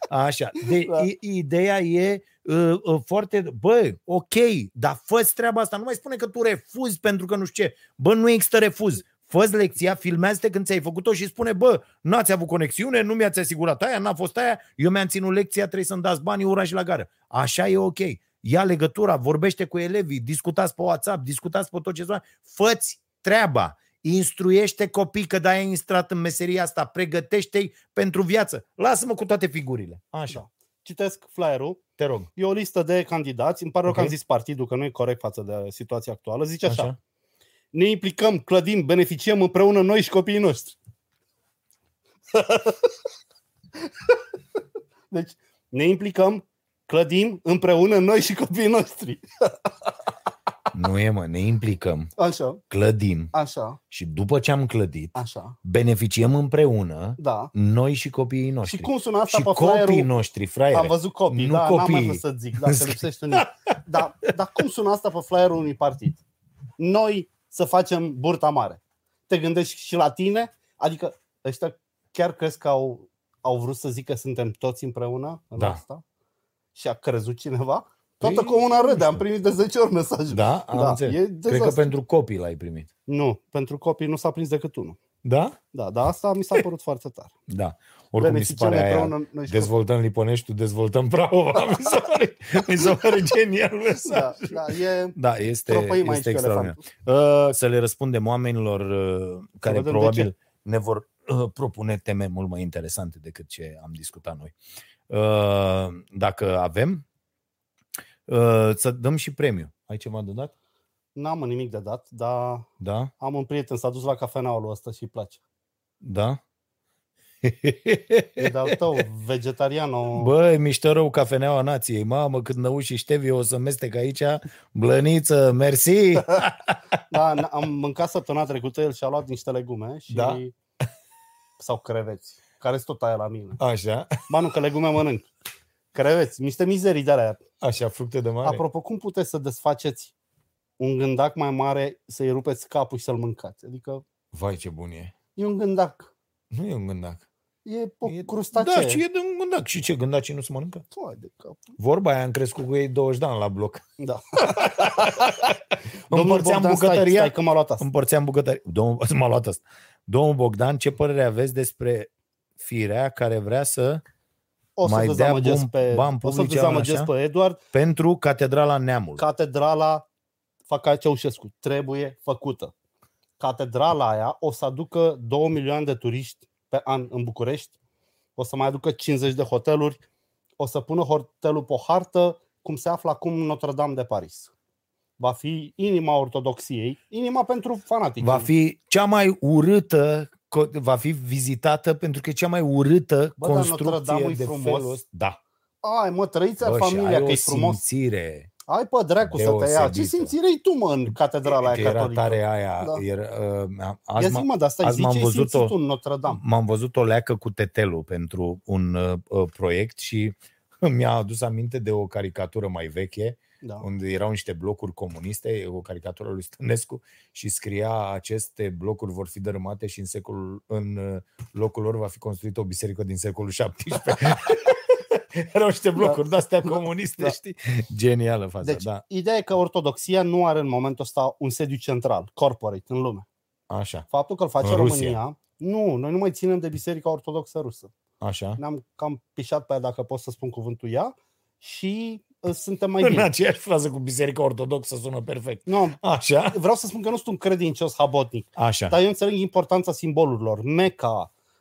[SPEAKER 2] Așa. De,
[SPEAKER 3] Da.
[SPEAKER 2] i- ideea e uh, uh, foarte... Bă, ok, dar fă treaba asta. Nu mai spune că tu refuzi pentru că nu știu ce. Bă, nu există refuz. Fă lecția, filmează-te când ți-ai făcut-o și spune, bă, n-ați avut conexiune, nu mi-ați asigurat aia, n-a fost aia, eu mi-am ținut lecția, trebuie să-mi dați banii, ura și la gară. Așa e ok. Ia legătura, vorbește cu elevii, discutați pe WhatsApp, discutați pe tot ce zona. Făți treaba. Instruiește copii că de-aia ai intrat în meseria asta, pregătește-i pentru viață. Lasă-mă cu toate figurile. Așa,
[SPEAKER 3] Da. Citesc flyerul.
[SPEAKER 2] te rog.
[SPEAKER 3] E o listă de candidați. Îmi pare rău
[SPEAKER 2] Ok.
[SPEAKER 3] că am zis partidul, că nu e corect față de situația actuală. Zice așa.
[SPEAKER 2] Așa.
[SPEAKER 3] Ne implicăm, clădim, beneficiem împreună noi și copiii noștri. *laughs* deci, ne implicăm, clădim împreună noi și copiii noștri. *laughs*
[SPEAKER 2] Nu e, mă, ne implicăm,
[SPEAKER 3] Așa,
[SPEAKER 2] clădim
[SPEAKER 3] așa,
[SPEAKER 2] și după ce am clădit,
[SPEAKER 3] așa.
[SPEAKER 2] beneficiem împreună
[SPEAKER 3] Da.
[SPEAKER 2] noi și copiii noștri.
[SPEAKER 3] Și cum sună asta
[SPEAKER 2] și
[SPEAKER 3] pe
[SPEAKER 2] copiii
[SPEAKER 3] flyerul?
[SPEAKER 2] noștri, fraiere.
[SPEAKER 3] Am văzut copii,
[SPEAKER 2] Nu
[SPEAKER 3] da, n-am mai
[SPEAKER 2] copiii.
[SPEAKER 3] vrut să zic, dacă *laughs* lipsește un dar, dar cum sună asta pe flyerul unui partid? Noi să facem burta mare. Te gândești și la tine? Adică ăștia chiar crezi că au, au vrut să zică că suntem toți împreună în
[SPEAKER 2] Da.
[SPEAKER 3] asta? Și a crezut cineva? Toată
[SPEAKER 2] Păi,
[SPEAKER 3] comuna
[SPEAKER 2] nu
[SPEAKER 3] râde, am
[SPEAKER 2] știu.
[SPEAKER 3] primit de 10 ori mesajul.
[SPEAKER 2] Da? Am
[SPEAKER 3] Da,
[SPEAKER 2] înțeles.
[SPEAKER 3] e
[SPEAKER 2] Cred că
[SPEAKER 3] dezastru.
[SPEAKER 2] pentru copii l-ai primit.
[SPEAKER 3] Nu, pentru copii nu s-a prins decât unul.
[SPEAKER 2] Da?
[SPEAKER 3] Da, dar asta mi s-a părut foarte tare.
[SPEAKER 2] Da. Oricum mi se
[SPEAKER 3] Beneficiem
[SPEAKER 2] pare aia,
[SPEAKER 3] împreună noi și
[SPEAKER 2] dezvoltăm Liponești, dezvoltăm Prahova. *laughs* Mi se pare, mi se pare genial
[SPEAKER 3] copii.
[SPEAKER 2] mesaj.
[SPEAKER 3] Da, da, e...
[SPEAKER 2] Da, este,
[SPEAKER 3] Tropăim aici
[SPEAKER 2] este
[SPEAKER 3] cu
[SPEAKER 2] extraordinar.
[SPEAKER 3] elefantul.
[SPEAKER 2] Uh, să le răspundem oamenilor uh, care
[SPEAKER 3] vedem de
[SPEAKER 2] probabil ne vor uh, propune teme mult mai interesante decât ce am discutat noi. Uh, dacă avem, uh, să dăm și premiu. Ai ceva de dat?
[SPEAKER 3] N-am nimic de dat, dar
[SPEAKER 2] Da?
[SPEAKER 3] am un prieten, s-a dus la cafeneaua lui ăsta și îi place.
[SPEAKER 2] Da?
[SPEAKER 3] E de-al tău, vegetarian. O...
[SPEAKER 2] Băi, mișto rău cafeneaua nației. Mamă, cât năuși și ștevi o să mestec aici. Blăniță, mersi! *laughs*
[SPEAKER 3] Da, n- am mâncat săptămâna trecută, el și-a luat niște legume și...
[SPEAKER 2] Da?
[SPEAKER 3] Sau creveți, care sunt tot aia la mine.
[SPEAKER 2] Așa,
[SPEAKER 3] Ba nu, că legume mănânc. Creveți, niște mizerii de alea.
[SPEAKER 2] așa, fructe de mare.
[SPEAKER 3] Apropo, cum puteți să desfaceți un gândac mai mare, să-i rupeți capul și să-l mâncați? Adică
[SPEAKER 2] Vai, ce bun e.
[SPEAKER 3] e un gândac.
[SPEAKER 2] Nu e un gândac.
[SPEAKER 3] E o
[SPEAKER 2] E-
[SPEAKER 3] crustacee.
[SPEAKER 2] Da, și e de un gândac. Și ce, gândacii nu se mănâncă?
[SPEAKER 3] Hai de cap.
[SPEAKER 2] Vorba aia, am crescut cu ei 20 de ani la bloc.
[SPEAKER 3] Da. *laughs*
[SPEAKER 2] Împărțeam
[SPEAKER 3] Bogdan, stai,
[SPEAKER 2] bucătăria.
[SPEAKER 3] stai, că m-a luat asta.
[SPEAKER 2] Împărțeam bucătăria. Domnul, *laughs* m-a luat asta. Domnul Bogdan, ce părere aveți despre firea care vrea să
[SPEAKER 3] O să
[SPEAKER 2] mai dea
[SPEAKER 3] dezamăgesc
[SPEAKER 2] bun-
[SPEAKER 3] pe,
[SPEAKER 2] bani
[SPEAKER 3] o să
[SPEAKER 2] publici,
[SPEAKER 3] dezamăgesc
[SPEAKER 2] așa?
[SPEAKER 3] pe Eduard.
[SPEAKER 2] pentru Catedrala Neamului?
[SPEAKER 3] Catedrala fac ca Ceaușescu. Trebuie făcută. Catedrala aia o să aducă 2 milioane de turiști pe an în București. O să mai aducă 50 de hoteluri. O să pună hotelul pe o hartă cum se află acum Notre-Dame de Paris. Va fi inima ortodoxiei, inima pentru fanatici.
[SPEAKER 2] Va fi cea mai urâtă, co- va fi vizitată pentru că e cea mai urâtă
[SPEAKER 3] Bă, dar
[SPEAKER 2] construcție
[SPEAKER 3] Notre-Dame-ul e
[SPEAKER 2] de
[SPEAKER 3] frumos.
[SPEAKER 2] felul ăsta. Da.
[SPEAKER 3] Ai, mă, trăiți
[SPEAKER 2] Bă, și
[SPEAKER 3] familia,
[SPEAKER 2] ai
[SPEAKER 3] că
[SPEAKER 2] o
[SPEAKER 3] e frumos.
[SPEAKER 2] simțire.
[SPEAKER 3] Ai pe dracu să te ia. Ce
[SPEAKER 2] deosebită.
[SPEAKER 3] simțire ai tu, mă, în catedrala
[SPEAKER 2] Că
[SPEAKER 3] aia
[SPEAKER 2] era
[SPEAKER 3] catolică?
[SPEAKER 2] tare aia.
[SPEAKER 3] Da.
[SPEAKER 2] Era, uh,
[SPEAKER 3] Ia
[SPEAKER 2] azi,
[SPEAKER 3] zi,
[SPEAKER 2] m-
[SPEAKER 3] mă, dar stai,
[SPEAKER 2] azi
[SPEAKER 3] zi
[SPEAKER 2] m-am
[SPEAKER 3] ce ai
[SPEAKER 2] văzut-o-
[SPEAKER 3] simțit tu în Notre-Dame.
[SPEAKER 2] m-am văzut o leacă cu tetelul pentru un uh, uh, proiect și *laughs* mi-a adus aminte de o caricatură mai veche
[SPEAKER 3] Da.
[SPEAKER 2] unde erau niște blocuri comuniste, o caricatură lui Stănescu și scria aceste blocuri vor fi dărâmate și în, secolul, în uh, locul lor va fi construită o biserică din secolul XVII. *laughs* *laughs* erau niște blocuri de-astea *laughs* comuniste,
[SPEAKER 3] da.
[SPEAKER 2] știi? Genială faza,
[SPEAKER 3] Deci,
[SPEAKER 2] da.
[SPEAKER 3] ideea e că ortodoxia nu are în momentul ăsta un sediu central, corporate, în lume.
[SPEAKER 2] Așa,
[SPEAKER 3] Faptul că îl face
[SPEAKER 2] În Rusia.
[SPEAKER 3] România, nu, noi nu mai ținem de Biserica Ortodoxă Rusă.
[SPEAKER 2] așa.
[SPEAKER 3] Ne-am cam pișat pe ea, dacă pot să spun cuvântul ea, și uh, suntem mai
[SPEAKER 2] În
[SPEAKER 3] bine.
[SPEAKER 2] aceeași frază cu Biserica Ortodoxă sună perfect.
[SPEAKER 3] Nu,
[SPEAKER 2] Așa,
[SPEAKER 3] vreau să spun că nu sunt un credincios habotnic,
[SPEAKER 2] așa.
[SPEAKER 3] dar eu înțeleg importanța simbolurilor.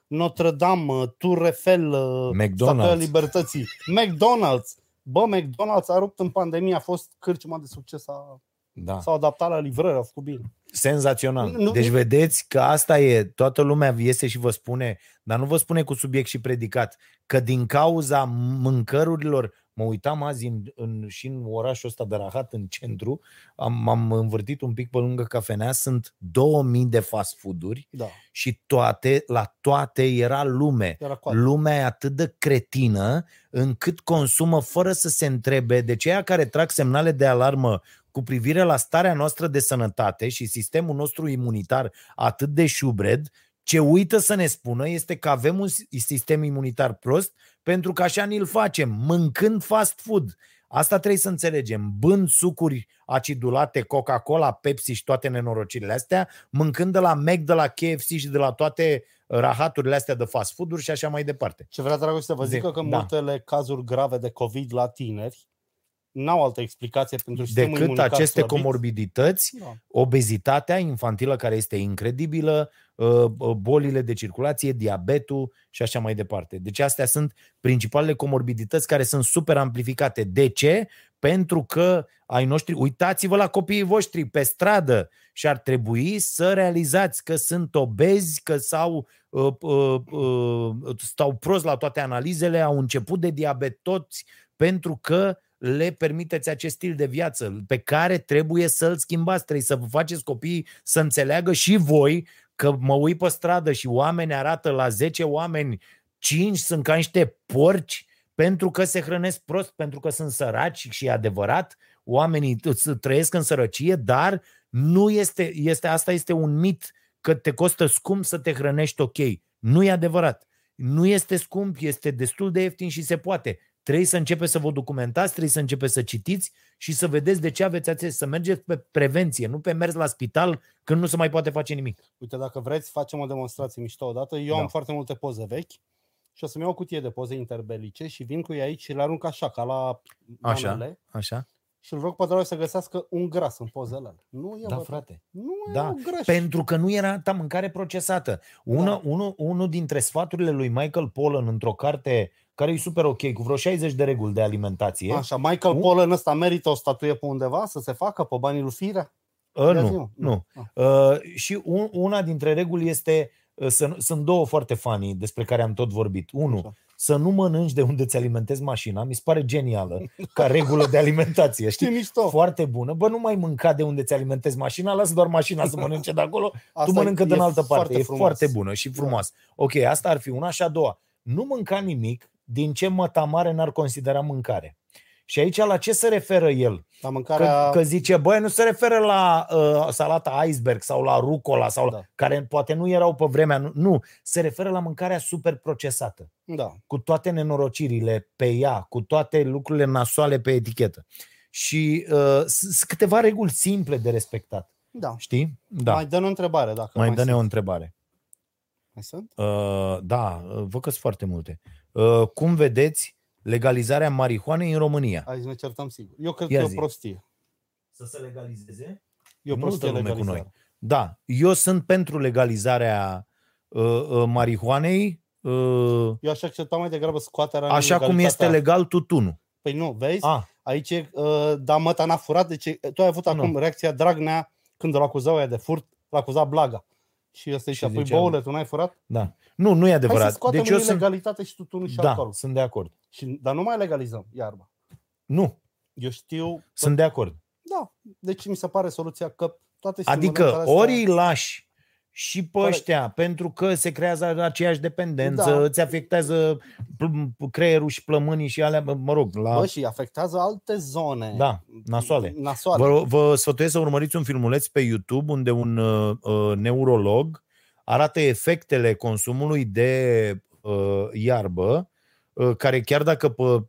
[SPEAKER 3] Mecca, Notre-Dame, Tour Eiffel, uh,
[SPEAKER 2] McDonald's.
[SPEAKER 3] Statuia Libertății, McDonald's. Bă, McDonald's a rupt în pandemie, a fost cârciuma de succes, a,
[SPEAKER 2] Da.
[SPEAKER 3] s-au adaptat la livrări, au făcut bine.
[SPEAKER 2] Senzațional.
[SPEAKER 3] Nu-
[SPEAKER 2] Deci vedeți că asta e, toată lumea iese și vă spune, dar nu vă spune cu subiect și predicat, că din cauza mâncărurilor, mă uitam azi în, în, și în orașul ăsta de Rahat, în centru, am, m-am învârtit un pic pe lângă cafenea, sunt 2000 de fast food-uri
[SPEAKER 3] Da,
[SPEAKER 2] și toate, la toate era lume.
[SPEAKER 3] era coadă.
[SPEAKER 2] Lumea e atât de cretină încât consumă fără să se întrebe de ceea care trag semnale de alarmă cu privire la starea noastră de sănătate și sistemul nostru imunitar atât de șubred, ce uită să ne spună este că avem un sistem imunitar prost pentru că așa ni-l facem, mâncând fast food. Asta trebuie să înțelegem. Bând sucuri acidulate, Coca-Cola, Pepsi și toate nenorocirile astea, mâncând de la Mac, de la KFC și de la toate rahaturile astea de fast food-uri și așa mai departe.
[SPEAKER 3] Ce vrea, Dragoș, să vă
[SPEAKER 2] Zi,
[SPEAKER 3] zic că
[SPEAKER 2] da.
[SPEAKER 3] multele cazuri grave de COVID la tineri n-au altă explicație pentru sistemul
[SPEAKER 2] Decât
[SPEAKER 3] imunitar
[SPEAKER 2] aceste
[SPEAKER 3] slăbit.
[SPEAKER 2] comorbidități,
[SPEAKER 3] Da.
[SPEAKER 2] obezitatea infantilă care este incredibilă, uh, uh, bolile de circulație, diabetul și așa mai departe. Deci astea sunt principalele comorbidități care sunt super amplificate. De ce? Pentru că ai noștri, uitați-vă la copiii voștri pe stradă și ar trebui să realizați că sunt obezi, că sau uh, uh, uh, stau prost la toate analizele, au început de diabet toți pentru că le permiteți acest stil de viață pe care trebuie să-l schimbați, trebuie să vă faceți copiii să înțeleagă și voi că mă uit pe stradă și oameni arată la 10 oameni, 5 sunt ca niște porci pentru că se hrănesc prost, pentru că sunt săraci și e adevărat, oamenii t- trăiesc în sărăcie, dar nu este, este, asta este un mit că te costă scump să te hrănești ok. Nu e adevărat. Nu este scump, este destul de ieftin și se poate. Trebuie să începeți să vă documentați, trebuie să începeți să citiți și să vedeți de ce aveți acces, să mergeți pe prevenție, nu pe mers la spital când nu se mai poate face nimic.
[SPEAKER 3] Uite, dacă vreți, facem o demonstrație mișto odată. Eu
[SPEAKER 2] Da.
[SPEAKER 3] am foarte multe poze vechi și o să-mi iau o cutie de poze interbelice și vin cu ei aici și le arunc așa, ca la
[SPEAKER 2] Așa.
[SPEAKER 3] manele,
[SPEAKER 2] Așa?
[SPEAKER 3] și îl rog pe Dragoș să găsească un gras în pozele alea. Nu e,
[SPEAKER 2] Da,
[SPEAKER 3] bă,
[SPEAKER 2] frate.
[SPEAKER 3] Nu e
[SPEAKER 2] Da,
[SPEAKER 3] un graș.
[SPEAKER 2] Pentru că nu era ta mâncare procesată. Una,
[SPEAKER 3] Da.
[SPEAKER 2] unul, unul dintre sfaturile lui Michael Pollan într-o carte care e super ok, cu vreo 60 de reguli de alimentație.
[SPEAKER 3] Așa, Michael
[SPEAKER 2] Nu?
[SPEAKER 3] Pollan ăsta merită o statuie pe undeva să se facă pe banii lui Firea?
[SPEAKER 2] Uh,
[SPEAKER 3] Ia
[SPEAKER 2] nu,
[SPEAKER 3] zi-mă.
[SPEAKER 2] nu.
[SPEAKER 3] Ah.
[SPEAKER 2] Uh, și un, una dintre reguli este, uh, să, nu- sunt două foarte funny despre care am tot vorbit. Unu,
[SPEAKER 3] Așa.
[SPEAKER 2] să nu mănânci de unde ți alimentezi mașina, mi se pare genială ca regulă de alimentație, *laughs*
[SPEAKER 3] Știi
[SPEAKER 2] știi?
[SPEAKER 3] mișto.
[SPEAKER 2] Foarte bună. Bă, nu mai mânca de unde ți alimentezi mașina, lasă doar mașina să mănânce de acolo,
[SPEAKER 3] Asta
[SPEAKER 2] tu mănâncă
[SPEAKER 3] e
[SPEAKER 2] din altă parte.
[SPEAKER 3] foarte
[SPEAKER 2] e
[SPEAKER 3] frumos.
[SPEAKER 2] foarte bună și frumos. Ok, asta ar fi una și a doua. Nu mânca nimic din ce mătamare n-ar considera mâncare. Și aici la ce se referă el?
[SPEAKER 3] La
[SPEAKER 2] Că,
[SPEAKER 3] mâncarea...
[SPEAKER 2] că zice, băi, nu se referă la uh, salata iceberg sau la rucola, sau
[SPEAKER 3] Da.
[SPEAKER 2] la, care poate nu erau pe vremea. Nu, nu, se referă la mâncarea super procesată,
[SPEAKER 3] Da.
[SPEAKER 2] cu toate nenorocirile pe ea, cu toate lucrurile nasoale pe etichetă. Și uh, sunt câteva reguli simple de respectat.
[SPEAKER 3] Da.
[SPEAKER 2] Știi? Da.
[SPEAKER 3] Mai dă o întrebare dacă
[SPEAKER 2] Mai
[SPEAKER 3] mai
[SPEAKER 2] dă-ne o
[SPEAKER 3] sunt.
[SPEAKER 2] întrebare.
[SPEAKER 3] Mai sunt?
[SPEAKER 2] Uh, da, uh, vă că sunt foarte multe. Uh, cum vedeți legalizarea marihuanei în România?
[SPEAKER 3] Aici ne certăm sigur. Eu cred
[SPEAKER 2] Ia
[SPEAKER 3] că e o
[SPEAKER 2] zi.
[SPEAKER 3] prostie.
[SPEAKER 2] Să se legalizeze?
[SPEAKER 3] E o
[SPEAKER 2] Multă
[SPEAKER 3] prostie
[SPEAKER 2] lume cu noi.
[SPEAKER 3] legalizare.
[SPEAKER 2] Da, eu sunt pentru legalizarea uh, uh, marihuanei, uh,
[SPEAKER 3] Eu aș accepta mai degrabă scoaterea în
[SPEAKER 2] așa cum este
[SPEAKER 3] legalitatea.
[SPEAKER 2] legal tutunul.
[SPEAKER 3] Păi nu, vezi?
[SPEAKER 2] Ah,
[SPEAKER 3] Aici e, uh, da, măta n-a furat, deci e- tu ai avut
[SPEAKER 2] Nu.
[SPEAKER 3] acum reacția Dragnea când îl acuzau ea de furt, l-a acuzat Blaga. Și ăsta
[SPEAKER 2] Și
[SPEAKER 3] zicea, păi
[SPEAKER 2] zicea-
[SPEAKER 3] boule, tu n-ai furat?
[SPEAKER 2] da. Nu, nu e
[SPEAKER 3] Hai să
[SPEAKER 2] adevărat.
[SPEAKER 3] scoatem
[SPEAKER 2] Deci
[SPEAKER 3] în
[SPEAKER 2] eu sunt,
[SPEAKER 3] ilegalitate și tutunul și
[SPEAKER 2] da,
[SPEAKER 3] alcoolul.
[SPEAKER 2] sunt de acord.
[SPEAKER 3] Și, dar nu mai legalizăm iarba.
[SPEAKER 2] Nu,
[SPEAKER 3] Eu știu...
[SPEAKER 2] sunt de acord.
[SPEAKER 3] Da, deci mi se pare soluția că toate stimulentele
[SPEAKER 2] Adică
[SPEAKER 3] astea-
[SPEAKER 2] ori îi lași și pe
[SPEAKER 3] Care-
[SPEAKER 2] ăștia, pentru că se creează aceeași dependență,
[SPEAKER 3] Da.
[SPEAKER 2] îți afectează pl- creierul și plămânii și alea, mă rog, la...
[SPEAKER 3] Bă, și afectează alte zone.
[SPEAKER 2] Da, nasoale.
[SPEAKER 3] Nasoale.
[SPEAKER 2] Vă, vă sfătuiesc să urmăriți un filmuleț pe YouTube unde un uh, uh, neurolog arată efectele consumului de uh, iarbă, uh, care chiar dacă pe uh,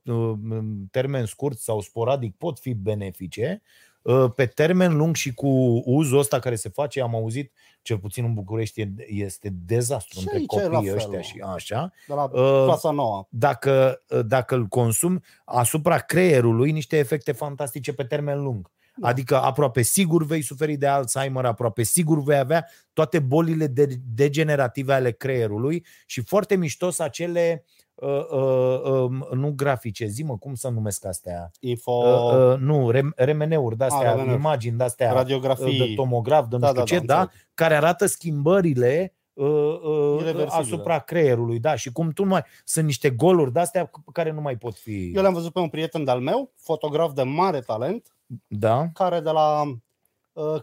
[SPEAKER 2] în termen scurt sau sporadic pot fi benefice, uh, pe termen lung și cu uzul ăsta care se face, am auzit, cel puțin în București, e- este dezastru
[SPEAKER 3] Și
[SPEAKER 2] între
[SPEAKER 3] aici e la
[SPEAKER 2] copiii
[SPEAKER 3] fel,
[SPEAKER 2] ăștia
[SPEAKER 3] mă.
[SPEAKER 2] și așa
[SPEAKER 3] De la
[SPEAKER 2] Uh,
[SPEAKER 3] clasa nouă.
[SPEAKER 2] dacă, dacă îl consumi asupra creierului niște efecte fantastice pe termen lung.
[SPEAKER 3] Da.
[SPEAKER 2] Adică aproape sigur vei suferi de Alzheimer, aproape sigur vei avea toate bolile de, degenerative ale creierului și foarte miștos acele uh, uh, uh, nu grafice, zi mă, cum să numesc astea?
[SPEAKER 3] Info,
[SPEAKER 2] Uh, uh, nu, rem, remeneuri de-astea,
[SPEAKER 3] remeneuri.
[SPEAKER 2] imagini de-astea
[SPEAKER 3] radiografii.
[SPEAKER 2] de tomograf, de nu
[SPEAKER 3] Da,
[SPEAKER 2] știu
[SPEAKER 3] da,
[SPEAKER 2] ce,
[SPEAKER 3] da,
[SPEAKER 2] da,
[SPEAKER 3] înțeleg.
[SPEAKER 2] care arată schimbările uh, uh,
[SPEAKER 3] Irreversibile.
[SPEAKER 2] asupra creierului, da, și cum tu nu mai sunt niște goluri de-astea pe care nu mai pot fi.
[SPEAKER 3] Eu l-am văzut pe un prieten de-al meu, fotograf de mare talent,
[SPEAKER 2] Da,
[SPEAKER 3] care de la uh,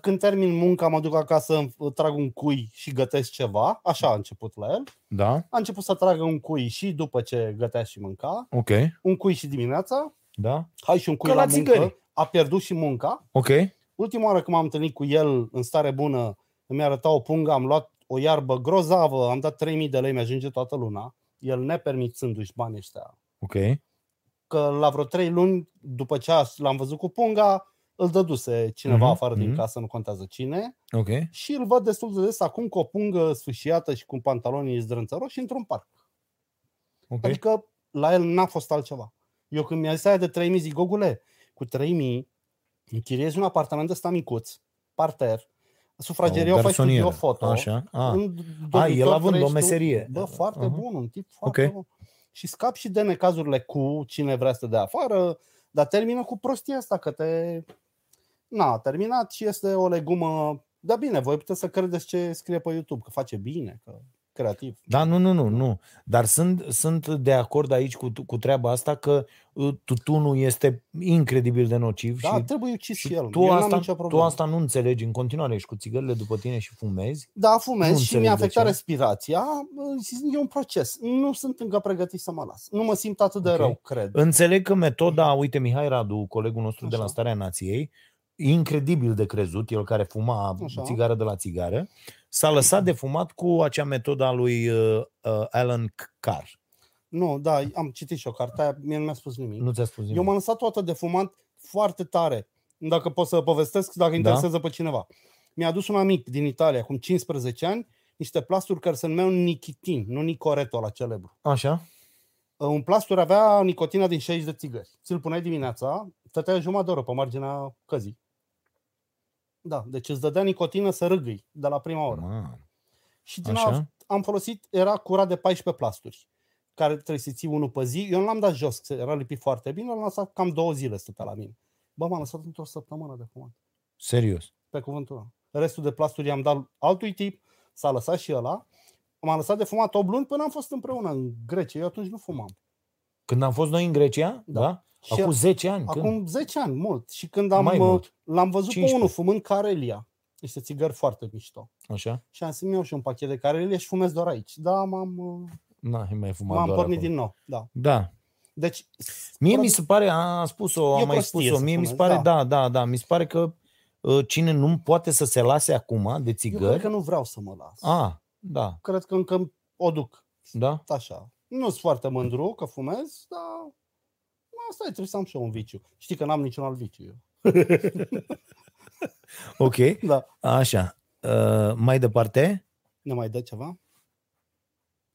[SPEAKER 3] când termin munca mă duc acasă, îmi trag un cui și gătesc ceva, așa a început la el.
[SPEAKER 2] da,
[SPEAKER 3] A început să tragă un cui și după ce gătea și mânca,
[SPEAKER 2] ok,
[SPEAKER 3] un cui și dimineața,
[SPEAKER 2] da,
[SPEAKER 3] hai și un cui
[SPEAKER 2] Ca
[SPEAKER 3] la,
[SPEAKER 2] la
[SPEAKER 3] muncă,
[SPEAKER 2] țigări.
[SPEAKER 3] a pierdut și munca.
[SPEAKER 2] ok,
[SPEAKER 3] Ultima oară când m-am întâlnit cu el în stare bună, îmi arăta o pungă, am luat o iarbă grozavă, am dat 3000 de lei, mi-ajunge toată luna, el nepermițându-și banii ăștia.
[SPEAKER 2] ok,
[SPEAKER 3] Că la vreo 3 luni, după ce a- l-am văzut cu punga, îl dăduse cineva
[SPEAKER 2] Mhm,
[SPEAKER 3] afară din
[SPEAKER 2] mhm.
[SPEAKER 3] casă, nu contează cine,
[SPEAKER 2] ok,
[SPEAKER 3] și îl văd destul de des acum cu o pungă sfâșiată și cu pantalonii zdrânțăroși într-un parc.
[SPEAKER 2] ok,
[SPEAKER 3] Adică la el n-a fost altceva. Eu când mi-a zis aia de 3000, zic, Gogule, cu 3000 închiriezi un apartament ăsta micuț, parter, sufragerie o faci cu
[SPEAKER 2] garsonieră,
[SPEAKER 3] o foto.
[SPEAKER 2] Așa, a,
[SPEAKER 3] în
[SPEAKER 2] A, el
[SPEAKER 3] dormitor
[SPEAKER 2] având o
[SPEAKER 3] trăiești tu.
[SPEAKER 2] meserie.
[SPEAKER 3] Bă, foarte
[SPEAKER 2] Aha.
[SPEAKER 3] bun, un tip foarte
[SPEAKER 2] Ok.
[SPEAKER 3] bun. Și scap și de necazurile cu cine vrea să te dea afară, dar termină cu prostia asta, că te... Na, a terminat și este o legumă... Da bine, voi puteți să credeți ce scrie pe YouTube, că face bine, că creativ.
[SPEAKER 2] Da, nu, nu, nu, nu. Dar sunt, sunt de acord aici cu, cu treaba asta că uh, tutunul este incredibil de nociv
[SPEAKER 3] Da,
[SPEAKER 2] și,
[SPEAKER 3] trebuie ucis
[SPEAKER 2] și
[SPEAKER 3] și el.
[SPEAKER 2] tu,
[SPEAKER 3] Eu n-am
[SPEAKER 2] asta,
[SPEAKER 3] nicio
[SPEAKER 2] tu
[SPEAKER 3] problemă.
[SPEAKER 2] asta nu înțelegi în continuare, ești cu țigările după tine și fumezi.
[SPEAKER 3] Da,
[SPEAKER 2] Nu
[SPEAKER 3] fumez și
[SPEAKER 2] înțeleg
[SPEAKER 3] mi-a
[SPEAKER 2] de
[SPEAKER 3] afectat
[SPEAKER 2] ce.
[SPEAKER 3] respirația. E un proces. Nu sunt încă pregătit să mă las. Nu mă simt atât de
[SPEAKER 2] Ok.
[SPEAKER 3] rău, cred.
[SPEAKER 2] Înțeleg că metoda, uite, Mihai Radu, colegul nostru de la
[SPEAKER 3] Așa.
[SPEAKER 2] Starea Nației, incredibil de crezut, el care fuma
[SPEAKER 3] Așa.
[SPEAKER 2] țigară de la țigară, s-a lăsat de fumat cu acea metodă a lui uh, uh, Alan Carr.
[SPEAKER 3] Nu, da, am citit și o carte aia, mie nu mi-a spus nimic.
[SPEAKER 2] Nu ți-a spus nimic.
[SPEAKER 3] Eu m-am lăsat toată de fumat foarte tare. Dacă pot să povestesc, dacă
[SPEAKER 2] Da.
[SPEAKER 3] interesează pe cineva. Mi-a adus un amic din Italia, acum 15 ani, niște plasturi care se numeau Nichitin, nu Nicoreto la celebru.
[SPEAKER 2] Așa?
[SPEAKER 3] Un plastur avea nicotina din 60 de țigări. Ți-l puneai dimineața, stăteai jumătate de oră pe marginea căzii. Da, deci îți dădea nicotină să râgâi de la prima oră.
[SPEAKER 2] Ma,
[SPEAKER 3] Și din
[SPEAKER 2] Așa?
[SPEAKER 3] Așa? am folosit, era curat de 14 plasturi, care trebuie să ții unul pe zi. Eu nu l-am dat jos, că era lipit foarte bine, l-am lăsat cam două zile stătea la mine. Bă, m-am lăsat într-o săptămână de fumat,
[SPEAKER 2] serios.
[SPEAKER 3] pe cuvântul ăla. Restul de plasturi i-am dat altui tip, s-a lăsat și ăla. M-am lăsat de fumat 8 luni până am fost împreună în Grecia. Eu atunci nu fumam.
[SPEAKER 2] Când am fost noi în Grecia, da?
[SPEAKER 3] Da.
[SPEAKER 2] Da?
[SPEAKER 3] Și
[SPEAKER 2] Acum 10 ani. Când?
[SPEAKER 3] Acum 10 ani, mult. Și când am,
[SPEAKER 2] Mai
[SPEAKER 3] uh,
[SPEAKER 2] mult.
[SPEAKER 3] l-am văzut
[SPEAKER 2] 15.
[SPEAKER 3] pe unul fumând Carelia, niște țigări foarte mișto.
[SPEAKER 2] Așa?
[SPEAKER 3] Și am zis, mi-au și un pachet de Carelia și fumez doar aici. Da, m-am, uh,
[SPEAKER 2] N-ai mai fumat
[SPEAKER 3] m-am
[SPEAKER 2] doar
[SPEAKER 3] pornit
[SPEAKER 2] acolo.
[SPEAKER 3] din nou. Da.
[SPEAKER 2] Da.
[SPEAKER 3] Deci,
[SPEAKER 2] Mie
[SPEAKER 3] produ-
[SPEAKER 2] mi se pare, am spus-o,
[SPEAKER 3] E
[SPEAKER 2] am mai
[SPEAKER 3] prostie
[SPEAKER 2] spus-o,
[SPEAKER 3] să
[SPEAKER 2] mie mi se
[SPEAKER 3] fumezi,
[SPEAKER 2] pare,
[SPEAKER 3] da.
[SPEAKER 2] da, da, da, mi se pare că uh, cine nu poate să se lase acum de
[SPEAKER 3] eu cred
[SPEAKER 2] țigări,
[SPEAKER 3] că nu vreau să mă las.
[SPEAKER 2] a, da,
[SPEAKER 3] Cred că încă o duc.
[SPEAKER 2] da,
[SPEAKER 3] Așa. Nu sunt foarte mândru că fumez, dar asta e, trebuie să am și eu un viciu. Știi că n-am niciun alt viciu eu. *laughs*
[SPEAKER 2] ok,
[SPEAKER 3] Da.
[SPEAKER 2] așa. Uh, mai departe,
[SPEAKER 3] Ne mai dă ceva?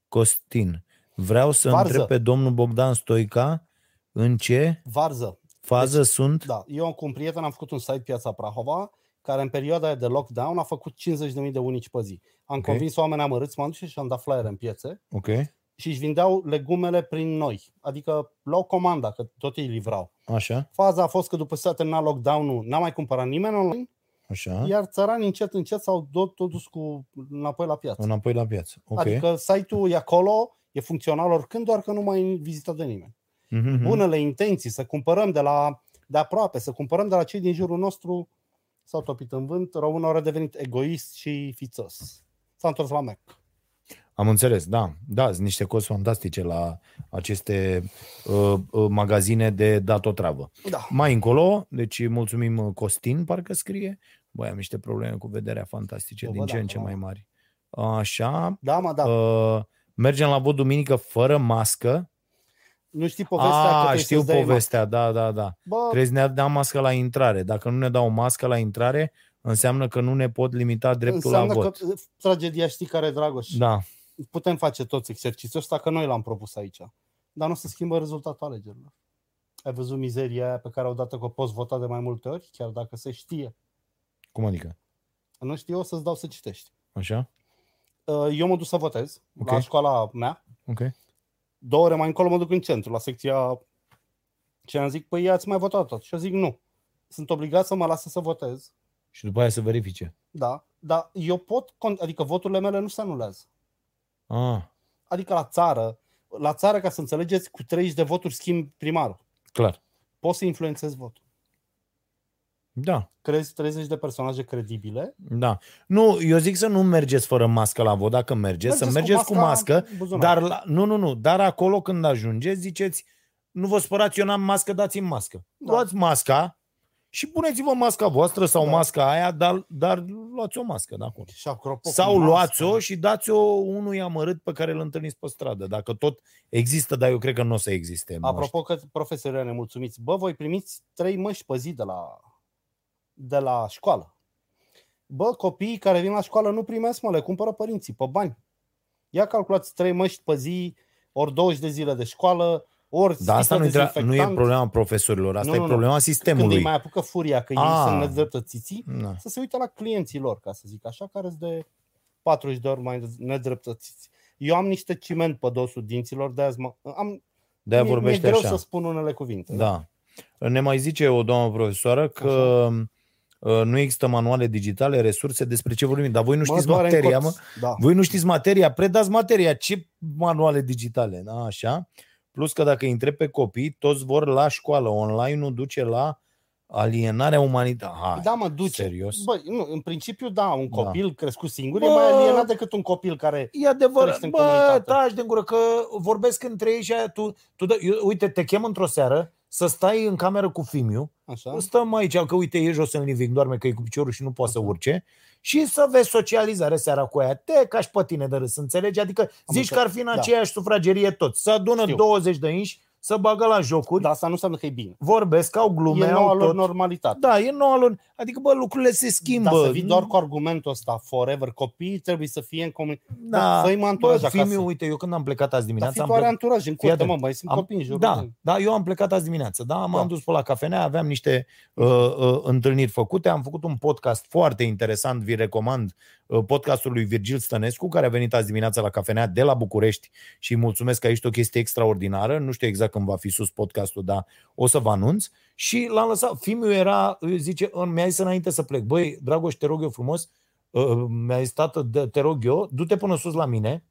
[SPEAKER 2] Costin, vreau să
[SPEAKER 3] Varză.
[SPEAKER 2] întreb pe domnul Bogdan Stoica în ce
[SPEAKER 3] Varză.
[SPEAKER 2] fază
[SPEAKER 3] Deci,
[SPEAKER 2] sunt
[SPEAKER 3] Da, eu cu un prieten am făcut un site Piața Prahova, care în perioada aia de lockdown a făcut 50.000 de unici pe zi. Am
[SPEAKER 2] Ok.
[SPEAKER 3] convins oameni amărâți, m-am dus și am dat flyer în piețe
[SPEAKER 2] Ok,
[SPEAKER 3] și își vindeau legumele prin noi. Adică luau comanda, că tot ei livrau.
[SPEAKER 2] așa,
[SPEAKER 3] Faza a fost că după ce s-a terminat lockdown-ul, n-a mai cumpărat nimeni online,
[SPEAKER 2] așa,
[SPEAKER 3] iar țăranii încet, încet s-au tot, tot dus cu, înapoi la piață.
[SPEAKER 2] înapoi la piață. Ok,
[SPEAKER 3] Adică site-ul e acolo, e funcțional oricând, doar că nu mai e vizitat de nimeni.
[SPEAKER 2] Mhm.
[SPEAKER 3] bunele intenții, să cumpărăm de la de aproape, să cumpărăm de la cei din jurul nostru, s-au topit în vânt, românul a devenit egoist și fițos. S-a întors la Mac.
[SPEAKER 2] Am înțeles, da. Da, sunt niște cozi fantastice la aceste uh, uh, magazine de dat o travă.
[SPEAKER 3] Da.
[SPEAKER 2] Mai încolo, deci mulțumim uh, Costin, parcă scrie. Băi, am niște probleme cu vederea fantastice,
[SPEAKER 3] O
[SPEAKER 2] din
[SPEAKER 3] văd
[SPEAKER 2] ce în ce
[SPEAKER 3] acum.
[SPEAKER 2] mai mari. Așa,
[SPEAKER 3] Da, mă, da.
[SPEAKER 2] uh, mergem la vot duminică fără mască.
[SPEAKER 3] nu știi povestea că
[SPEAKER 2] A,
[SPEAKER 3] trebuie
[SPEAKER 2] știu
[SPEAKER 3] să-ți dai
[SPEAKER 2] povestea, da, da, da.
[SPEAKER 3] Bă,
[SPEAKER 2] Trebuie să ne dea mască la intrare. Dacă nu ne dau mască la intrare, înseamnă că nu ne pot limita dreptul la
[SPEAKER 3] înseamnă
[SPEAKER 2] vot.
[SPEAKER 3] că tragedia știi care e, Dragoș?
[SPEAKER 2] Da,
[SPEAKER 3] Putem face toți exercițiul ăsta, că noi l-am propus aici. Dar nu se schimbă rezultatul alegerilor. Ai văzut mizeria aia pe care odată că o poți vota de mai multe ori, chiar dacă se știe.
[SPEAKER 2] cum adică?
[SPEAKER 3] Nu știu, o să-ți dau să citești.
[SPEAKER 2] Așa?
[SPEAKER 3] Uh, Eu mă duc să votez
[SPEAKER 2] Ok.
[SPEAKER 3] la școala mea.
[SPEAKER 2] Ok.
[SPEAKER 3] Două ore mai încolo mă duc în centru, la secția ce am zic, păi ați mai votat tot. Și eu zic nu. Sunt obligat să mă lasă să votez.
[SPEAKER 2] Și după aia să verifice.
[SPEAKER 3] Da, dar eu pot, con- adică voturile mele nu se anulează.
[SPEAKER 2] Ah,
[SPEAKER 3] Adică la țară, la țară, ca să înțelegeți, cu 30 de voturi schimb primarul.
[SPEAKER 2] clar.
[SPEAKER 3] Poți să influențezi votul.
[SPEAKER 2] Da,
[SPEAKER 3] Crezi 30 de personaje credibile.
[SPEAKER 2] da. Nu, eu zic să nu mergeți fără mască la vot, dacă mergeți, să mergeți cu mască,
[SPEAKER 3] în buzunar.
[SPEAKER 2] dar la, nu, nu, nu, dar acolo când ajungeți, ziceți, nu vă spărați, eu n-am mască, dați-mi mască.
[SPEAKER 3] Da.
[SPEAKER 2] Luați masca și puneți-vă masca voastră sau
[SPEAKER 3] Da.
[SPEAKER 2] masca aia, dar, dar luați o mască de acolo.
[SPEAKER 3] Și apropo, cu
[SPEAKER 2] Sau
[SPEAKER 3] mască,
[SPEAKER 2] luați-o și dați-o unui amărât pe care îl întâlniți pe stradă. Dacă tot există, dar eu cred că nu o să existe. măști.
[SPEAKER 3] Apropo că profesorii nemulțumiți, bă, voi primiți trei măști pe zi de la, de la școală. Bă, copiii care vin la școală nu primesc, mă, le cumpără părinții pe bani. Ia calculați trei măști pe zi, ori 20 de zile de școală, ori
[SPEAKER 2] Dar asta nu,
[SPEAKER 3] sticlă
[SPEAKER 2] e, tra- nu e
[SPEAKER 3] dezinfectant.
[SPEAKER 2] problema profesorilor, asta
[SPEAKER 3] Nu,
[SPEAKER 2] e
[SPEAKER 3] nu, nu.
[SPEAKER 2] problema
[SPEAKER 3] Când
[SPEAKER 2] sistemului.
[SPEAKER 3] îi mai apucă furia că ei
[SPEAKER 2] Ah.
[SPEAKER 3] sunt nedreptățiții,
[SPEAKER 2] Da.
[SPEAKER 3] să se uite la clienții lor, ca să zic așa, care sunt de 40 de ori mai nedreptățiți. Eu am niște ciment pe dosul dinților, de azi mă, am,
[SPEAKER 2] De-aia
[SPEAKER 3] mi-e, mi-e
[SPEAKER 2] vorbește
[SPEAKER 3] greu
[SPEAKER 2] așa.
[SPEAKER 3] să spun unele cuvinte.
[SPEAKER 2] Da. Ne mai zice o doamnă profesoară că uh, nu există manuale digitale, resurse, despre ce vorbim. Dar voi nu știți
[SPEAKER 3] doare în
[SPEAKER 2] materia,
[SPEAKER 3] cot.
[SPEAKER 2] mă.
[SPEAKER 3] Da.
[SPEAKER 2] Voi nu știți materia, predați materia. Ce manuale digitale? Da, așa. Plus că dacă îi întrebi pe copii, toți vor la școală. Online nu duce la alienarea umanității. Hai,
[SPEAKER 3] Da, mă, duce.
[SPEAKER 2] Serios?
[SPEAKER 3] Băi, nu, în principiu, da, un
[SPEAKER 2] Da.
[SPEAKER 3] copil crescut singur
[SPEAKER 2] Bă!
[SPEAKER 3] e mai alienat decât un copil care...
[SPEAKER 2] E adevărat,
[SPEAKER 3] Trăiește în
[SPEAKER 2] bă,
[SPEAKER 3] comunitate.
[SPEAKER 2] taci de gură, că vorbesc între ei și aia tu, tu dă, eu, uite, te chem într-o seară să stai în cameră cu Fimiu,
[SPEAKER 3] Așa?
[SPEAKER 2] stăm aici, că uite, e jos în living, doarme că e cu piciorul și nu poate să
[SPEAKER 3] Așa.
[SPEAKER 2] urce și să vezi socializare seara cu aia. Te cași pe tine de râs, înțelegi? Adică zici
[SPEAKER 3] înțeles.
[SPEAKER 2] că ar fi în
[SPEAKER 3] Da.
[SPEAKER 2] aceeași sufragerie toți. Să adună
[SPEAKER 3] Știu.
[SPEAKER 2] 20 de inși, să bagă la jocuri,
[SPEAKER 3] Dar asta nu înseamnă că e bine.
[SPEAKER 2] vorbesc, au glume,
[SPEAKER 3] e noua
[SPEAKER 2] au
[SPEAKER 3] lor
[SPEAKER 2] tot.
[SPEAKER 3] normalitate.
[SPEAKER 2] Da, e noua lor. Adică, bă, lucrurile se schimbă.
[SPEAKER 3] Dar să vii doar cu argumentul ăsta forever, copiii trebuie să fie în comunitate.
[SPEAKER 2] Da,
[SPEAKER 3] Fă-i mă anturaj
[SPEAKER 2] bă,
[SPEAKER 3] acasă.
[SPEAKER 2] Fimiu, uite, eu când am plecat azi
[SPEAKER 3] Dar
[SPEAKER 2] dimineața,
[SPEAKER 3] fi
[SPEAKER 2] am
[SPEAKER 3] tu are
[SPEAKER 2] plecat,
[SPEAKER 3] anturaj în
[SPEAKER 2] Fii
[SPEAKER 3] curte,
[SPEAKER 2] atent.
[SPEAKER 3] mă, mai sunt
[SPEAKER 2] Am-
[SPEAKER 3] copii în jurul
[SPEAKER 2] Da,
[SPEAKER 3] tău.
[SPEAKER 2] da, eu am plecat azi dimineață, da, m-am
[SPEAKER 3] Da.
[SPEAKER 2] dus pe la cafenea, aveam niște uh, uh, întâlniri făcute, am făcut un podcast foarte interesant, vi recomand uh, podcastul lui Virgil Stănescu, care a venit azi dimineața la cafenea de la București și îi mulțumesc că aici o chestie extraordinară, nu știu exact când va fi sus podcastul, dar o să vă anunț. Și l-am lăsat, Fimiu era, zice, mi-a zis înainte să plec, băi, Dragoș, te rog eu frumos, uh, mi-a zis, tată, dă- te rog eu, du-te până sus la mine,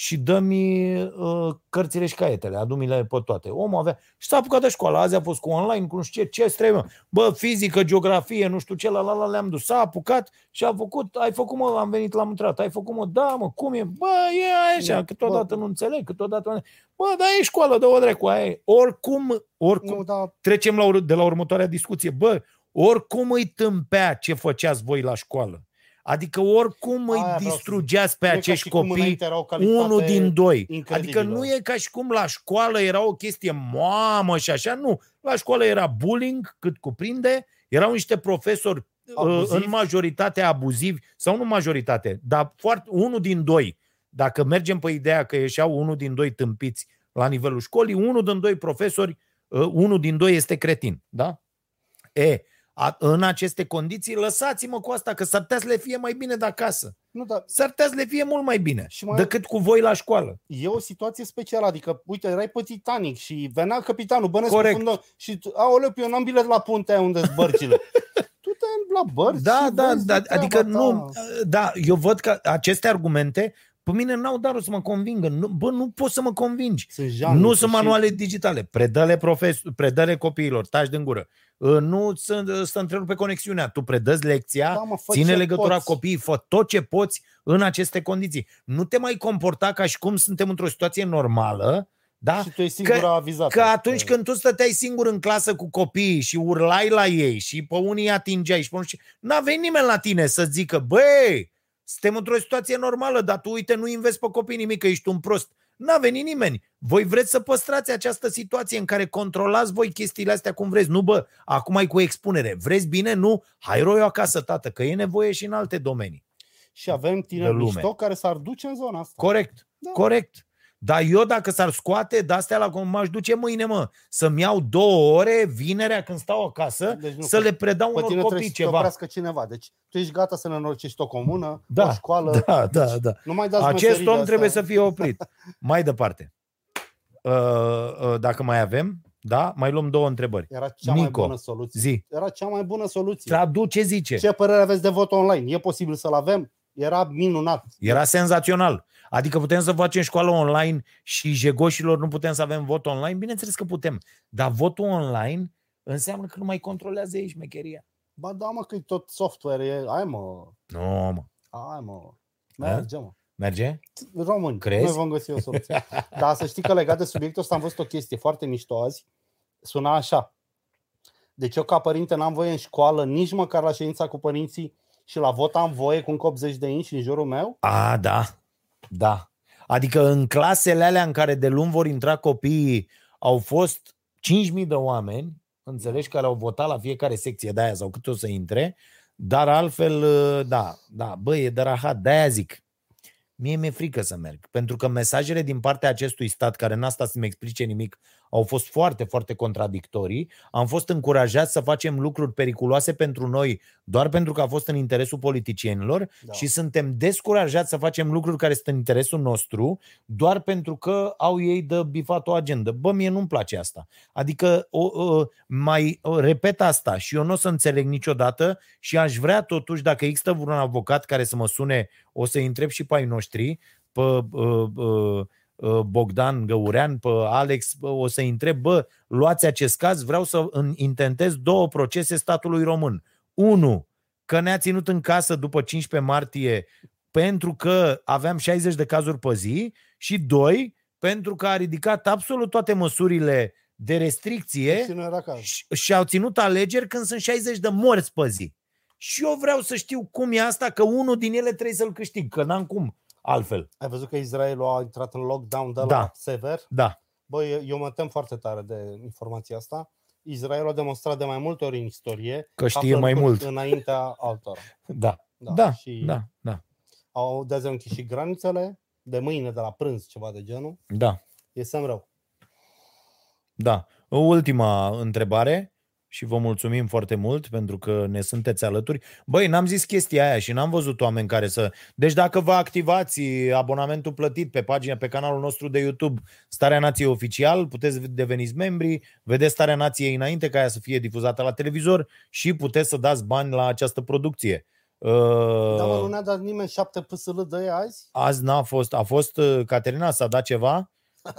[SPEAKER 2] și dă-mi uh, cărțile și caietele, adu-mi-le pe toate. Omul avea... Și s-a apucat de școală, azi a fost cu online, cu nu știu ce, ce trebuie. Bă, fizică, geografie, nu știu ce, la la la le-am dus. S-a apucat și a făcut, ai făcut mă, am venit, l-am întrebat, ai făcut mă, da mă, cum e? Bă, e așa,
[SPEAKER 3] E,
[SPEAKER 2] câteodată
[SPEAKER 3] bă.
[SPEAKER 2] nu înțeleg, câteodată nu... Bă, dar e școală, dă-o dracu, aia e. Oricum, oricum,
[SPEAKER 3] Nu, da,
[SPEAKER 2] trecem la, ur- de la următoarea discuție. Bă, oricum îi tâmpea ce făceați voi la școală. Adică oricum îi
[SPEAKER 3] Aia vreau să
[SPEAKER 2] distrugeați pe
[SPEAKER 3] nu e ca
[SPEAKER 2] acești
[SPEAKER 3] și cum
[SPEAKER 2] copii
[SPEAKER 3] înainte era o calitate
[SPEAKER 2] unul din doi.
[SPEAKER 3] incredibilă.
[SPEAKER 2] Adică nu e ca și cum la școală era o chestie mamă și așa, nu. La școală era bullying cât cuprinde, erau niște profesori
[SPEAKER 3] Abuzivi.
[SPEAKER 2] uh, în majoritate abuzivi, sau nu majoritate, dar foarte, unul din doi. Dacă mergem pe ideea că ieșeau unul din doi tâmpiți la nivelul școlii, unul din doi profesori, uh, unul din doi este cretin. Da? E, a, în aceste condiții, lăsați-mă cu asta, că s-ar putea să le fie mai bine de acasă.
[SPEAKER 3] nu, dar
[SPEAKER 2] S-ar putea să le fie mult mai bine
[SPEAKER 3] Și mai-
[SPEAKER 2] decât cu voi la școală.
[SPEAKER 3] e o situație specială, adică, uite, erai pe Titanic și venea capitanul, bănesc
[SPEAKER 2] Corect.
[SPEAKER 3] fundă și, tu, aoleu, eu n-am bilet la puntea aia unde sunt bărcile. *laughs* tu te la bărci
[SPEAKER 2] Da,
[SPEAKER 3] și
[SPEAKER 2] da,
[SPEAKER 3] vezi
[SPEAKER 2] da,
[SPEAKER 3] de treaba
[SPEAKER 2] adică
[SPEAKER 3] ta.
[SPEAKER 2] nu, da, eu văd că aceste argumente Pe mine n-au darul să mă convingă. Nu, bă, nu poți să mă convingi.
[SPEAKER 3] Sunt jalnice
[SPEAKER 2] Nu sunt
[SPEAKER 3] și-
[SPEAKER 2] manuale digitale. Predă-le, profes- predă-le copiilor, taci din gură. Uh, Nu să, să întrerupe conexiunea. Tu predăți lecția,
[SPEAKER 3] Da, mă, fă
[SPEAKER 2] ține
[SPEAKER 3] ce
[SPEAKER 2] legătura
[SPEAKER 3] poți.
[SPEAKER 2] copiii, fă tot ce poți în aceste condiții. Nu te mai comporta ca și cum suntem într-o situație normală, da?
[SPEAKER 3] Și tu ești singura avizată.
[SPEAKER 2] Că atunci când tu stăteai singur în clasă cu copiii și urlai la ei și pe unii îi atingeai și pe unii... N-a venit nimeni la tine să zică, băi, suntem într-o situație normală, dar tu, uite, nu investi pe copii nimic, că ești un prost. N-a venit nimeni. Voi vreți să păstrați această situație în care controlați voi chestiile astea cum vreți. Nu, bă, acum ai cu expunere. Vreți bine? Nu? Hai roiu acasă, tată, că e nevoie și în alte domenii.
[SPEAKER 3] Și avem
[SPEAKER 2] de
[SPEAKER 3] tineri
[SPEAKER 2] lume.
[SPEAKER 3] mișto care s-ar duce în zona asta.
[SPEAKER 2] Corect,
[SPEAKER 3] Da.
[SPEAKER 2] corect. Dar eu dacă s-ar scoate de-astea la cum m-aș duce mâine, mă, să-mi iau două ore, vinerea când stau acasă,
[SPEAKER 3] Deci nu,
[SPEAKER 2] să
[SPEAKER 3] pe-
[SPEAKER 2] le predau
[SPEAKER 3] Pe
[SPEAKER 2] unor
[SPEAKER 3] tine trebuie
[SPEAKER 2] copii
[SPEAKER 3] să te
[SPEAKER 2] ceva.
[SPEAKER 3] oprească cineva. Deci tu ești gata să nenorocești o comună,
[SPEAKER 2] Da,
[SPEAKER 3] o școală.
[SPEAKER 2] Da, da, da.
[SPEAKER 3] Nu mai dați
[SPEAKER 2] Acest
[SPEAKER 3] meserii
[SPEAKER 2] om
[SPEAKER 3] de
[SPEAKER 2] trebuie
[SPEAKER 3] astea.
[SPEAKER 2] să fie oprit. Mai departe. Uh, uh, Dacă mai avem, da, mai luăm două întrebări.
[SPEAKER 3] Era cea mai
[SPEAKER 2] Nico,
[SPEAKER 3] bună soluție.
[SPEAKER 2] Zi,
[SPEAKER 3] Era cea mai bună soluție.
[SPEAKER 2] traduce, zice.
[SPEAKER 3] Ce părere aveți de vot online? E posibil să-l avem? Era minunat.
[SPEAKER 2] Era senzațional. Adică putem să facem școală online și jegoșilor nu putem să avem vot online? Bineînțeles că putem. Dar votul online înseamnă că nu mai controlează ei șmecheria.
[SPEAKER 3] Ba da, mă, că e tot software. E... Hai, mă.
[SPEAKER 2] Nu, mă.
[SPEAKER 3] Hai, mă.
[SPEAKER 2] Da?
[SPEAKER 3] Merge, mă.
[SPEAKER 2] Merge?
[SPEAKER 3] Români,
[SPEAKER 2] Crezi?
[SPEAKER 3] noi vom găsi o soluție. Dar să știi că legat de subiectul ăsta am văzut o chestie foarte mișto azi. Suna așa. Deci eu ca părinte n-am voie în școală, nici măcar la ședința cu părinții și la vot am voie cu încă 80 de inși în jurul meu.
[SPEAKER 2] A, da. Da. Adică în clasele alea în care de luni vor intra copiii au fost 5.000 de oameni, înțelegi, care au votat la fiecare secție de aia sau cât o să intre, dar altfel, da, da, bă, e de rahat, de-aia zic. Mie mi-e frică să merg, pentru că mesajele din partea acestui stat, care n-a stat să-mi explice nimic, au fost foarte, foarte contradictorii. Am fost încurajați să facem lucruri periculoase pentru noi doar pentru că a fost în interesul politicienilor
[SPEAKER 3] Da.
[SPEAKER 2] și suntem descurajați să facem lucruri care sunt în interesul nostru doar pentru că au ei de bifat o agendă. Bă, mie nu-mi place asta. Adică o, o, mai o, repet asta și eu nu o să înțeleg niciodată și aș vrea totuși, dacă există vreun avocat care să mă sune, o să-i întreb și pe ai noștri, pe uh, uh, uh, Bogdan Găurean, pe Alex, bă, o să-i întreb, bă, luați acest caz, vreau să în- intentez două procese statului român. Unu, că ne-a ținut în casă după 15 martie pentru că aveam 60 de cazuri pe zi și doi, pentru că a ridicat absolut toate măsurile de restricție
[SPEAKER 3] Și nu era caz.
[SPEAKER 2] și, și au ținut alegeri când sunt 60 de morți pe zi. Și eu vreau să știu cum e asta, că unul din ele trebuie să-l câștig, că n-am cum altfel.
[SPEAKER 3] Ai văzut că Israelul a intrat în lockdown de la
[SPEAKER 2] Da.
[SPEAKER 3] sever?
[SPEAKER 2] Da,
[SPEAKER 3] Băi, eu mă tem foarte tare de informația asta. Israelul a demonstrat de mai multe ori în istorie
[SPEAKER 2] Că știe
[SPEAKER 3] află
[SPEAKER 2] mai
[SPEAKER 3] lucruri
[SPEAKER 2] mult.
[SPEAKER 3] înaintea altora. *laughs*
[SPEAKER 2] da,
[SPEAKER 3] Da,
[SPEAKER 2] da,
[SPEAKER 3] și
[SPEAKER 2] da, da,
[SPEAKER 3] au de azi au închis și granițele, de mâine, de la prânz, ceva de genul.
[SPEAKER 2] da,
[SPEAKER 3] E semn rău.
[SPEAKER 2] da. O ultima întrebare și vă mulțumim foarte mult pentru că ne sunteți alături. Băi, n-am zis chestia aia și n-am văzut oameni care să... Deci dacă vă activați abonamentul plătit pe pagina, pe canalul nostru de YouTube Starea Nației Oficial, puteți deveniți membri, vedeți Starea Nației înainte ca ea să fie difuzată la televizor și puteți să dați bani la această producție.
[SPEAKER 3] Uh... Dar mă,
[SPEAKER 2] Uh,
[SPEAKER 3] nu ne-a dat nimeni șapte PSL de ea azi?
[SPEAKER 2] azi n-a fost, a fost uh, Caterina, s-a dat ceva?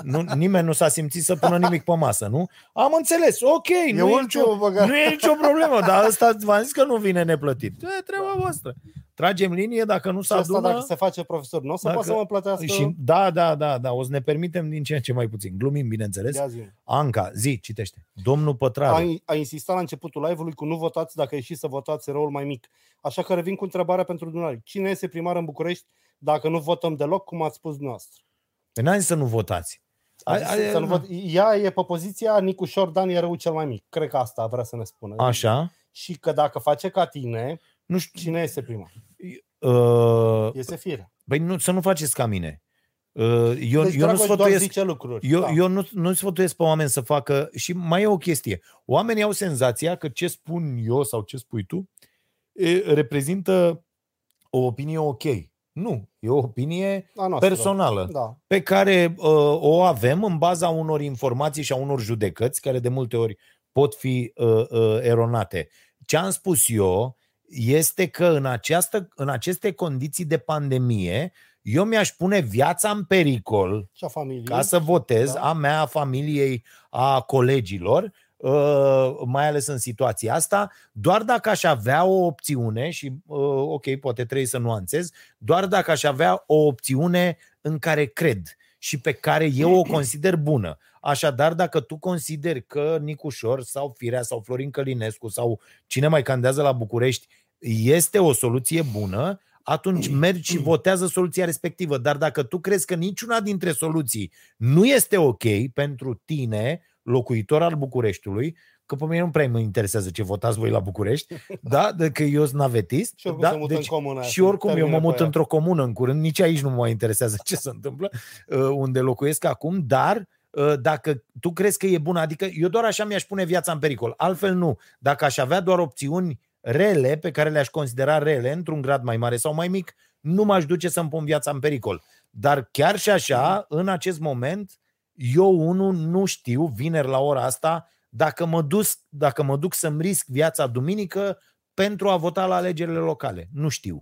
[SPEAKER 2] Nu, nimeni nu s-a simțit să pună nimic pe masă, nu? Am înțeles, ok,
[SPEAKER 3] E
[SPEAKER 2] nu e, nicio,
[SPEAKER 3] ultimul băgat.
[SPEAKER 2] nu e nicio problemă, dar ăsta v-am zis că nu vine neplătit. E treaba voastră. Tragem linie, dacă nu
[SPEAKER 3] Și
[SPEAKER 2] se
[SPEAKER 3] asta
[SPEAKER 2] adună...
[SPEAKER 3] dacă se face profesor, nu o să
[SPEAKER 2] Dacă-
[SPEAKER 3] poată să mă plătească
[SPEAKER 2] Și, da, da, da, da, o să ne permitem din ce în ce mai puțin. Glumim, bineînțeles.
[SPEAKER 3] de azi.
[SPEAKER 2] Anca, zi, citește. Domnul
[SPEAKER 3] A,
[SPEAKER 2] Pătraru.
[SPEAKER 3] a insistat la începutul live-ului cu nu votați dacă ieșiți să votați răul mai mic. Așa că revin cu întrebarea pentru dumneavoastră. Cine este primar în București dacă nu votăm deloc, cum ați spus dumneavoastră?
[SPEAKER 2] Păi n-am zis să nu votați.
[SPEAKER 3] A zis
[SPEAKER 2] A- a-
[SPEAKER 3] să nu vot... Ea e pe poziția Nicu Șordan e răul cel mai mic. Cred că asta vrea să ne spună.
[SPEAKER 2] Așa.
[SPEAKER 3] Și că dacă face ca tine,
[SPEAKER 2] Nu știu.
[SPEAKER 3] cine este primar?
[SPEAKER 2] Uh,
[SPEAKER 3] Este fire.
[SPEAKER 2] Păi nu, să nu faceți ca mine. Uh, Eu,
[SPEAKER 3] Deci
[SPEAKER 2] eu nu
[SPEAKER 3] Dragoș doar
[SPEAKER 2] sfătuiesc,
[SPEAKER 3] zice lucruri.
[SPEAKER 2] eu,
[SPEAKER 3] Da.
[SPEAKER 2] eu nu, nu sfătuiesc pe oameni să facă... Și mai e o chestie. Oamenii au senzația că ce spun eu sau ce spui tu e, reprezintă o opinie ok. Nu, e o opinie
[SPEAKER 3] A noastră.
[SPEAKER 2] personală
[SPEAKER 3] Da.
[SPEAKER 2] pe care uh, o avem în baza unor informații și a unor judecăți care de multe ori pot fi uh, uh, eronate. Ce am spus eu este că în, această, în aceste condiții de pandemie, eu mi-aș pune viața în pericol
[SPEAKER 3] Și a familiei.
[SPEAKER 2] ca să votez
[SPEAKER 3] Da.
[SPEAKER 2] a mea, a familiei, a colegilor, uh, mai ales în situația asta, doar dacă aș avea o opțiune și, uh, ok, poate trebuie să nuanțez, doar dacă aș avea o opțiune în care cred și pe care eu o consider bună. Așadar, dacă tu consideri că Nicușor sau Firea sau Florin Călinescu sau cine mai candează la București este o soluție bună, atunci mergi și votează soluția respectivă. Dar dacă tu crezi că niciuna dintre soluții nu este ok pentru tine, locuitor al Bucureștiului, că pe mine nu prea mă interesează ce votați voi la București, *laughs* da? de că eu sunt navetist.
[SPEAKER 3] Și oricum
[SPEAKER 2] da?
[SPEAKER 3] se mută în comuna aia,
[SPEAKER 2] și
[SPEAKER 3] se
[SPEAKER 2] oricum eu mă
[SPEAKER 3] termină
[SPEAKER 2] mut
[SPEAKER 3] pe aia.
[SPEAKER 2] într-o comună în curând, nici aici nu mă mai interesează ce se întâmplă, uh, unde locuiesc acum, dar uh, dacă tu crezi că e bună, adică eu doar așa mi-aș pune viața în pericol, altfel nu. Dacă aș avea doar opțiuni rele, pe care le-aș considera rele, într-un grad mai mare sau mai mic, nu m-aș duce să-mi pun viața în pericol. Dar chiar și așa, în acest moment, eu unul nu știu, vineri la ora asta, dacă mă, duc, dacă mă duc să-mi risc viața duminică pentru a vota la alegerile locale. Nu știu.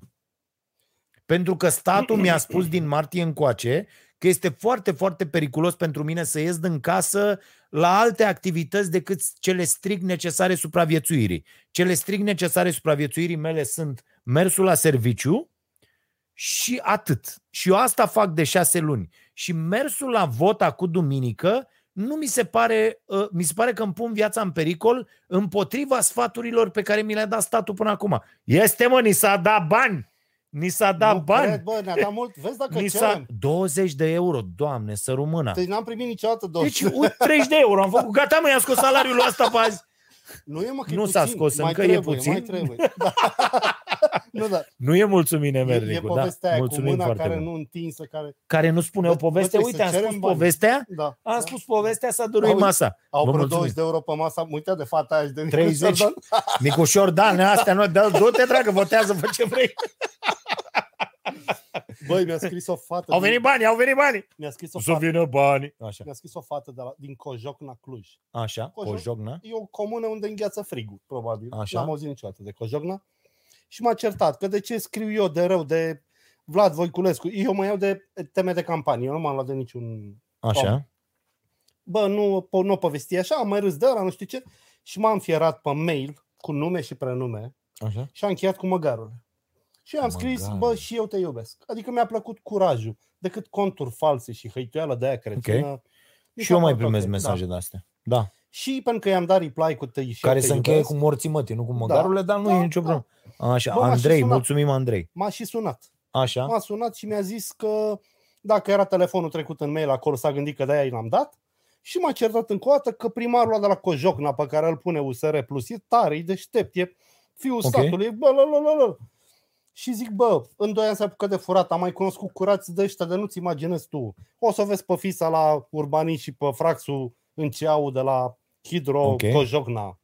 [SPEAKER 2] Pentru că statul mi-a spus din martie încoace că este foarte, foarte periculos pentru mine să ies din casă la alte activități decât cele strict necesare supraviețuirii. Cele strict necesare supraviețuirii mele sunt mersul la serviciu și atât. Și eu asta fac de șase luni. Și mersul la vot cu duminică nu mi se pare, uh, mi se pare că îmi pun viața în pericol împotriva sfaturilor pe care mi le-a dat statul până acum. Este, mă, ni s-a dat bani! Ni s-a dat
[SPEAKER 3] nu
[SPEAKER 2] bani!
[SPEAKER 3] Cred, bă, ne-a dat mult. Vezi dacă
[SPEAKER 2] Ni s-a...
[SPEAKER 3] cerem.
[SPEAKER 2] 20 de euro, doamne, să rămână.
[SPEAKER 3] Deci n-am primit niciodată 20.
[SPEAKER 2] Deci, uite, 30 de euro am făcut. Gata, mă, i-am scos salariul lui asta pe azi.
[SPEAKER 3] Nu e mă, că e
[SPEAKER 2] nu
[SPEAKER 3] puțin.
[SPEAKER 2] s-a scos
[SPEAKER 3] mai
[SPEAKER 2] încă, e
[SPEAKER 3] trebuie,
[SPEAKER 2] puțin.
[SPEAKER 3] Mai trebuie. *laughs* Da. nu, da.
[SPEAKER 2] Nu e mulțumit,
[SPEAKER 3] E, e
[SPEAKER 2] Nemernicu, da.
[SPEAKER 3] povestea aia cu
[SPEAKER 2] Mulțumim
[SPEAKER 3] mâna
[SPEAKER 2] foarte
[SPEAKER 3] care
[SPEAKER 2] mult.
[SPEAKER 3] nu întinsă, care...
[SPEAKER 2] Care nu spune o
[SPEAKER 3] Bă,
[SPEAKER 2] poveste.
[SPEAKER 3] bă,
[SPEAKER 2] Uite,
[SPEAKER 3] trebuie
[SPEAKER 2] am
[SPEAKER 3] să
[SPEAKER 2] spus
[SPEAKER 3] cerem bani.
[SPEAKER 2] povestea,
[SPEAKER 3] Da.
[SPEAKER 2] am
[SPEAKER 3] da.
[SPEAKER 2] spus povestea, s-a dărui
[SPEAKER 3] Auzi,
[SPEAKER 2] masa.
[SPEAKER 3] Au
[SPEAKER 2] Vă
[SPEAKER 3] vreo
[SPEAKER 2] mulțumim.
[SPEAKER 3] 20 de euro pe masă. Am uitat de fata aia și de
[SPEAKER 2] 30.
[SPEAKER 3] Nicușor,
[SPEAKER 2] Nicușor, da, ne astea, nu, da, du-te, dragă, votează, fă ce vrei. *laughs* *laughs*
[SPEAKER 3] Băi, mi-a scris o fată.
[SPEAKER 2] Au
[SPEAKER 3] din-
[SPEAKER 2] venit bani, au venit bani.
[SPEAKER 3] Mi-a scris o
[SPEAKER 2] Să
[SPEAKER 3] fată,
[SPEAKER 2] vină bani. Așa,
[SPEAKER 3] mi-a scris o fată de la, din Cojocna, Cluj.
[SPEAKER 2] așa,
[SPEAKER 3] Cojoc.
[SPEAKER 2] o joc, na?
[SPEAKER 3] E o comună unde îngheață frigul, probabil.
[SPEAKER 2] Așa.
[SPEAKER 3] N-am auzit niciodată de Cojocna. Și m-a certat că de ce scriu eu de rău de Vlad Voiculescu. Eu mă iau de teme de campanie. Eu nu m-am luat de niciun...
[SPEAKER 2] Așa.
[SPEAKER 3] Bă, nu, po- nu o povesti așa, am mai râs de ăla, nu știu ce. Și m-am fierat pe mail cu nume și prenume
[SPEAKER 2] Așa.
[SPEAKER 3] și am încheiat cu măgarul. Și eu am scris,
[SPEAKER 2] Măgarul.
[SPEAKER 3] bă, și eu te iubesc. Adică mi-a plăcut curajul. Decât conturi false și hăituială de aia cretină. mi
[SPEAKER 2] Și
[SPEAKER 3] s-a
[SPEAKER 2] eu mai
[SPEAKER 3] părut
[SPEAKER 2] primesc
[SPEAKER 3] ok,
[SPEAKER 2] mesaje
[SPEAKER 3] Da.
[SPEAKER 2] de astea. Da.
[SPEAKER 3] Și pentru că i-am dat reply cu te și eu
[SPEAKER 2] Care
[SPEAKER 3] te
[SPEAKER 2] se încheie
[SPEAKER 3] iubesc,
[SPEAKER 2] cu morții mătii, nu cu măgarurile, dar nu
[SPEAKER 3] Da,
[SPEAKER 2] e nicio
[SPEAKER 3] da.
[SPEAKER 2] problemă. Așa,
[SPEAKER 3] Bă, m-a și
[SPEAKER 2] Andrei,
[SPEAKER 3] sunat.
[SPEAKER 2] mulțumim Andrei.
[SPEAKER 3] M-a și sunat.
[SPEAKER 2] Așa.
[SPEAKER 3] M-a sunat și mi-a zis că dacă era telefonul trecut în mail acolo, s-a gândit că de-aia i l-am dat. Și m-a certat încă o dată că primarul ăla de la Cojocna pe care îl pune USR Plus e tare, e deștept, e fiul
[SPEAKER 2] Ok.
[SPEAKER 3] statului, e bă, la, la, la, la. Și zic, bă, în doi ani s-a apucat de furat, am mai cunoscut curați de ăștia, de nu-ți imaginezi tu. O să o vezi pe Fisa la Urbanii și pe Fraxul în Ceau de la Hidro,
[SPEAKER 2] Ok.
[SPEAKER 3] okay. Cojocna.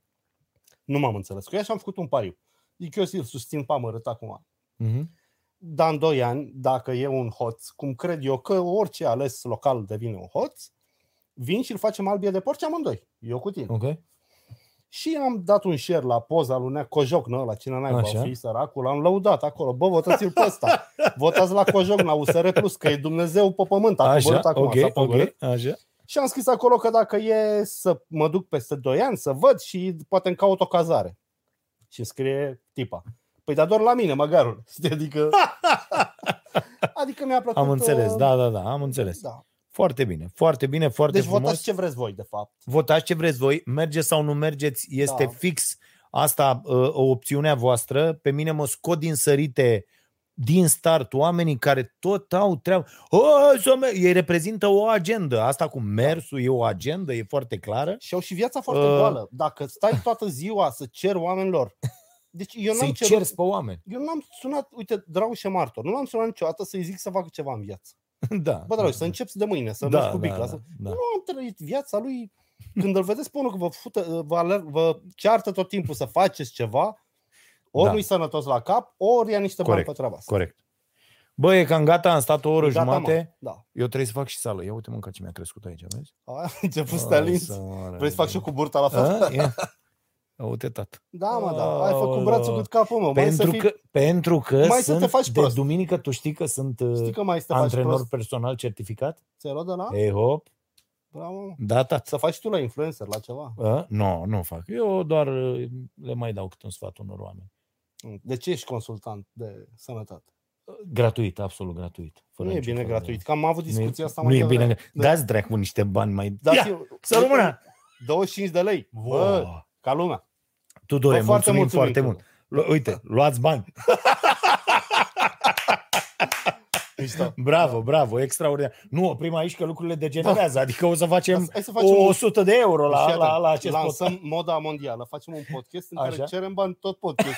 [SPEAKER 3] Nu m-am înțeles cu ea și am făcut un pariu. Zic, eu îl susțin pe amărât acum.
[SPEAKER 2] Mhm.
[SPEAKER 3] Dar în 2 ani, dacă e un hoț, cum cred eu că orice ales local devine un hoț, vin și îl facem albie de porci amândoi. Eu cu tine.
[SPEAKER 2] Ok.
[SPEAKER 3] Și am dat un share la poza lui Nea Cojocnă, la cine n-ai
[SPEAKER 2] Așa.
[SPEAKER 3] va fi săracul, am lăudat acolo. Bă, votați-l pe ăsta. *laughs* Votați la Cojocna, USR Plus, că e Dumnezeu pe pământ. A
[SPEAKER 2] Așa,
[SPEAKER 3] coborât acum,
[SPEAKER 2] ok,
[SPEAKER 3] s-a
[SPEAKER 2] ok,
[SPEAKER 3] pogorât.
[SPEAKER 2] așa.
[SPEAKER 3] Și am scris acolo că dacă e să mă duc peste 2 ani, să văd și poate îmi caut o cazare. Și scrie tipa. Păi dar doar la mine, măgarul. Știi? *laughs* Adică, *laughs* adică mi-a plăcut.
[SPEAKER 2] Am înțeles,
[SPEAKER 3] uh,
[SPEAKER 2] da, da, da, am înțeles.
[SPEAKER 3] Da.
[SPEAKER 2] Foarte bine, foarte bine, foarte
[SPEAKER 3] Deci
[SPEAKER 2] frumos.
[SPEAKER 3] votați ce vreți voi, de fapt.
[SPEAKER 2] votați ce vreți voi, merge sau nu mergeți, este
[SPEAKER 3] Da.
[SPEAKER 2] fix asta uh, o opțiunea voastră. Pe mine mă scot din sărite din start oamenii care tot au treabă. O, să mer-" Ei reprezintă o agendă. Asta cu mersul e o agendă, e foarte clară.
[SPEAKER 3] Și au și viața foarte
[SPEAKER 2] Uh.
[SPEAKER 3] goală. Dacă stai toată ziua să cer oamenilor. Deci eu n-am
[SPEAKER 2] Să-i
[SPEAKER 3] cerut,
[SPEAKER 2] cerți pe oameni.
[SPEAKER 3] eu n-am sunat, uite, Drau și martor, nu l-am sunat niciodată să-i zic să facă ceva în viață. *laughs*
[SPEAKER 2] Da.
[SPEAKER 3] Bă, Drau, să începi de mâine, să
[SPEAKER 2] da,
[SPEAKER 3] mergi cu
[SPEAKER 2] da,
[SPEAKER 3] bicla.
[SPEAKER 2] da,
[SPEAKER 3] să...
[SPEAKER 2] da.
[SPEAKER 3] Nu am trăit viața lui. Când îl vedeți pe unul că vă, fută, vă, aler, vă ceartă tot timpul să faceți ceva, ori
[SPEAKER 2] Da.
[SPEAKER 3] nu-i sănătos la cap, ori ia niște
[SPEAKER 2] Corect,
[SPEAKER 3] bani pe treaba asta.
[SPEAKER 2] Corect. Bă, e cam gata, am stat o oră
[SPEAKER 3] Gata,
[SPEAKER 2] jumate.
[SPEAKER 3] mă. Da.
[SPEAKER 2] Eu trebuie să fac și sală. Ia uite mânca ce mi-a crescut aici, vezi?
[SPEAKER 3] A *laughs* început să te alinți.
[SPEAKER 2] Să moară.
[SPEAKER 3] Vrei să fac și eu cu burta la fel?
[SPEAKER 2] A, ia. *laughs* Uite, tată.
[SPEAKER 3] Da, mă, da. Ai făcut brațul cât capul, mă. Mai
[SPEAKER 2] Pentru
[SPEAKER 3] să fii,
[SPEAKER 2] că, pentru că
[SPEAKER 3] mai să
[SPEAKER 2] sunt
[SPEAKER 3] te faci
[SPEAKER 2] de
[SPEAKER 3] prost.
[SPEAKER 2] duminică, tu știi că sunt uh,
[SPEAKER 3] Știi că mai să te faci
[SPEAKER 2] antrenor
[SPEAKER 3] prost.
[SPEAKER 2] personal certificat?
[SPEAKER 3] Ți-ai luat de la?
[SPEAKER 2] Ei, hop,
[SPEAKER 3] Bravo. mă.
[SPEAKER 2] da, tată.
[SPEAKER 3] Să faci tu la influencer, la ceva.
[SPEAKER 2] A? Nu, nu fac. Eu doar uh, le mai dau câte un sfat unor oameni.
[SPEAKER 3] De ce ești consultant de sănătate?
[SPEAKER 2] Gratuit, absolut gratuit. Fără
[SPEAKER 3] nu e
[SPEAKER 2] nicio
[SPEAKER 3] bine
[SPEAKER 2] formă de-
[SPEAKER 3] gratuit. Că am avut
[SPEAKER 2] Nu e,
[SPEAKER 3] discuția asta
[SPEAKER 2] nu
[SPEAKER 3] mai
[SPEAKER 2] e bine.
[SPEAKER 3] devreme. Da.
[SPEAKER 2] Dați dracu niște bani mai...
[SPEAKER 3] Dați
[SPEAKER 2] Ia, să rămână!
[SPEAKER 3] 25 de lei. Bă,
[SPEAKER 2] Wow.
[SPEAKER 3] Ca lumea.
[SPEAKER 2] Tudore,
[SPEAKER 3] Bă, foarte
[SPEAKER 2] mulțumim,
[SPEAKER 3] mulțumim,
[SPEAKER 2] foarte mult. Lu- Uite, luați bani. *laughs*
[SPEAKER 3] Mișto.
[SPEAKER 2] Bravo, bravo, extraordinar. Nu oprim aici că lucrurile degenerează, adică o să facem,
[SPEAKER 3] Hai să facem un-
[SPEAKER 2] 100 de euro la,
[SPEAKER 3] Fii
[SPEAKER 2] la,
[SPEAKER 3] atent,
[SPEAKER 2] la acest podcast.
[SPEAKER 3] Lansăm moda mondială. Facem un podcast în care
[SPEAKER 2] Așa.
[SPEAKER 3] cerem bani tot podcast.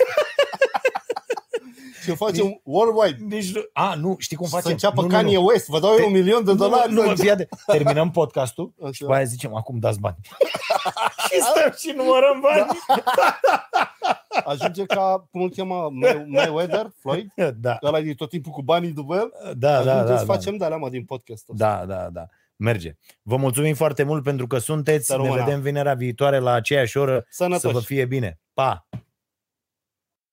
[SPEAKER 3] Și facem worldwide.
[SPEAKER 2] Deci, nu- a, nu, știi cum
[SPEAKER 3] Să
[SPEAKER 2] facem?
[SPEAKER 3] înceapă
[SPEAKER 2] nu, nu,
[SPEAKER 3] Kanye
[SPEAKER 2] nu.
[SPEAKER 3] West. Vă dau eu
[SPEAKER 2] Te-
[SPEAKER 3] un milion de
[SPEAKER 2] Nu,
[SPEAKER 3] dolari.
[SPEAKER 2] Nu,
[SPEAKER 3] să
[SPEAKER 2] nu,
[SPEAKER 3] încep-
[SPEAKER 2] fii atent. Terminăm podcastul
[SPEAKER 3] Așa.
[SPEAKER 2] și după aia zicem, acum dați bani. *laughs* și stăm și numărăm bani.
[SPEAKER 3] Ajunge ca, cum îl cheamă, May- Mayweather, Floyd?
[SPEAKER 2] Da,
[SPEAKER 3] Ăla e tot timpul cu banii după el.
[SPEAKER 2] da, da.
[SPEAKER 3] Ajunge
[SPEAKER 2] da,
[SPEAKER 3] să
[SPEAKER 2] da.
[SPEAKER 3] facem de alea, mă, din podcast ăsta.
[SPEAKER 2] Da, da, da. Merge. Vă mulțumim foarte mult pentru că sunteți.
[SPEAKER 3] Să
[SPEAKER 2] Ne
[SPEAKER 3] rămână.
[SPEAKER 2] vedem vinerea viitoare la aceeași oră. Să
[SPEAKER 3] Sănătoși.
[SPEAKER 2] vă fie bine. Pa!